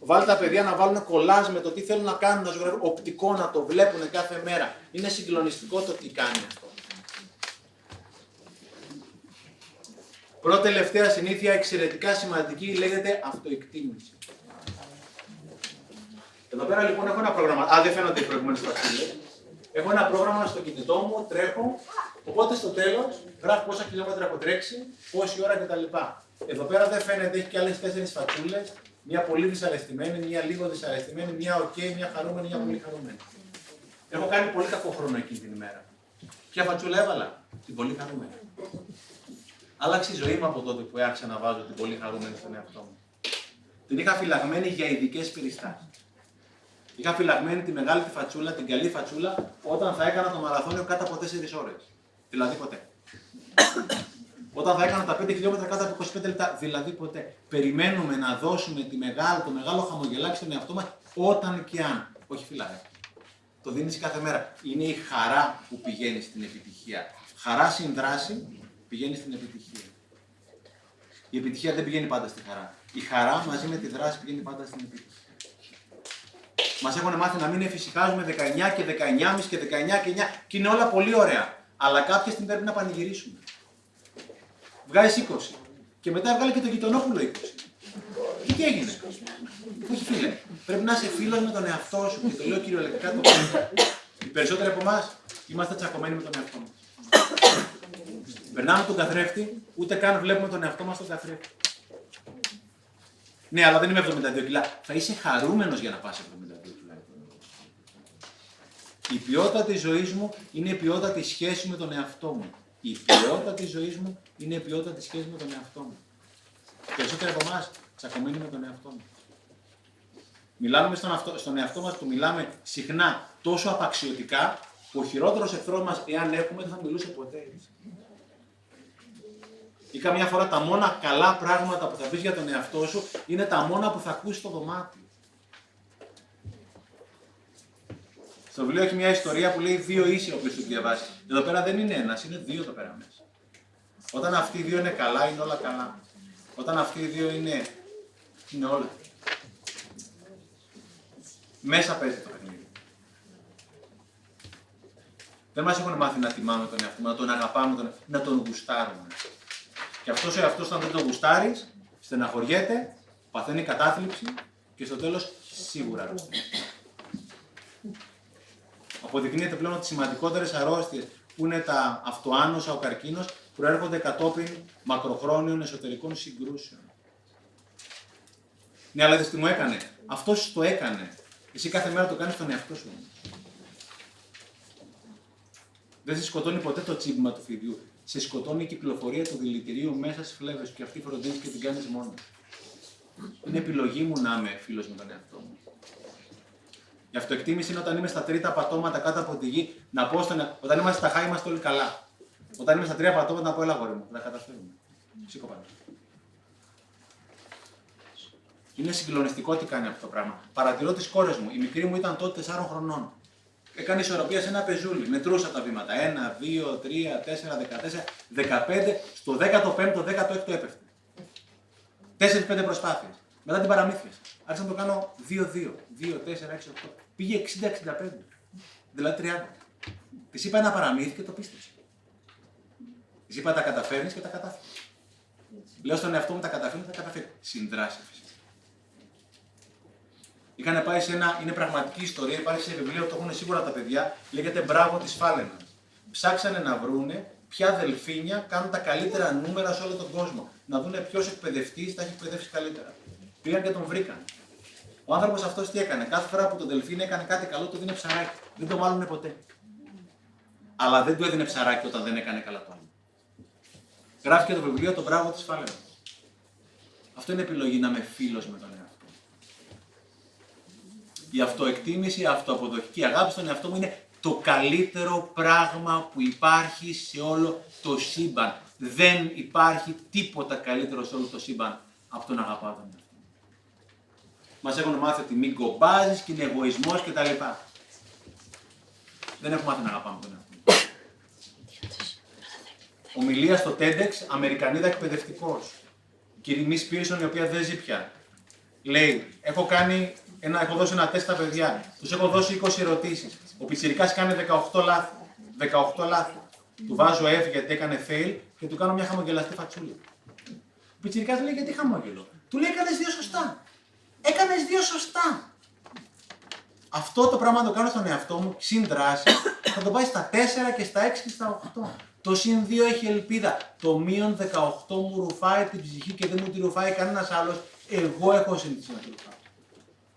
Βάλτε τα παιδιά να βάλουν κολλάζ με το τι θέλουν να κάνουν, να ζωγραφούν οπτικό, να το βλέπουν κάθε μέρα. Είναι συγκλονιστικό το τι κάνει αυτό. Πρώτη τελευταία συνήθεια εξαιρετικά σημαντική λέγεται αυτοεκτίμηση. Εδώ πέρα λοιπόν έχω ένα πρόγραμμα. Α, δεν φαίνονται οι προηγούμενες φατσούλες. Έχω ένα πρόγραμμα στο κινητό μου, τρέχω. Οπότε στο τέλος γράφω πόσα χιλιόμετρα έχω τρέξει, πόση ώρα κτλ. Εδώ πέρα δεν φαίνεται, έχει και άλλες τέσσερις φατσούλες. Μια πολύ δυσαρεστημένη, μια λίγο δυσαρεστημένη, μια οκ, μια χαρούμενη, μια πολύ χαρούμενη. Έχω κάνει πολύ κακό χρόνο εκείνη την ημέρα. Ποια φατσούλα έβαλα, την πολύ χαρούμενη. Άλλαξε η ζωή μου από τότε που άρχισα να βάζω την πολύ χαρούμενη στον εαυτό μου. Την είχα φυλαγμένη για ειδικές περιστάσεις. Είχα φυλαγμένη τη μεγάλη τη φατσούλα, την καλή φατσούλα, όταν θα έκανα το μαραθώνιο κάτω από 4 ώρες. Δηλαδή ποτέ. Όταν θα έκανα τα 5 χιλιόμετρα κάτω από 25 λεπτά. Δηλαδή ποτέ. Περιμένουμε να δώσουμε τη μεγάλη, το μεγάλο χαμογελάκι στον εαυτό μας όταν και αν. Όχι φυλάει. Το δίνεις κάθε μέρα. Είναι η χαρά που πηγαίνεις στην επιτυχία. Χαρά συνδράση πηγαίνεις στην επιτυχία. Η επιτυχία δεν πηγαίνει πάντα στη χαρά. Η χαρά μαζί με τη δράση πηγαίνει πάντα στην επιτυχία. Μας έχουν μάθει να μην εφησυχάζουμε 19 και 19,5 και 19 και 9 και είναι όλα πολύ ωραία. Αλλά κάποια στιγμή πρέπει να πανηγυρίσουμε. Βγάζει 20 και μετά βγάλει και το γειτονόπουλο 20. Και τι έγινε; Όχι φίλε. Πρέπει να είσαι φίλος με τον εαυτό σου. Και το λέω κυριολεκτικά το Οι περισσότεροι από εμάς είμαστε τσακωμένοι με τον εαυτό μας. Περνάμε τον καθρέφτη, ούτε καν βλέπουμε τον εαυτό μας στον καθρέφτη. Ναι, αλλά δεν είμαι 72 κιλά. Θα είσαι χαρούμενος για να πας 72 κιλά. Η ποιότητα της ζωής μου είναι η ποιότητα της σχέσης με τον εαυτό μου. Η ποιότητα της ζωής μου είναι η ποιότητα της σχέσης με τον εαυτό μου. Περισσότεροι από εμάς τσακωμένοι με τον εαυτό μου. Μιλάμε στον, αυτό, στον εαυτό μας, του μιλάμε συχνά τόσο απαξιωτικά που ο χειρότερος εχθρός μας, εάν έχουμε, δεν θα μιλούσε ποτέ έτσι. Ή καμιά φορά τα μόνα καλά πράγματα που θα πεις για τον εαυτό σου είναι τα μόνα που θα ακούσεις στο δωμάτιο. Στο βιβλίο έχει μια ιστορία που λέει δύο ίσοι όποιος τους διαβάσει. Εδώ πέρα δεν είναι ένας, είναι δύο εδώ πέρα μέσα. Όταν αυτοί οι δύο είναι καλά, είναι όλα καλά. Όταν αυτοί οι δύο είναι, είναι όλα. Μέσα παίζει το παιχνίδι. Δεν μας έχουν μάθει να τιμάμε τον εαυτό να τον αγαπάμε, τον... να τον γουστάρουμε. Και αυτός ο εαυτός, όταν δεν τον γουστάρεις, στεναχωριέται, παθαίνει κατάθλιψη και στο τέλος σίγουρα αρρωσταίνεις. Αποδεικνύεται πλέον ότι οι σημαντικότερες αρρώστιες που είναι τα αυτοάνωσα, ο καρκίνος, προέρχονται κατόπιν μακροχρόνιων εσωτερικών συγκρούσεων. Ναι, αλλά τι μου έκανε. Αυτός το έκανε. Εσύ κάθε μέρα το κάνεις στον εαυτό σου. Δεν σε σκοτώνει ποτέ το τσίπημα του φιδιού σε σκοτώνει η κυκλοφορία του δηλητηρίου μέσα στις φλέβες και αυτή φροντίζει και την κάνεις μόνο. Είναι επιλογή μου να είμαι φίλος με τον εαυτό μου. Η αυτοεκτίμηση είναι όταν είμαι στα τρίτα πατώματα κάτω από τη γη να πω στον Όταν είμαστε στα χάρη είμαστε όλοι καλά. Όταν είμαι στα τρία πατώματα να πω έλα γόρι μου, θα τα καταφέρουμε. Σήκω πάνω. Είναι συγκλονιστικό τι κάνει αυτό το πράγμα. Παρατηρώ τις κόρες μου. Η μικρή μου ήταν τότε 4 χρονών. Έκανε ισορροπία σε ένα πεζούλι. Μετρούσα τα βήματα. 1, 2, 3, 4, 14, 15. Στο 15ο, 16ο έπεφτε. 4-5 προσπάθειες. Μετά την παραμύθια. Άρχισα να το κάνω 2-2. 2, 4, 6, 8. Πήγε 60-65. Δηλαδή 30. Της είπα ένα παραμύθι και το πίστεψε. Της είπα τα καταφέρνεις και τα κατάφερες. Λέω στον εαυτό μου τα καταφέρνει και τα καταφέρει. Συνδράσει φυσικά. Είχαν πάει σε ένα, είναι πραγματική ιστορία, υπάρχει σε βιβλίο, το έχουν σίγουρα τα παιδιά, λέγεται Μπράβο της Φάλαινας. Ψάξανε να βρούνε ποια δελφίνια κάνουν τα καλύτερα νούμερα σε όλο τον κόσμο. Να δούνε ποιος εκπαιδευτής τα έχει εκπαιδεύσει καλύτερα. Πήγαν και τον βρήκαν. Ο άνθρωπος αυτός τι έκανε; Κάθε φορά που το δελφίνι έκανε κάτι καλό, του δίνει ψαράκι. Δεν το μάλλον ποτέ. Αλλά δεν του έδινε ψαράκι όταν δεν έκανε καλά το άλλο. Γράφει και το βιβλίο το μπράβο της Φάλαινα. Αυτό είναι επιλογή να είμαι φίλος με τον εαυτό η αυτοεκτίμηση, η αυτοαποδοχική αγάπη στον εαυτό μου είναι το καλύτερο πράγμα που υπάρχει σε όλο το σύμπαν. Δεν υπάρχει τίποτα καλύτερο σε όλο το σύμπαν από τον αγαπάω τον εαυτό μου. Μας έχουν μάθει ότι μην κομπάζεις και είναι εγωισμός κτλ. Δεν έχουμε μάθει να αγαπάμε τον εαυτό Ομιλία στο TEDx, Αμερικανίδα εκπαιδευτικός. Κυρία Μη Πίρσον, η οποία δεν ζει πια. Λέει, έχω, κάνει ένα, έχω δώσει ένα τεστ στα παιδιά. Τους έχω δώσει 20 ερωτήσεις. Ο Πιτσυρικά κάνει 18 λάθη. 18 λάθη. Του βάζω F γιατί έκανε fail και του κάνω μια χαμογελαστή φατσούλα. Ο Πιτσυρικά λέει γιατί χαμόγελο. Του λέει έκανες δύο σωστά. Έκανες δύο σωστά. Αυτό το πράγμα το κάνω στον εαυτό μου, συν δράση, θα το πάει στα 4 και στα 6 και στα 8. Το συν 2 έχει ελπίδα. Το μείον 18 μου ρουφάει την ψυχή και δεν μου τη ρουφάει κανένας άλλος. Εγώ έχω συνηθίσει να τη ρουφάω.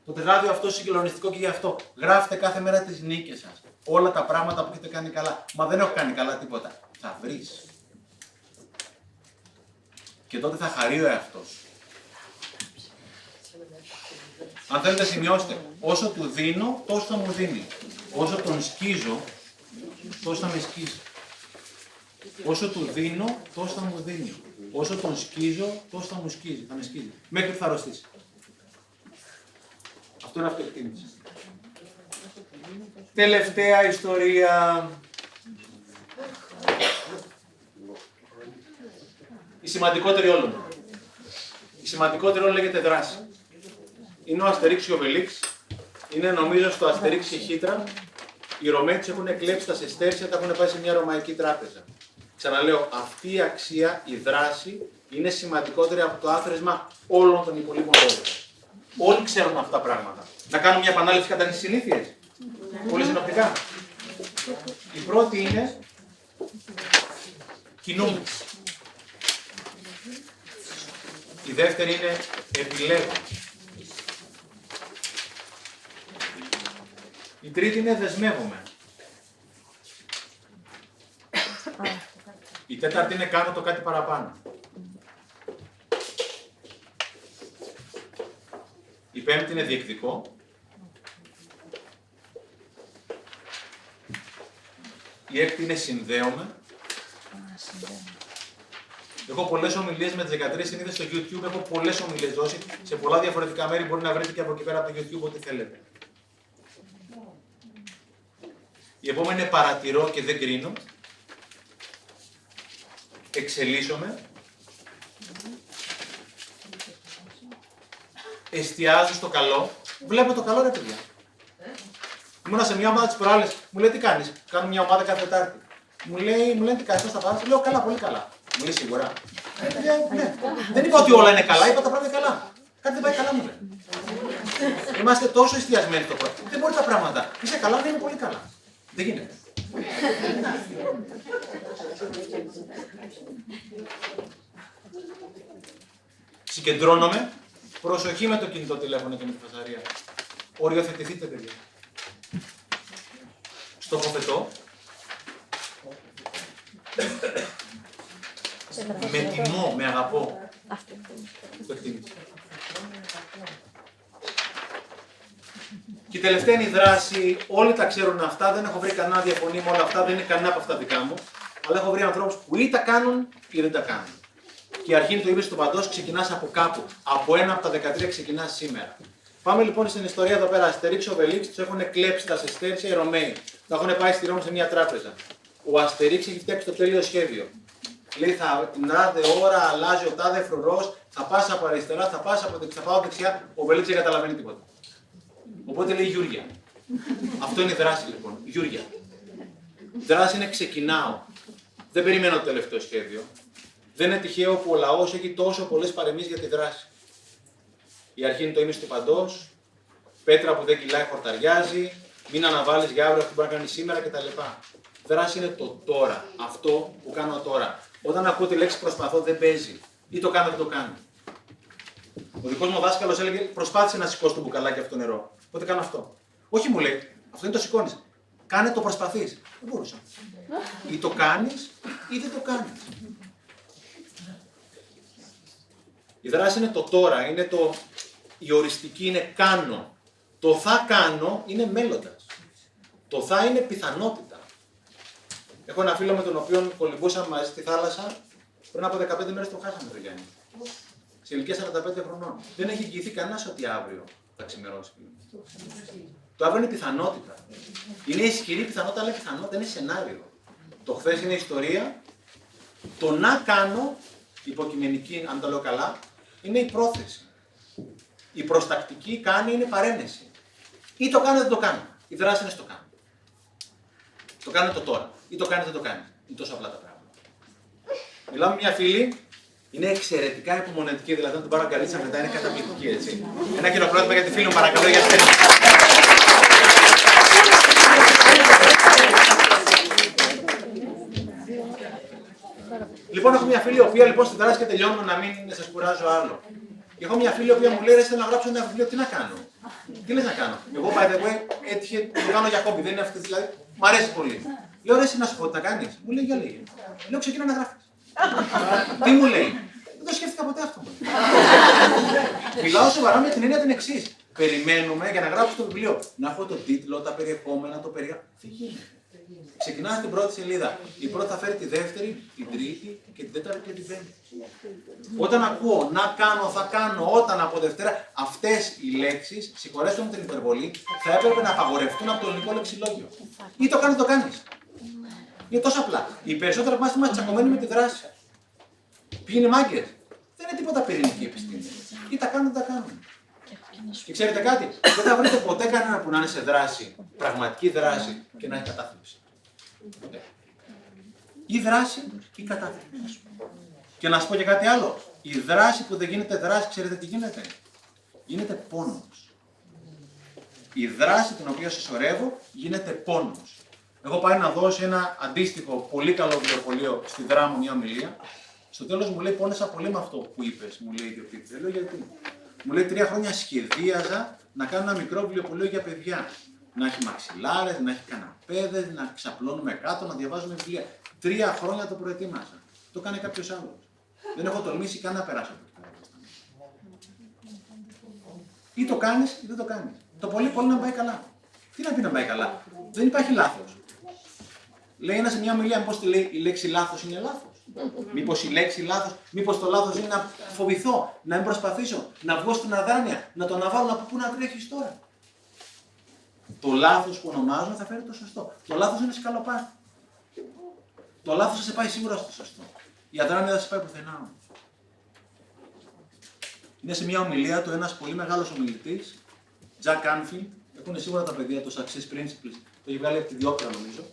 Το τετράδιο αυτό συγκλονιστικό και γι' αυτό. Γράφτε κάθε μέρα τις νίκες σας. Όλα τα πράγματα που έχετε κάνει καλά. Μα δεν έχω κάνει καλά τίποτα. Θα βρεις. Και τότε θα χαρεί ο εαυτός σου. Αν θέλετε σημειώστε, όσο του δίνω, τόσο θα μου δίνει. Όσο τον σκίζω, τόσο θα με σκίζει. Όσο του δίνω, τόσο θα μου δίνει. Όσο τον σκίζω, τόσο θα μου σκίζει. Θα με σκίζει. Μέχρι που θα αρρωστήσει. Αυτό είναι αυτοεκτίμηση. Τελευταία ιστορία. Η σημαντικότερη όλων. Η σημαντικότερη όλων λέγεται δράση. Είναι ο Αστερίξ και ο Βελίξ. Είναι νομίζω στο Αστερίξ η Χίτρα. Οι Ρωμαίοι τους έχουν κλέψει τα σεστέρια, τα έχουν πάει σε μια ρωμαϊκή τράπεζα. Ξαναλέω, αυτή η αξία, η δράση, είναι σημαντικότερη από το άθροισμα όλων των υπολείπων λόγων. Όλοι ξέρουν αυτά τα πράγματα. Να κάνουμε μια επανάληψη κατά τις συνήθειες. Πολύ συνοπτικά. Η πρώτη είναι κινούμε. Η δεύτερη είναι επιλέγω. Η τρίτη είναι δεσμεύομαι. Η τέταρτη είναι κάνω το κάτι παραπάνω. Η πέμπτη είναι διεκδικό. Η έκτη είναι συνδέομαι. Έχω πολλές ομιλίες με τι 13 συνήθειες στο YouTube. Έχω πολλές ομιλίες δώσει σε πολλά διαφορετικά μέρη. Μπορεί να βρείτε και από εκεί πέρα από το YouTube ό,τι θέλετε. Η επόμενη είναι παρατηρώ και δεν κρίνω. Εξελίσσομαι. Εστιάζω στο καλό. Βλέπω το καλό ρε παιδιά. Ήμουνα σε μια ομάδα της προάλλη. Μου λέει τι κάνεις; Κάνω μια ομάδα κάθε Τετάρτη. Μου λέει, μου λένε τι κάνεις, πώς θα πας; Λέω καλά, πολύ καλά. Μου λέει σίγουρα. Ε, παιδιά, ναι. Δεν είπα ότι όλα είναι καλά, είπα τα πράγματα είναι καλά. Κάτι δεν πάει καλά, μου λέει. Είμαστε τόσο εστιασμένοι στο πρώτο. Δεν μπορεί τα πράγματα. Είσαι καλά, δεν είναι πολύ καλά. Δεν γίνεται. Συγκεντρώνομαι. Προσοχή με το κινητό τηλέφωνο και με τη φασαρία. Οριοθετηθείτε, παιδιά. Στοχοθετώ. με τιμώ, με αγαπώ. Αυτό. Το εκτίμηση. Και η τελευταία είναι η δράση. Όλοι τα ξέρουν αυτά. Δεν έχω βρει κανένα διαφωνεί με όλα αυτά. Δεν είναι κανένα από αυτά δικά μου. Αλλά έχω βρει ανθρώπους που ή τα κάνουν ή δεν τα κάνουν. Και η αρχή είναι το ήμισυ του παντός. Ξεκινάς από κάπου. Από ένα από τα 13 ξεκινάς σήμερα. Πάμε λοιπόν στην ιστορία εδώ πέρα. Αστερίξ, Οβελίξ τους έχουν κλέψει τα σεστέρσια οι Ρωμαίοι. Τα έχουν πάει στη Ρώμη σε μια τράπεζα. Ο Αστερίξ έχει φτιάξει το τέλειο σχέδιο. Λέει θα την τάδε ώρα αλλάζει ο τάδε φρουρός, θα πας από αριστερά, θα πας από δεξιά, θα πάω δεξιά. Ο Οβελίξ δεν καταλαβαίνει τίποτα. Οπότε λέει Γιούρια. Αυτό είναι η δράση λοιπόν. Γιούρια. Δράση είναι ξεκινάω. Δεν περιμένω το τελευταίο σχέδιο. Δεν είναι τυχαίο που ο λαός έχει τόσο πολλές παρεμίες για τη δράση. Η αρχή είναι το ίμιση του παντό. Πέτρα που δεν κυλάει χορταριάζει. Μην αναβάλεις για αύριο αυτό που μπορεί να κάνεις σήμερα κτλ. Δράση είναι το τώρα. Αυτό που κάνω τώρα. Όταν ακούω τη λέξη προσπαθώ δεν παίζει. Ή το κάνω δεν το κάνω. Ο δικός μου δάσκαλος έλεγε: Προσπάθησε να σηκώσει το μπουκαλάκι από το νερό. Οπότε κάνω αυτό. Όχι μου λέει, αυτό είναι το σηκώνεις. Κάνε το προσπαθείς. Δεν μπορούσα. Ή το κάνεις ή δεν το κάνεις. Η δράση είναι το τώρα, είναι το, η οριστική είναι κάνω. Το θα κάνω είναι μέλλοντας. Το θα είναι πιθανότητα. Έχω ένα φίλο με τον οποίο κολυμπούσαμε μαζί στη θάλασσα. Πριν από 15 μέρες τον χάσαμε το Γιάννη. Σε ηλικία 45 χρονών. Δεν έχει εγγυηθεί κανένα ότι αύριο θα ξημερώσει. Το αύριο είναι πιθανότητα. Είναι ισχυρή πιθανότητα, αλλά πιθανότητα είναι σενάριο. Το χθες είναι ιστορία, Το να κάνω, υποκειμενική, αν το λέω καλά, είναι η πρόθεση. Η προστακτική κάνει είναι παρένεση. Ή το κάνω ή δεν το κάνω. Η δράση είναι στο κάνω. Το κάνω το τώρα. Ή το κάνει ή δεν το κάνει. Είναι τόσο απλά τα πράγματα. Μιλάω με μια φίλη, είναι εξαιρετικά υπομονετική, δηλαδή να την πάρω αγκαλίτσα μετά είναι καταπληκτική έτσι. Ένα χειροκρότημα για τη φίλη μου, παρακαλώ, για στέλνει. Λοιπόν, έχω μια φίλη η οποία λοιπόν στην δράση και τελειώνουμε να μην σα κουράζω άλλο. Και έχω μια φίλη η οποία μου λέει: Ρε, θέλω να γράψω ένα βιβλίο, τι να κάνω; Τι λες να κάνω; Εγώ, by the way, έτυχε, το κάνω για κόμπι, δεν είναι αυτή δηλαδή. Μ' αρέσει πολύ. Λέω: Ρε, εσύ να σου πω τι να κάνεις; Μου λέει: Για λίγη. Λέω: Ξεκινά να γράφεις. Τι μου λέει; Δεν το σκέφτηκα ποτέ αυτό. Μιλάω σοβαρά με την έννοια την εξής. Περιμένουμε για να γράψω το βιβλίο. Να έχω τον τίτλο, τα περιεχόμενα, το περιγράφω. Δεν γίνεται; Ξεκινάς στην πρώτη σελίδα. Η πρώτη θα φέρει τη δεύτερη, την τρίτη και την τέταρτη και την πέμπτη. Όταν ακούω να κάνω, θα κάνω, όταν από Δευτέρα, αυτές οι λέξεις, συγχωρέστε μου την υπερβολή, θα έπρεπε να απαγορευτούν από το ελληνικό λεξιλόγιο. Ή το κάνει, το κάνεις. Είναι τόσο απλά. Οι περισσότεροι από εμάς είμαστε τσακωμένοι με τη δράση. Ποιοι είναι μάγκες; Δεν είναι τίποτα πυρηνική επιστήμη. Ή τα κάνουν, τα κάνουν. Και ξέρετε κάτι, δεν θα βρείτε ποτέ κανένα που να είναι σε δράση, πραγματική δράση και να έχει κατάθλιψη. Ποτέ. Ή δράση ή κατάθλιψη. Και να σας πω και κάτι άλλο. Η δράση που δεν γίνεται δράση, ξέρετε τι γίνεται; Γίνεται πόνος. Η δράση την οποία συσσωρεύω γίνεται πόνος. Εγώ πάει να δώσω ένα αντίστοιχο πολύ καλό βιβλιοπωλείο στη δράμου μια ομιλία. Στο τέλος μου λέει πόνεσα πολύ με αυτό που είπες, μου λέει η ιδιοκτήτρια. Λέω γιατί; Μου λέει τρία χρόνια σχεδίαζα να κάνω ένα μικρό βιβλιοπωλείο για παιδιά. Να έχει μαξιλάρες, να έχει καναπέδες, να ξαπλώνουμε κάτω, να διαβάζουμε βιβλία. Τρία χρόνια το προετοίμασα. Το κάνει κάποιος άλλος. Δεν έχω τολμήσει καν να περάσω από εκεί πέρα. Ή το κάνεις ή δεν το κάνεις. Το πολύ πολύ να πάει καλά. Τι να πει να πάει καλά; Δεν υπάρχει λάθος. Λέει ένας σε μια ομιλία, μήπως τη λέει η λέξη λάθος είναι λάθος. Μήπως η λέξη λάθος, μήπως το λάθος είναι να φοβηθώ, να μην προσπαθήσω, να βγω στην αδράνεια, να το αναβάλω από πού να τρέχει τώρα. Το λάθος που ονομάζω θα φέρει το σωστό. Το λάθος είναι σκαλοπάτι. Το λάθος θα σε πάει σίγουρα στο σωστό. Η αδράνεια δεν θα σε πάει πουθενά όμως. Είναι σε μια ομιλία του ένας πολύ μεγάλος ομιλητής, Jack Canfield, έχουν σίγουρα τα παιδιά το Success Principles, το έχει βγάλει από τη Διόπρα νομίζω,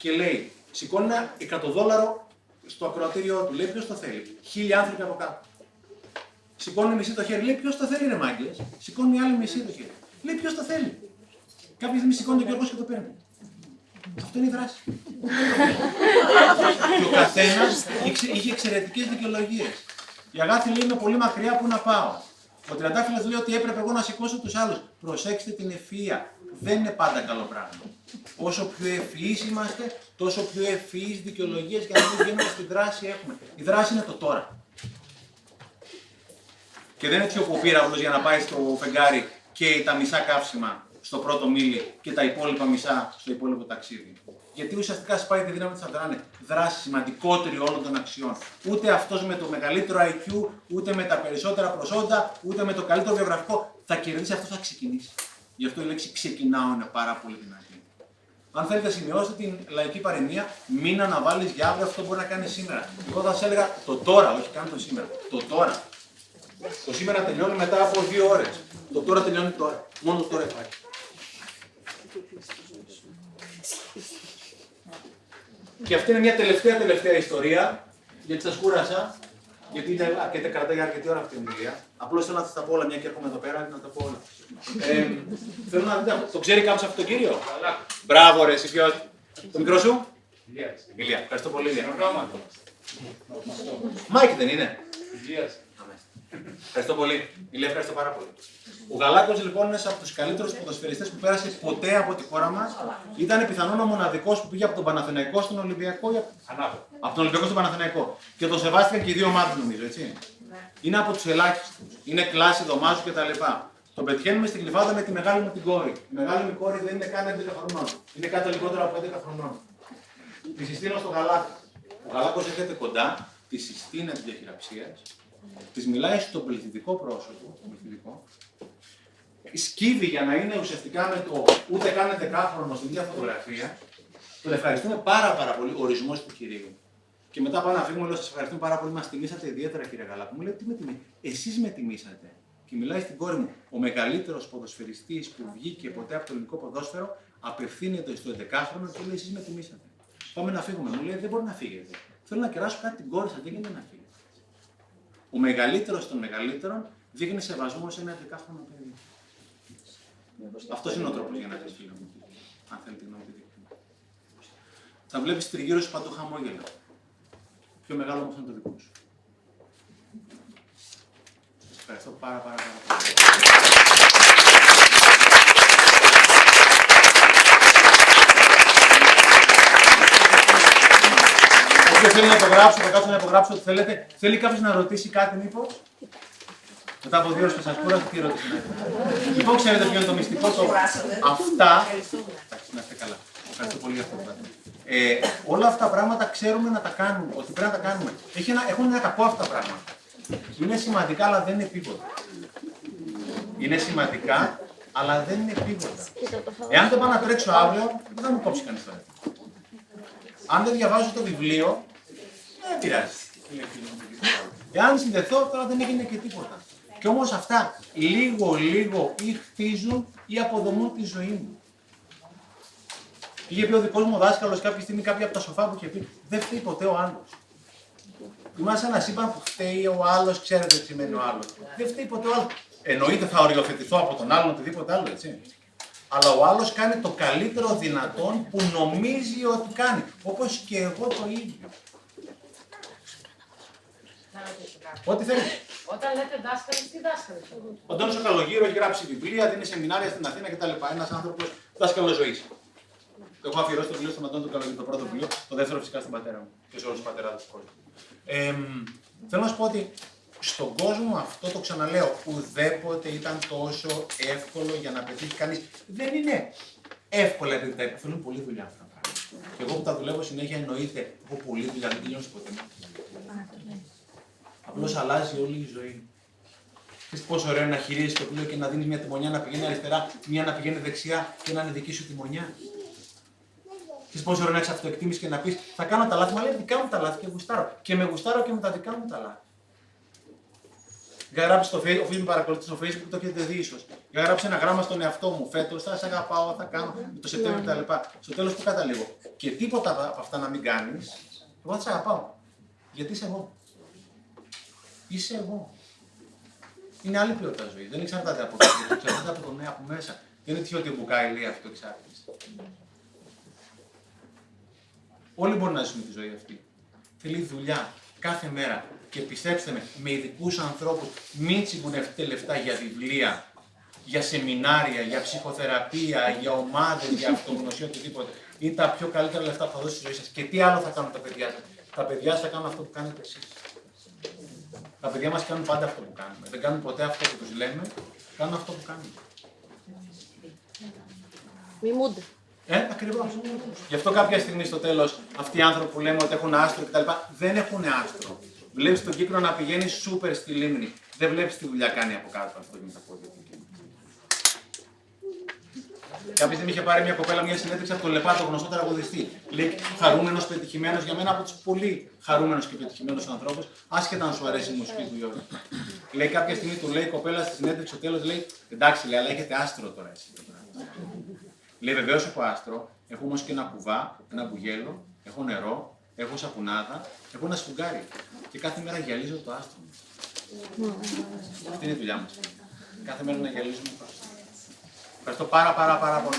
και λέει: Σηκώνει ένα εκατοδόλαρο στο ακροατήριό του, λέει ποιο το θέλει. Χίλιοι άνθρωποι από κάτω. Σηκώνει μισή το χέρι, λέει ποιο το θέλει, ρε μάγκε. Σηκώνει άλλη μισή το χέρι. Λέει ποιο το θέλει. Κάποια στιγμή σηκώνει το Γιώργος και το παίρνει. Αυτό είναι η δράση. και ο καθένας είχε εξαιρετικές δικαιολογίες. Η Αγάθη λέει: Είμαι πολύ μακριά που να πάω. Ο Τριαντάφυλλος λέει ότι έπρεπε εγώ να σηκώσω τους άλλους. Προσέξτε την ευφυα. Δεν είναι πάντα καλό πράγμα. Όσο πιο ευφυείς είμαστε, τόσο πιο ευφυείς δικαιολογίες για να μην γίνουμε στη δράση έχουμε. Η δράση είναι το τώρα. Και δεν είναι τέτοιο που πήρα για να πάει στο φεγγάρι και τα μισά καύσιμα στο πρώτο μίλι και τα υπόλοιπα μισά στο υπόλοιπο ταξίδι. Γιατί ουσιαστικά σπάει τη δύναμη της αδράνε. Δράση σημαντικότερη όλων των αξιών. Ούτε αυτός με το μεγαλύτερο IQ, ούτε με τα περισσότερα προσόντα, ούτε με το καλύτερο βιογραφικό θα κερδίσει, αυτός θα ξεκινήσει. Γι' αυτό η λέξη ξεκινάω είναι πάρα πολύ δυνατή. Αν θέλετε, σημειώστε την λαϊκή παροιμία, μην αναβάλεις για αύριο αυτό που μπορεί να κάνεις σήμερα. Εγώ θα σα έλεγα το τώρα, όχι καν το σήμερα. Το τώρα. Το σήμερα τελειώνει μετά από δύο ώρες. Το τώρα τελειώνει τώρα. Μόνο το τώρα υπάρχει. Και αυτή είναι μια τελευταία τελευταία ιστορία, γιατί σας κούρασα, γιατί είναι αρκετά, κρατάει αρκετή ώρα αυτή η ομιλία. Απλώς θέλω να σας τα πω όλα, μια και έρχομαι εδώ πέρα, να τα πω όλα. Ε, θέλω να δείτε, το ξέρει κάποιος αυτό τον κύριο; Μπράβο, ρε, εσύ ποιος; Το μικρό σου; Ηλίας. Ευχαριστώ πολύ, Ηλία. Μάικ δεν είναι. Ευχαριστώ πολύ. Ηλία, ευχαριστώ πάρα πολύ. Ο Γαλάκος λοιπόν είναι από τους καλύτερους ποδοσφαιριστές που πέρασε ποτέ από τη χώρα μας. Ήταν πιθανόν ο μοναδικός που πήγε από τον Παναθηναϊκό στον Ολυμπιακό. Ή... Από τον Ολυμπιακό στον Παναθηναϊκό. Και το σεβάστηκαν και οι δύο ομάδες νομίζω, έτσι. Είναι από τους ελάχιστους. Είναι κλάση Δομάζου κτλ. Τον πετυχαίνουμε στην Γλυφάδα με τη μεγάλη μου την κόρη. Η μεγάλη μου κόρη δεν είναι καν 11 χρονών. Είναι κάτι λιγότερο από 11 χρονών. Τη συστήνω στο Γαλάκο. Ο Γαλάκο έρχεται κοντά, τη συστήνει τη διαχειραψία, της μιλάει στο πληθυντικό πρόσωπο, το πληθυντικό, σκύβει για να είναι ουσιαστικά με το ούτε καν δεκάχρονο στην ίδια φωτογραφία, τον ευχαριστούμε πάρα, πάρα πολύ. Ο ορισμός του κυρίου. Και μετά πάω να φύγουμε, λέω: Σας ευχαριστούμε πάρα πολύ, μας τιμήσατε ιδιαίτερα, κύριε Γαλάκου. Μου λέει: Τι με τιμήσατε. Εσείς με τιμήσατε. Και μιλάει στην κόρη μου: Ο μεγαλύτερος ποδοσφαιριστής που βγήκε ποτέ από το ελληνικό ποδόσφαιρο απευθύνεται στο 11χρονο και λέει: Εσείς με τιμήσατε. Πάμε να φύγουμε. Μου λέει: Δεν μπορεί να φύγετε. Θέλω να κεράσω κάτι την κόρη σας, δεν γίνεται να φύγετε. Ο μεγαλύτερος των μεγαλύτερων δείχνει σεβασμό σε ένα 11χρονο παιδί. Αυτός είναι ο τρόπος για να ζει, φίλο μου. Αν θέλετε να μου πείτε. Θα βλέπεις τριγύρω σου παντού χαμόγελα. Πιο μεγάλο όμω είναι το δικό σου. Σα ευχαριστώ πάρα πάρα πάρα πολύ. Όποιος θέλει να υπογράψω, θα κάτσω να υπογράψω ό,τι θέλετε. Θέλει κάποιος να ρωτήσει κάτι, μήπω. Μετά από δύο ώρες που σας κούρασα, τι ερώτηση να έχετε. Λοιπόν, ξέρετε ποιο είναι το μυστικό. Το... Αυτά. Εντάξει, να είστε καλά. Ευχαριστώ πολύ για αυτό που είπατε. Ε, όλα αυτά τα πράγματα ξέρουμε να τα κάνουμε, ότι πρέπει να τα κάνουμε. Έχει ένα, έχουν ένα κακό αυτά τα πράγματα. Είναι σημαντικά, αλλά δεν είναι επίγοντα. Είναι σημαντικά, αλλά δεν είναι επίγοντα. Εάν δεν πάω να τρέξω αύριο, δεν θα μου κόψει κανείς τώρα. Αν δεν διαβάζω το βιβλίο, δεν πειράζει. Εάν συνδεθώ, τώρα δεν έγινε και τίποτα. Και όμως αυτά λίγο λίγο ή χτίζουν ή αποδομούν τη ζωή μου. Είχε πει ο δικός μου δάσκαλος κάποια στιγμή, κάποια από τα σοφά που είχε πει: Δεν φταίει ποτέ ο άλλο. Είμαστε ένας σύμπαν που φταίει ο άλλος, ξέρετε τι σημαίνει ο άλλος. Δεν φταίει ποτέ ο άλλος. Εννοείται θα οριοθετηθώ από τον άλλον, οτιδήποτε άλλο, έτσι. Αλλά ο άλλος κάνει το καλύτερο δυνατόν που νομίζει ότι κάνει. Όπως και εγώ το ίδιο. Να ρωτήσω κάτι. Ό,τι θέλεις. Όταν λέτε δάσκαλοι, τι δάσκαλοι είστε. Ο Αντώνης ο Καλογύρο έχει γράψει βιβλία, δίνει σεμινάρια στην Αθήνα κτλ. Ένας άνθρωπος δάσκαλος ζωής. Έχω αφιερώσει το βιβλίο στον Αντώνη του Καλογύρο, το πρώτο βιβλίο, το δεύτερο φυσικά στον πατέρα μου και σε όλους τους πατεράδες του κόσμου. Ε, θέλω να σου πω ότι στον κόσμο αυτό το ξαναλέω, ουδέποτε ήταν τόσο εύκολο για να πετύχει κανείς. Δεν είναι εύκολα επειδή τα θέλουν πολλή δουλειά αυτά τα πράγματα. Και εγώ που τα δουλεύω συνέχεια εννοείται, έχω πολλή δουλειά, δεν τελειώνει ποτέ. Απλώς αλλάζει όλη η ζωή. Ξέρεις πόσο ωραίο είναι να χειρίζεσαι το πλοίο και να δίνεις μια τιμονιά να πηγαίνει αριστερά, μια να πηγαίνει δεξιά και να είναι δική σου τιμονιά. Ξέρεις πόσο ωραίο να έχεις αυτοεκτίμηση και να πεις: Θα κάνω τα λάθη, μα λέει δικά μου τα λάθη και γουστάρω. Και με γουστάρω και με τα δικά μου τα λάθη. Είχα γράψει στο Facebook, οφείλει με παρακολουθείς στο Facebook, το έχετε δει ίσως. Είχα γράψει ένα γράμμα στον εαυτό μου. Φέτος θα σε αγαπάω, θα κάνω το Σεπτέμβριο κτλ. Στο τέλος που καταλήγω. Και τίποτα από αυτά να μην κάνεις, εγώ θα σε αγαπάω. Γιατί είσαι εγώ. Είσαι εγώ. Είναι άλλη ποιότητα ζωής. Δεν εξαρτάται από το εξαρτάται από το νέο από μέσα. Δεν είναι τυχαίο ότι ο Μπουκάη λέει αυτό εξάρτηση. Όλοι μπορούν να ζουν τη ζωή αυτή. Θέλει δουλειά κάθε μέρα. Και πιστέψτε με, με ειδικούς ανθρώπους, μην τσιγκουνευτείτε λεφτά για βιβλία, για σεμινάρια, για ψυχοθεραπεία, για ομάδες, για αυτογνωσία, οτιδήποτε. Είναι τα πιο καλύτερα λεφτά που θα δώσει στη ζωή σας. Και τι άλλο θα κάνουν τα παιδιά σας. Τα παιδιά σας θα κάνουν αυτό που κάνετε εσείς. Τα παιδιά μας κάνουν πάντα αυτό που κάνουμε. Δεν κάνουν ποτέ αυτό που τους λέμε, κάνουν αυτό που κάνουμε. Μιμούνται. Ε, ακριβώς. Γι' αυτό κάποια στιγμή στο τέλος αυτοί οι άνθρωποι που λέμε ότι έχουν άστρο κτλ. δεν έχουν άστρο. Βλέπεις τον κύκλο να πηγαίνει σούπερ στη λίμνη. Δεν βλέπεις τι δουλειά κάνει από κάτω αυτό με τα πόδια του. Κάποια στιγμή είχε πάρει μια κοπέλα μια συνέντευξη από τον Λεπάτο, γνωστό τραγουδιστή. Λέει χαρούμενος, πετυχημένος για μένα από τους πολύ χαρούμενους και πετυχημένους ανθρώπους, άσχετα αν σου αρέσει η μουσική του ή όχι. Λέει κάποια στιγμή του λέει η κοπέλα στη συνέντευξη, στο τέλος λέει εντάξει, λέει, αλλά έχετε άστρο τώρα εσύ. Λέει βεβαίως έχω άστρο, έχω όμως και ένα κουβά, ένα μπουγέλο, έχω νερό, έχω σαπουνάδα, έχω ένα σφουγγάρι. Και κάθε μέρα γυαλίζω το άστρο μου. Αυτή είναι η δουλειά μας. Κάθε μέρα να γυαλίζουμε το άστρο. Ευχαριστώ πάρα πάρα πάρα πολύ.